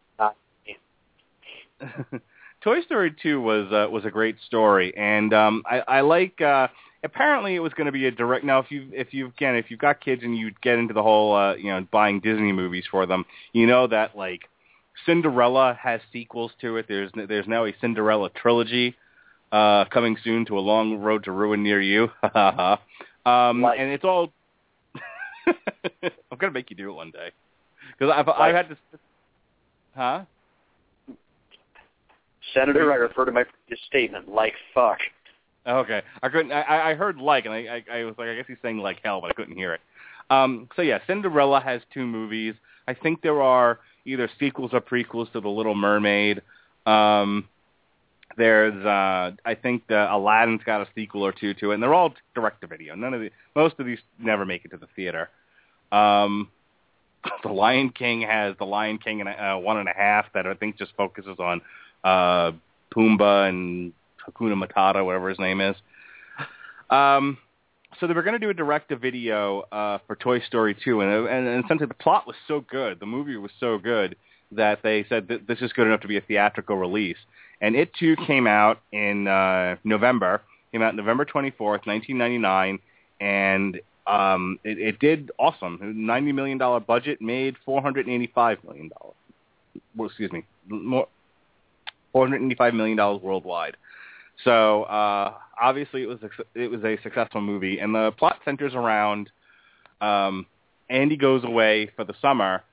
<laughs> Toy Story 2 was uh, was a great story, and um, I, I like. Uh, apparently, it was going to be a direct. Now, if you if you again if you've got kids and you get into the whole uh, you know buying Disney movies for them, you know that like Cinderella has sequels to it. There's there's now a Cinderella trilogy uh, coming soon to a long road to ruin near you. um, like, and it's all <laughs> I'm gonna make you do it one day because I've like, I've had to. Huh? Senator, I refer to my previous statement like fuck. Okay, I couldn't. I, I heard like, and I, I, I was like, I guess he's saying like hell, but I couldn't hear it. Um, so yeah, Cinderella has two movies. I think there are either sequels or prequels to The Little Mermaid. Um, there's, uh, I think the Aladdin's got a sequel or two to it, and they're all direct to video. None of the, most of these never make it to the theater. Um, <laughs> the Lion King has the Lion King and uh, one and a half that I think just focuses on uh, Pumbaa and Hakuna Matata, whatever his name is. Um, so they were going to do a direct-to-video uh, for Toy Story 2, and, and, and essentially the plot was so good, the movie was so good that they said that this is good enough to be a theatrical release. And it too came out in uh, November. Came out November 24th, 1999, and um, it, it did awesome. Ninety million dollar budget made four hundred eighty five million dollars. Well, excuse me, more four hundred eighty five million dollars worldwide. So uh, obviously it was it was a successful movie, and the plot centers around um, Andy goes away for the summer,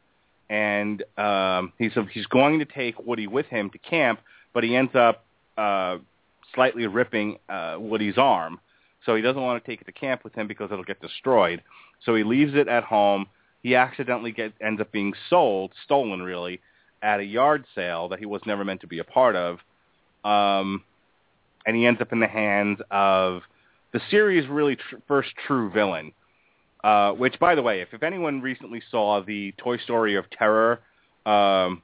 and um, he's he's going to take Woody with him to camp, but he ends up uh, slightly ripping uh, Woody's arm, so he doesn't want to take it to camp with him because it'll get destroyed. So he leaves it at home. He accidentally get, ends up being sold, stolen really, at a yard sale that he was never meant to be a part of. Um, and he ends up in the hands of the series' really tr- first true villain. Uh, which, by the way, if, if anyone recently saw the Toy Story of Terror um,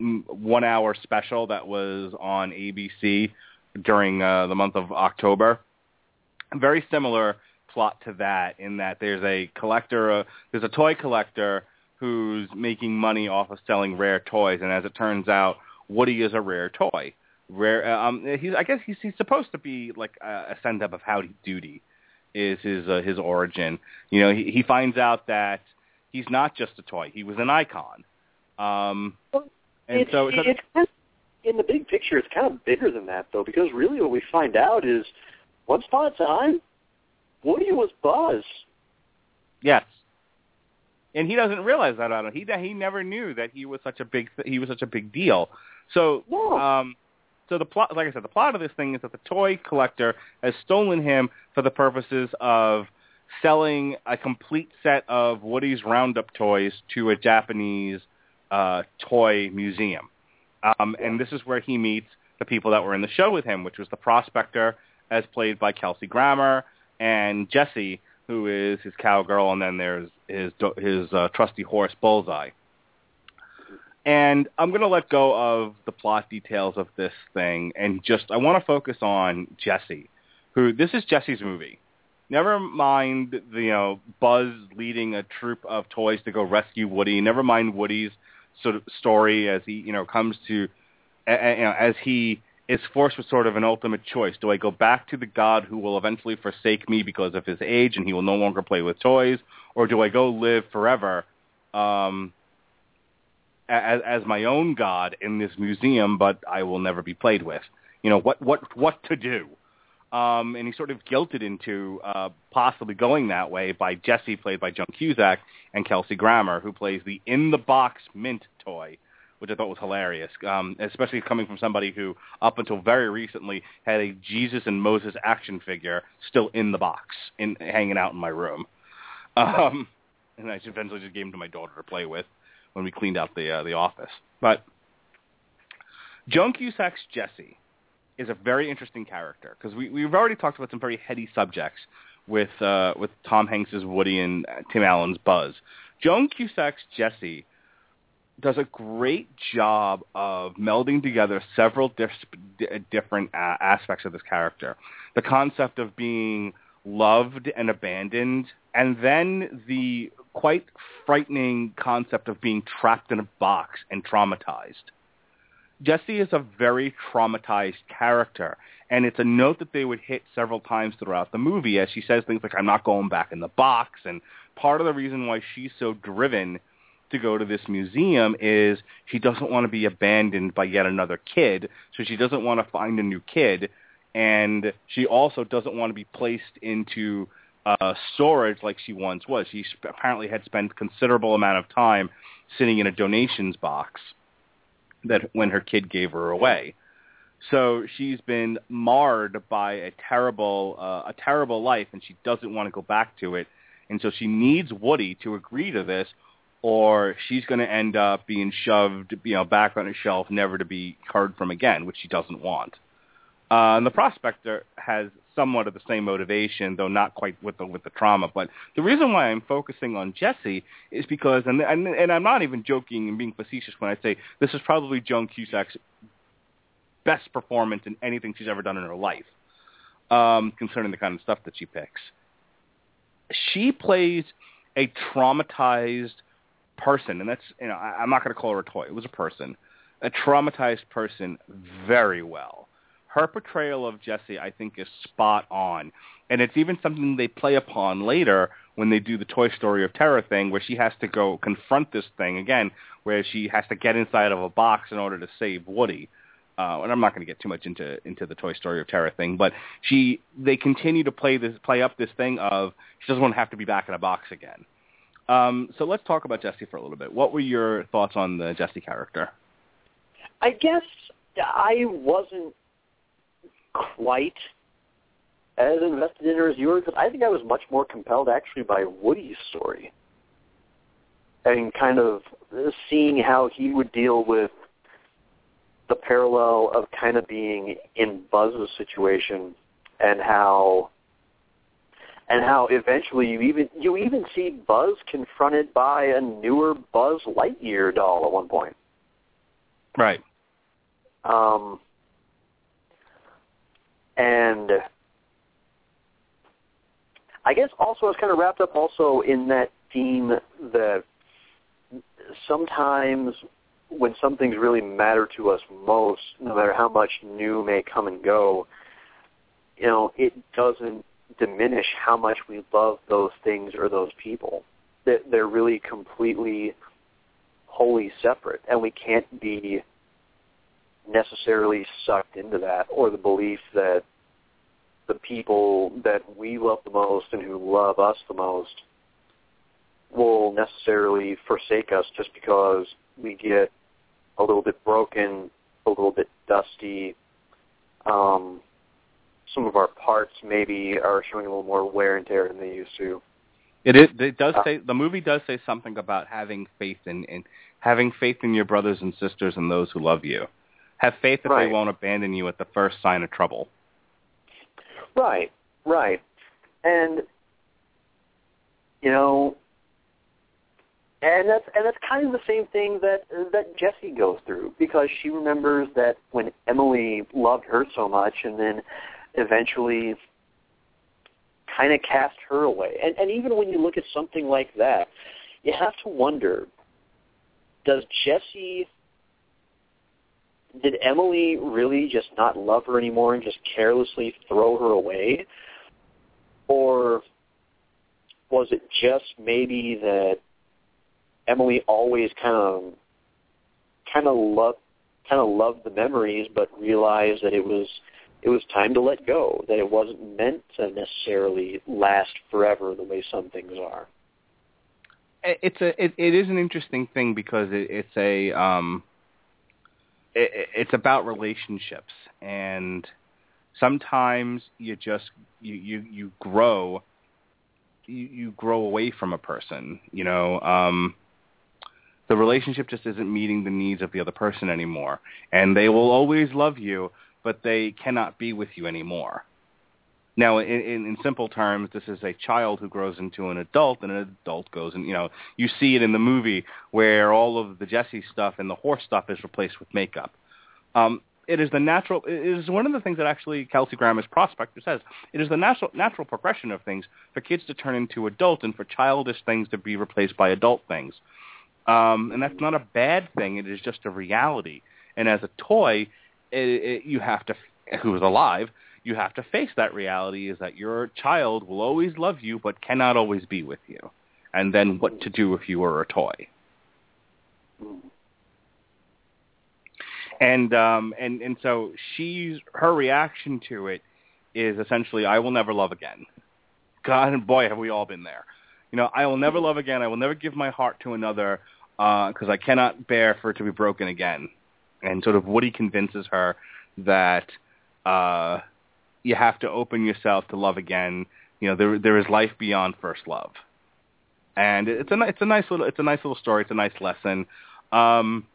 one-hour special that was on ABC during uh, the month of October, very similar plot to that in that there's a collector, uh, there's a toy collector who's making money off of selling rare toys, and as it turns out, Woody is a rare toy rare. Um, he's I guess he's he's supposed to be like a, a send up of Howdy Doody, is his uh, his origin. You know, he he finds out that he's not just a toy; he was an icon. Um, and it's, so it's, it's kind of, in the big picture, it's kind of bigger than that though, because really what we find out is once upon a time, Woody was Buzz. Yes. And he doesn't realize that about him. He he never knew that he was such a big he was such a big deal. So No. um so the plot, like I said, the plot of this thing is that the toy collector has stolen him for the purposes of selling a complete set of Woody's Roundup toys to a Japanese uh, toy museum. Um, and this is where he meets the people that were in the show with him, which was the prospector, as played by Kelsey Grammer, and Jessie, who is his cowgirl, and then there's his his uh, trusty horse Bullseye. And I'm going to let go of the plot details of this thing and just I want to focus on Jessie, who this is Jessie's movie. Never mind the you know Buzz leading a troop of toys to go rescue Woody. Never mind Woody's sort of story as he you know comes to you know as he is forced with sort of an ultimate choice. Do I go back to the God who will eventually forsake me because of his age and he will no longer play with toys, or do I go live forever? Um, as, as my own god in this museum, but I will never be played with. You know what what what to do, um, and he's sort of guilted into uh, possibly going that way by Jessie, played by Joan Cusack, and Kelsey Grammer, who plays the in the box mint toy, which I thought was hilarious, um, especially coming from somebody who up until very recently had a Jesus and Moses action figure still in the box, in hanging out in my room. <laughs> Um, and I eventually just gave him to my daughter to play with when we cleaned out the uh, the office. But Joan Cusack's Jessie is a very interesting character because we we've already talked about some very heady subjects with uh, with Tom Hanks's Woody and Tim Allen's Buzz. Joan Cusack's Jessie does a great job of melding together several different uh, aspects of this character. The concept of being loved and abandoned, and then the quite frightening concept of being trapped in a box and traumatized. Jessie is a very traumatized character, and it's a note that they would hit several times throughout the movie as she says things like, I'm not going back in the box, and part of the reason why she's so driven to go to this museum is she doesn't want to be abandoned by yet another kid, so she doesn't want to find a new kid, and she also doesn't want to be placed into uh, storage like she once was. She sp- apparently had spent considerable amount of time sitting in a donations box that when her kid gave her away. So she's been marred by a terrible uh, a terrible life, and she doesn't want to go back to it. And so she needs Woody to agree to this, or she's going to end up being shoved, you know, back on a shelf, never to be heard from again, which she doesn't want. Uh, and the prospector has somewhat of the same motivation, though not quite with the with the trauma. But the reason why I'm focusing on Jessie is because, and and, and I'm not even joking and being facetious when I say this is probably Joan Cusack's best performance in anything she's ever done in her life, um, concerning the kind of stuff that she picks. She plays a traumatized person, and that's you know I, I'm not going to call her a toy. It was a person, a traumatized person, very well her portrayal of Jessie, I think, is spot on. and it's even something they play upon later when they do the Toy Story of Terror thing, where she has to go confront this thing again, where she has to get inside of a box in order to save Woody. Uh, and I'm not going to get too much into into the Toy Story of Terror thing, but she they continue to play this play up this thing of she doesn't want to have to be back in a box again. Um, so let's talk about Jessie for a little bit. What were your thoughts on the Jessie character? I guess I wasn't quite as invested in her as you were, because I think I was much more compelled actually by Woody's story and kind of seeing how he would deal with the parallel of kind of being in Buzz's situation and how and how eventually you even you even see Buzz confronted by a newer Buzz Lightyear doll at one point. Right. Um, and I guess also it's kind of wrapped up also in that theme that sometimes when some things really matter to us most, no matter how much new may come and go, you know, it doesn't diminish how much we love those things or those people. That they're really completely wholly separate, and we can't be necessarily sucked into that or the belief that the people that we love the most and who love us the most will necessarily forsake us just because we get a little bit broken, a little bit dusty. Um, some of our parts maybe are showing a little more wear and tear than they used to. It is. It does say the movie does say something about having faith in, in having faith in your brothers and sisters and those who love you. Have faith that Right. they won't abandon you at the first sign of trouble. Right, right. And you know and that's and that's kind of the same thing that that Jessie goes through because she remembers that when Emily loved her so much and then eventually kind of cast her away. And and even when you look at something like that, you have to wonder does Jessie did Emily really just not love her anymore and just carelessly throw her away? Or was it just maybe that Emily always kind of kind of loved kind of loved the memories but realized that it was it was time to let go, that it wasn't meant to necessarily last forever the way some things are. It- It's a. It, it is an interesting thing because it, it's a. Um, it, it- it's about relationships, and sometimes you just you you you grow. You, you grow away from a person. You know. Um, the relationship just isn't meeting the needs of the other person anymore, and they will always love you, but they cannot be with you anymore. Now, in, in, in simple terms, this is a child who grows into an adult, and an adult goes and you know you see it in the movie where all of the Jessie stuff and the horse stuff is replaced with makeup. Um, it is the natural. It is one of the things that actually Kelsey Grammer's prospector says. It is the natural natural progression of things for kids to turn into adult and for childish things to be replaced by adult things. Um, and that's not a bad thing. It is just a reality. And as a toy, it, it, you have to, who is alive, you have to face that reality is that your child will always love you but cannot always be with you. And then what to do if you are a toy. And um and and so she's her reaction to it is essentially I will never love again. God and boy have we all been there. You know, I will never love again. I will never give my heart to another because I cannot bear for it to be broken again. And sort of Woody convinces her that uh, you have to open yourself to love again. You know, there there is life beyond first love, and it's a it's a nice little it's a nice little story. It's a nice lesson. Um,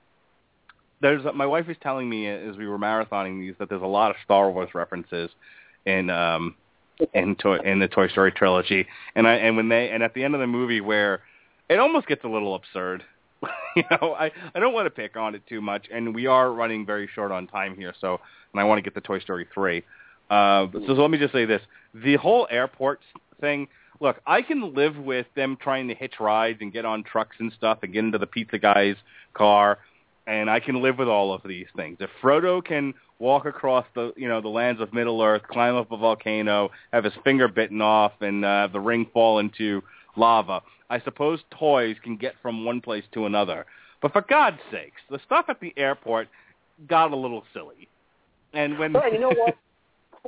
there's my wife was telling me as we were marathoning these that there's a lot of Star Wars references in um in toy in the Toy Story trilogy, and I and when they and at the end of the movie where it almost gets a little absurd. <laughs> you know, I I don't want to pick on it too much, and we are running very short on time here, so and I want to get to Toy Story three. Uh, so, so let me just say this: the whole airport thing. Look, I can live with them trying to hitch rides and get on trucks and stuff and get into the pizza guy's car, and I can live with all of these things. If Frodo can walk across the you know the lands of Middle Earth, climb up a volcano, have his finger bitten off, and uh, the ring fall into lava. I suppose toys can get from one place to another, but for God's sakes, the stuff at the airport got a little silly. And when well, you know what, <laughs>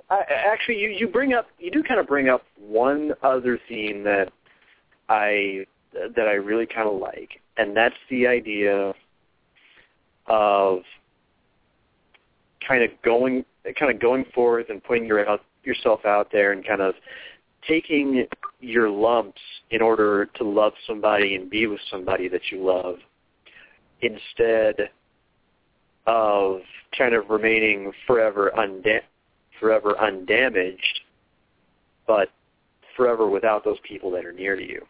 I, actually, you you bring up you do kind of bring up one other theme that I that I really kind of like, and that's the idea of kind of going kind of going forth and putting your out, yourself out there and kind of taking your lumps in order to love somebody and be with somebody that you love instead of kind of remaining forever unda- forever undamaged but forever without those people that are near to you.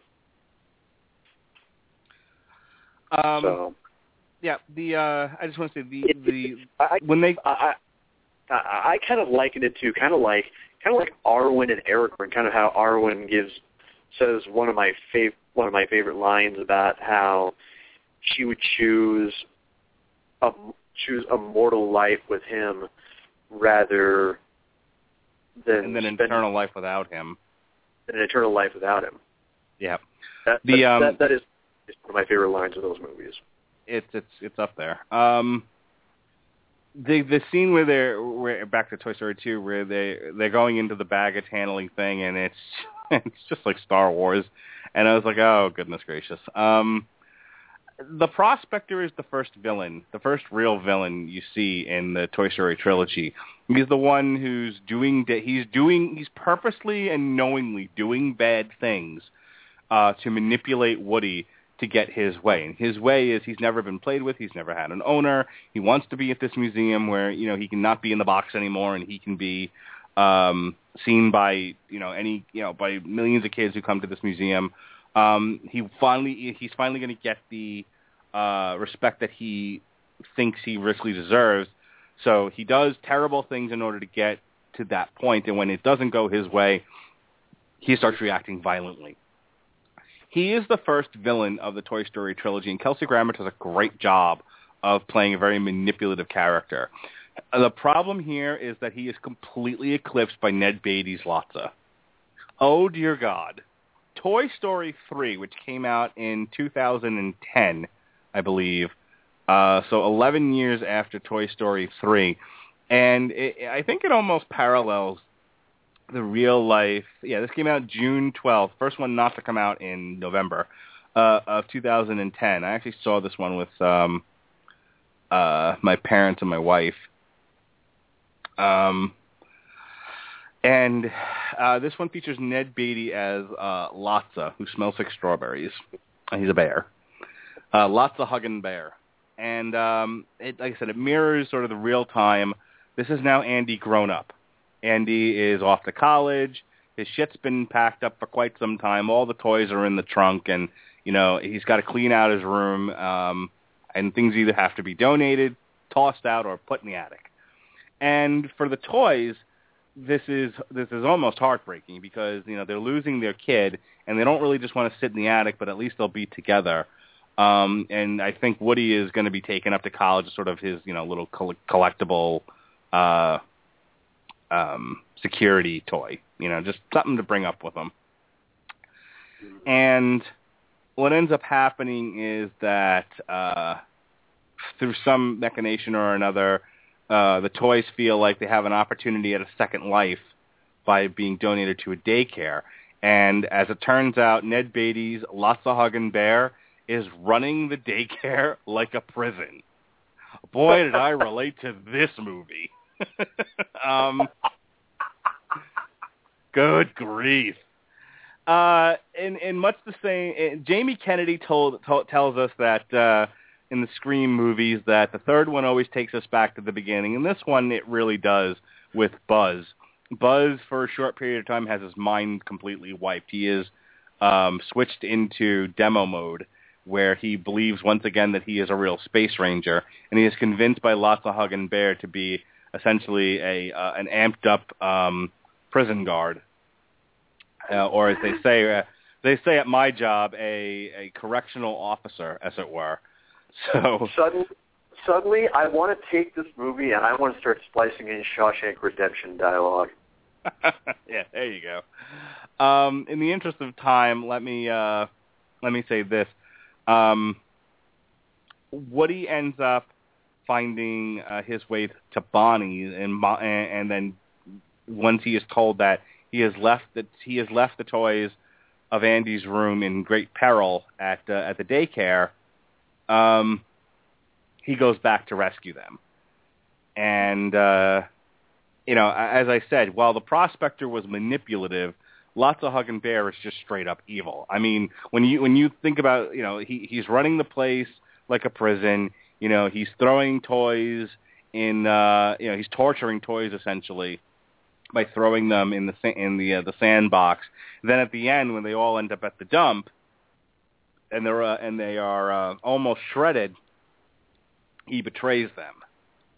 Um, so yeah, the uh, I just want to say the It- the I, when they I, I, I kind of liken it to kind of like kind of like Arwen and Aragorn, kind of how Arwen gives says one of my fav- one of my favorite lines about how she would choose a choose a mortal life with him rather than and then spend eternal life without him. an eternal life without him. Yeah, That, The, that, um, that, that is is one of my favorite lines of those movies. it's it's it's up there. Um, the the scene where they're where back to Toy Story two where they they're going into the baggage handling thing and it's <laughs> it's just like Star Wars, and I was like, oh goodness gracious. Um, the Prospector is the first villain, the first real villain you see in the Toy Story trilogy. He's the one who's doing he's doing he's purposely and knowingly doing bad things uh, to manipulate Woody to get his way. And his way is he's never been played with. He's never had an owner. He wants to be at this museum where you know he can not be in the box anymore, and he can be um, seen by you know any you know by millions of kids who come to this museum. Um, he finally he's finally going to get the uh, respect that he thinks he richly deserves. So he does terrible things in order to get to that point, and when it doesn't go his way, he starts reacting violently. He is the first villain of the Toy Story trilogy, and Kelsey Grammer does a great job of playing a very manipulative character. The problem here is that he is completely eclipsed by Ned Beatty's Lotso. Oh dear God. Toy Story 3, which came out in 2010, I believe, uh, so 11 years after Toy Story 3, and it, I think it almost parallels the real life. Yeah, this came out June 12th. First one not to come out in November uh, of 2010. I actually saw this one with um, uh, my parents and my wife. Um, and uh, this one features Ned Beatty as uh, Lotso, who smells like strawberries. He's a bear. Uh, Lots-o'-Huggin' Bear. And um, it, like I said, it mirrors sort of the real time. This is now Andy grown up. Andy is off to college. His shit's been packed up for quite some time. All the toys are in the trunk, and you know he's got to clean out his room. Um, and things either have to be donated, tossed out, or put in the attic. And for the toys, this is this is almost heartbreaking because you know they're losing their kid, and they don't really just want to sit in the attic, but at least they'll be together. Um, and I think Woody is going to be taken up to college, as sort of his you know little coll- collectible uh, um, security toy. You know, just something to bring up with him. And what ends up happening is that uh, through some machination or another, uh, the toys feel like they have an opportunity at a second life by being donated to a daycare. And as it turns out, Ned Beatty's of Huggin' Bear is running the daycare <laughs> like a prison. Boy, did I relate to this movie. <laughs> um, good grief. Uh, in, in much the same, Jamie Kennedy told, told tells us that uh, in the Scream movies that the third one always takes us back to the beginning, and this one it really does with Buzz. Buzz, for a short period of time, has his mind completely wiped. He is um, switched into demo mode, where he believes once again that he is a real space ranger, and he is convinced by Lots-o'-Huggin' Bear to be essentially a uh, an amped up um, prison guard, uh, or as they say, uh, they say at my job, a a correctional officer, as it were. So Suddenly, suddenly I want to take this movie and I want to start splicing in Shawshank Redemption dialogue. <laughs> yeah, there you go. Um, in the interest of time, let me uh, let me say this. Um, Woody ends up finding uh, his way to Bonnie, and, and then once he is told that he has left the he has left the toys of Andy's room in great peril at uh, at the daycare, um, he goes back to rescue them, and uh, you know, as I said, while the prospector was manipulative, Lots-o'-Huggin' Bear is just straight up evil. I mean, when you when you think about, you know, he he's running the place like a prison. You know, he's throwing toys in, uh, you know, he's torturing toys essentially by throwing them in the in the uh, the sandbox. Then at the end, when they all end up at the dump, and they're uh, and they are uh, almost shredded, he betrays them,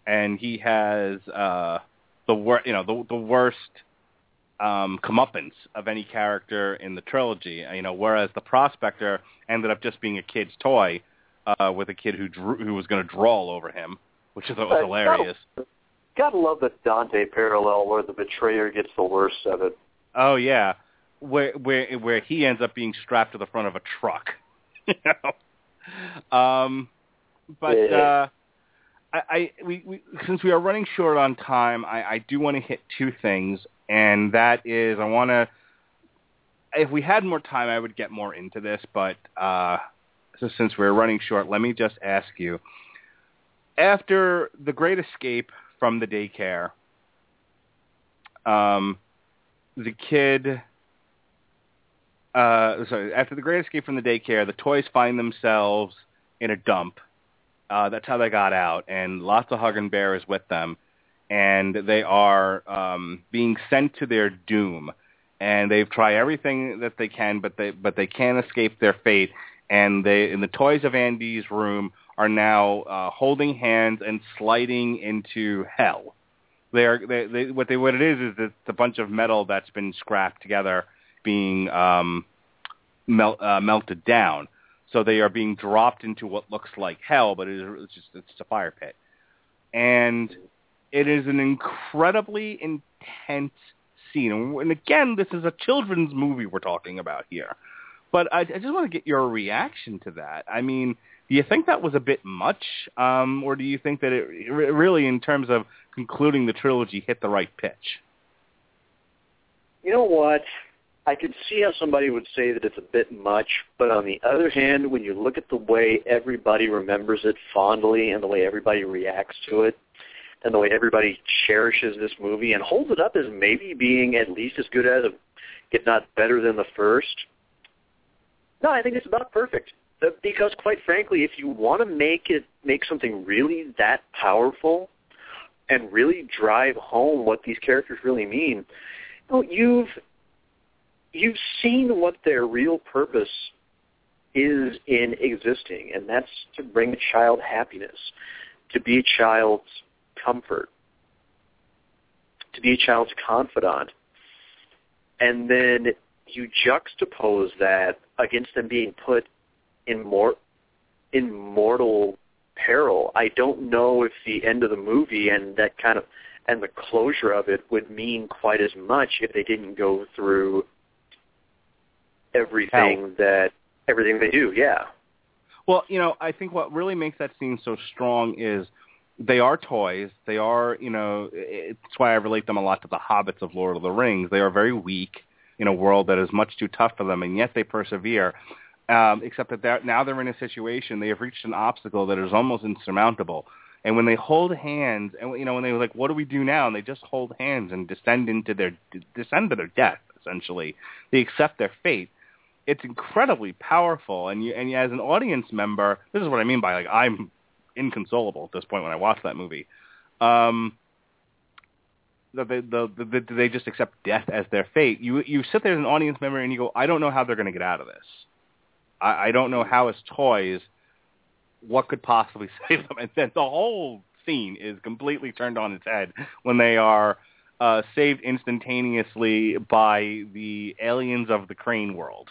and he has uh, the wor- you know the the worst um, comeuppance of any character in the trilogy. You know, whereas the Prospector ended up just being a kid's toy uh, with a kid who drew, who was going to drawl over him, which I thought was hilarious. Gotta, gotta love the Dante parallel where the betrayer gets the worst of it. Oh yeah, where where where he ends up being strapped to the front of a truck. You <laughs> know? Um, but uh, I, I we, we since we are running short on time, I, I do want to hit two things, and that is I want to. If we had more time, I would get more into this, but uh, so since we're running short, let me just ask you: after the Great Escape from the daycare, um, the kid. Uh, sorry, after the Great Escape from the daycare, the toys find themselves in a dump. Uh, that's how they got out, and Lots-o'-Huggin' Bear is with them, and they are um, being sent to their doom. And they've tried everything that they can, but they but they can't escape their fate. And they, in the toys of Andy's room, are now uh, holding hands and sliding into hell. They are they, they, what they what it is is it's a bunch of metal that's been scrapped together, being um, melt, uh, melted down. So they are being dropped into what looks like hell, but it is it's just it's a fire pit, and it is an incredibly intense scene. And- again, this is a children's movie we're talking about here, but I, I just want to get your reaction to that. I mean, do you think that was a bit much, um, or do you think that it re- really, in terms of concluding the trilogy, hit the right pitch? You know what? I could see how somebody would say that it's a bit much, but on the other hand, when you look at the way everybody remembers it fondly and the way everybody reacts to it, and the way everybody cherishes this movie and holds it up as maybe being at least as good as, if not better than the first, no, I think it's about perfect. Because quite frankly, if you want to make it make something really that powerful and really drive home what these characters really mean, you've you've seen what their real purpose is in existing, and that's to bring a child happiness, to be a child's comfort, to be a child's confidant. And then you juxtapose that against them being put in more in mortal peril. I don't know if the end of the movie and that kind of and the closure of it would mean quite as much if they didn't go through everything that everything they do. Yeah. Well, you know, I think what really makes that scene so strong is they are toys. They are, you know, it's why I relate them a lot to the hobbits of Lord of the Rings. They are very weak in a world that is much too tough for them, and yet they persevere. Um, except that they're, now they're in a situation, they have reached an obstacle that is almost insurmountable. And when they hold hands, and you know, when they were like, "What do we do now?" and they just hold hands and descend into their descend to their death. Essentially, they accept their fate. It's incredibly powerful, and you, and as an audience member, this is what I mean by like I'm inconsolable at this point when I watch that movie. Um, they, the, the, the, they just accept death as their fate. You you sit there as an audience member and you go, I don't know how they're going to get out of this. I, I don't know how as toys, what could possibly <laughs> save them. And then the whole scene is completely turned on its head when they are uh, saved instantaneously by the aliens of the Crane world.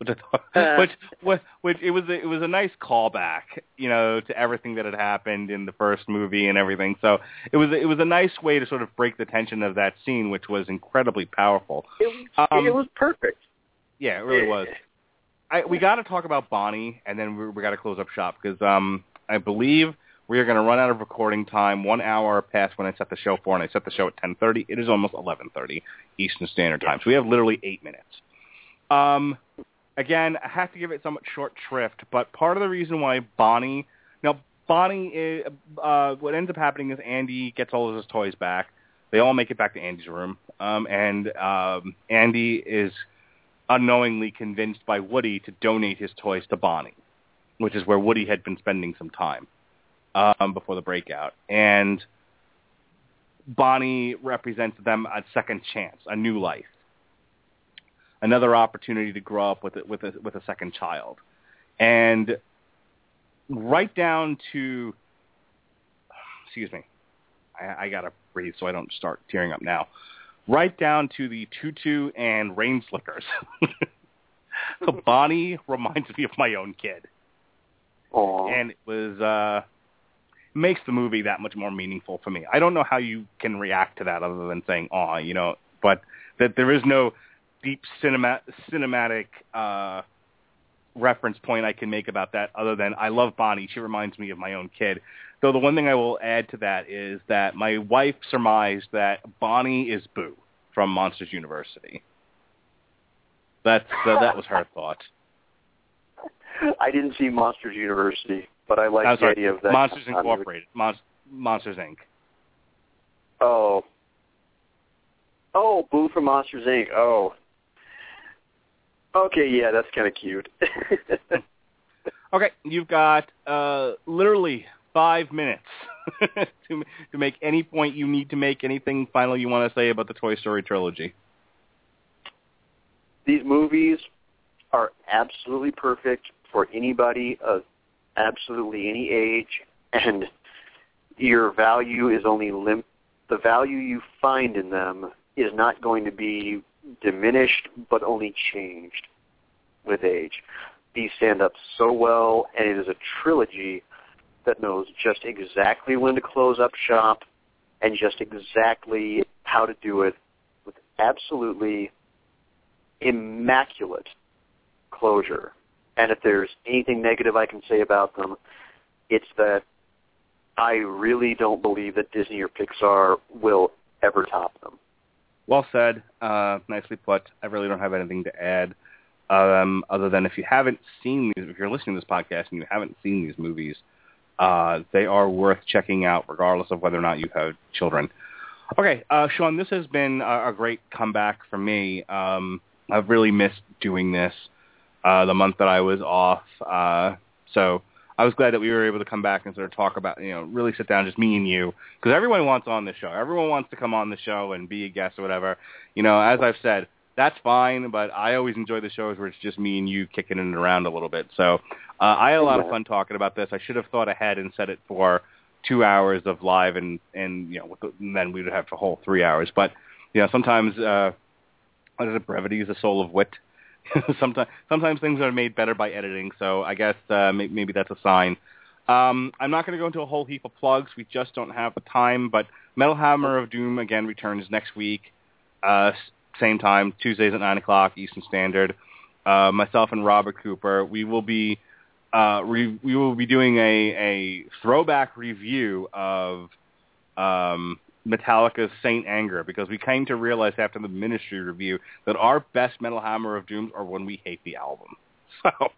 <laughs> which I thought, which, which, which it was, a, it was a nice callback, you know, to everything that had happened in the first movie and everything. So it was, it was a nice way to sort of break the tension of that scene, which was incredibly powerful. It was, um, it was perfect. Yeah, it really was. I, we got to talk about Bonnie, and then we, we got to close up shop because um, I believe we are going to run out of recording time one hour past when I set the show for, and I set the show at 10:30. It is almost 11:30 Eastern Standard Time, so we have literally eight minutes. Um, again, I have to give it somewhat short shrift, but part of the reason why Bonnie, now Bonnie, is, uh, what ends up happening is Andy gets all of his toys back. They all make it back to Andy's room, um, and um, Andy is unknowingly convinced by Woody to donate his toys to Bonnie, which is where Woody had been spending some time um, before the breakout. And Bonnie represents them a second chance, a new life, another opportunity to grow up with a, with a, with a second child, and right down to excuse me, I, I gotta breathe so I don't start tearing up now. Right down to the tutu and rain slickers. so <laughs> Bonnie reminds me of my own kid. Aww. And it was uh makes the movie that much more meaningful for me. I don't know how you can react to that other than saying "aw," you know, but that there is no deep cinema cinematic uh reference point I can make about that other than I love Bonnie. She reminds me of my own kid. Though the one thing I will add to that is that my wife surmised that Bonnie is Boo from Monsters University. That's uh, that was her thought. <laughs> I didn't see Monsters University, but I like the idea of that. Monsters Incorporated. Mon- Monsters Inc. Oh. Oh, Boo from Monsters Inc. Oh. Okay, yeah, that's kind of cute. <laughs> okay, you've got uh, literally five minutes <laughs> to to make any point you need to make. Anything final you want to say about the Toy Story trilogy? These movies are absolutely perfect for anybody of absolutely any age, and your value is only lim- the value you find in them is not going to be diminished, but only changed with age. These stand up so well, and it is a trilogy that knows just exactly when to close up shop and just exactly how to do it with absolutely immaculate closure. And if there's anything negative I can say about them, it's that I really don't believe that Disney or Pixar will ever top them. Well said. Uh, nicely put. I really don't have anything to add, um, other than if you haven't seen these, if you're listening to this podcast and you haven't seen these movies, uh, they are worth checking out, regardless of whether or not you have children. Okay, uh, Sean, this has been a, a great comeback for me. Um, I've really missed doing this uh, the month that I was off, uh, so I was glad that we were able to come back and sort of talk about, you know, really sit down, just me and you, because everyone wants on the show. Everyone wants to come on the show and be a guest or whatever. You know, as I've said, that's fine, but I always enjoy the shows where it's just me and you kicking it around a little bit. So uh, I had a lot of fun talking about this. I should have thought ahead and set it for two hours of live, and and you know, with the, and then we would have a whole three hours. But you know, sometimes uh, what is it? Brevity is the soul of wit. <laughs> sometimes sometimes things are made better by editing. So I guess uh, maybe, that's a sign. Um, I'm not going to go into a whole heap of plugs. We just don't have the time. But Metal Hammer of Doom again returns next week, uh, same time, Tuesdays at nine o'clock Eastern Standard. Uh, myself and Robert Cooper, we will be uh, re- we will be doing a, a throwback review of um, Metallica's Saint Anger because we came to realize after the Ministry review that our best Metal Hammer of Dooms are when we hate the album. <laughs> So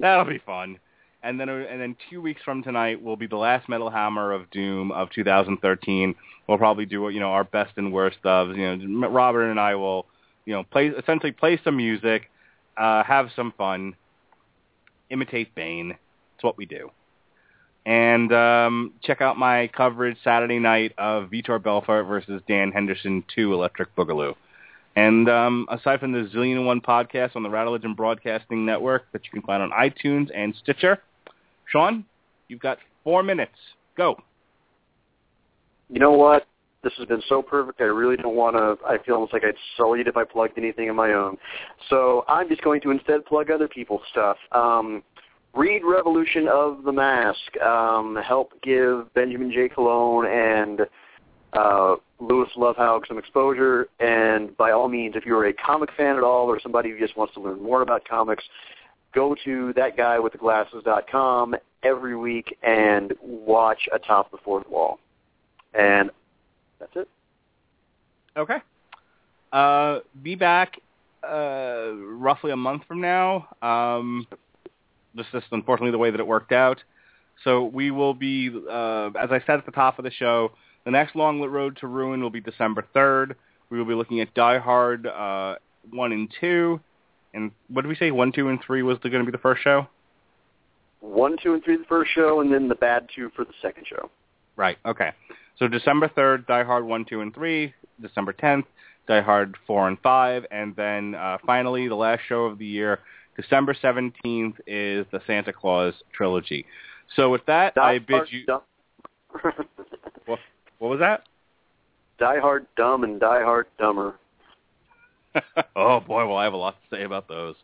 that'll be fun. And then and then two weeks from tonight will be the last Metal Hammer of Doom of 2013. We'll probably do you know our best and worst of you know Robert and I will you know play essentially play some music, uh, have some fun, imitate Bane. It's what we do and um, check out my coverage Saturday night of Vitor Belfort versus Dan Henderson 2 Electric Boogaloo. And um, aside from the Zillion and One podcast on the Rattlegion Broadcasting Network that you can find on iTunes and Stitcher, Sean, you've got four minutes. Go. You know what? this has been so perfect. I really don't want to. I feel almost like I'd sully it if I plugged anything of my own. So I'm just going to instead plug other people's stuff. Um, read Revolution of the Mask. Um, help give Benjamin J. Cologne and uh, Lewis Lovhaug some exposure. And by all means, if you're a comic fan at all or somebody who just wants to learn more about comics, go to thatguywiththeglasses.com every week and watch Atop the Fourth Wall. And that's it. Okay. Uh, be back uh, roughly a month from now. Um, this is unfortunately the way that it worked out. So we will be, uh, as I said at the top of the show, the next Long Road to Ruin will be December 3rd. We will be looking at Die Hard uh, 1 and 2. And what did we say? 1, 2, and 3 was going to be the first show? 1, 2, and 3 the first show, and then the bad 2 for the second show. Right, okay. So December 3rd, Die Hard 1, 2, and 3. December 10th, Die Hard 4 and 5. And then uh, finally, the last show of the year, December 17th, is the Santa Claus trilogy. So with that, Die I bid you... <laughs> What, what was that? Die Hard Dumb and Die Hard Dumber. <laughs> oh boy, well I have a lot to say about those.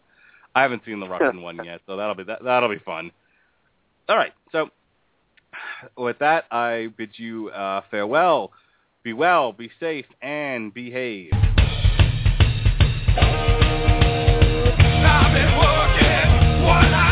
I haven't seen the Russian <laughs> one yet, so that'll be that, that'll be fun. All right, so with that, I bid you uh, farewell. Be well, be safe, and behave. One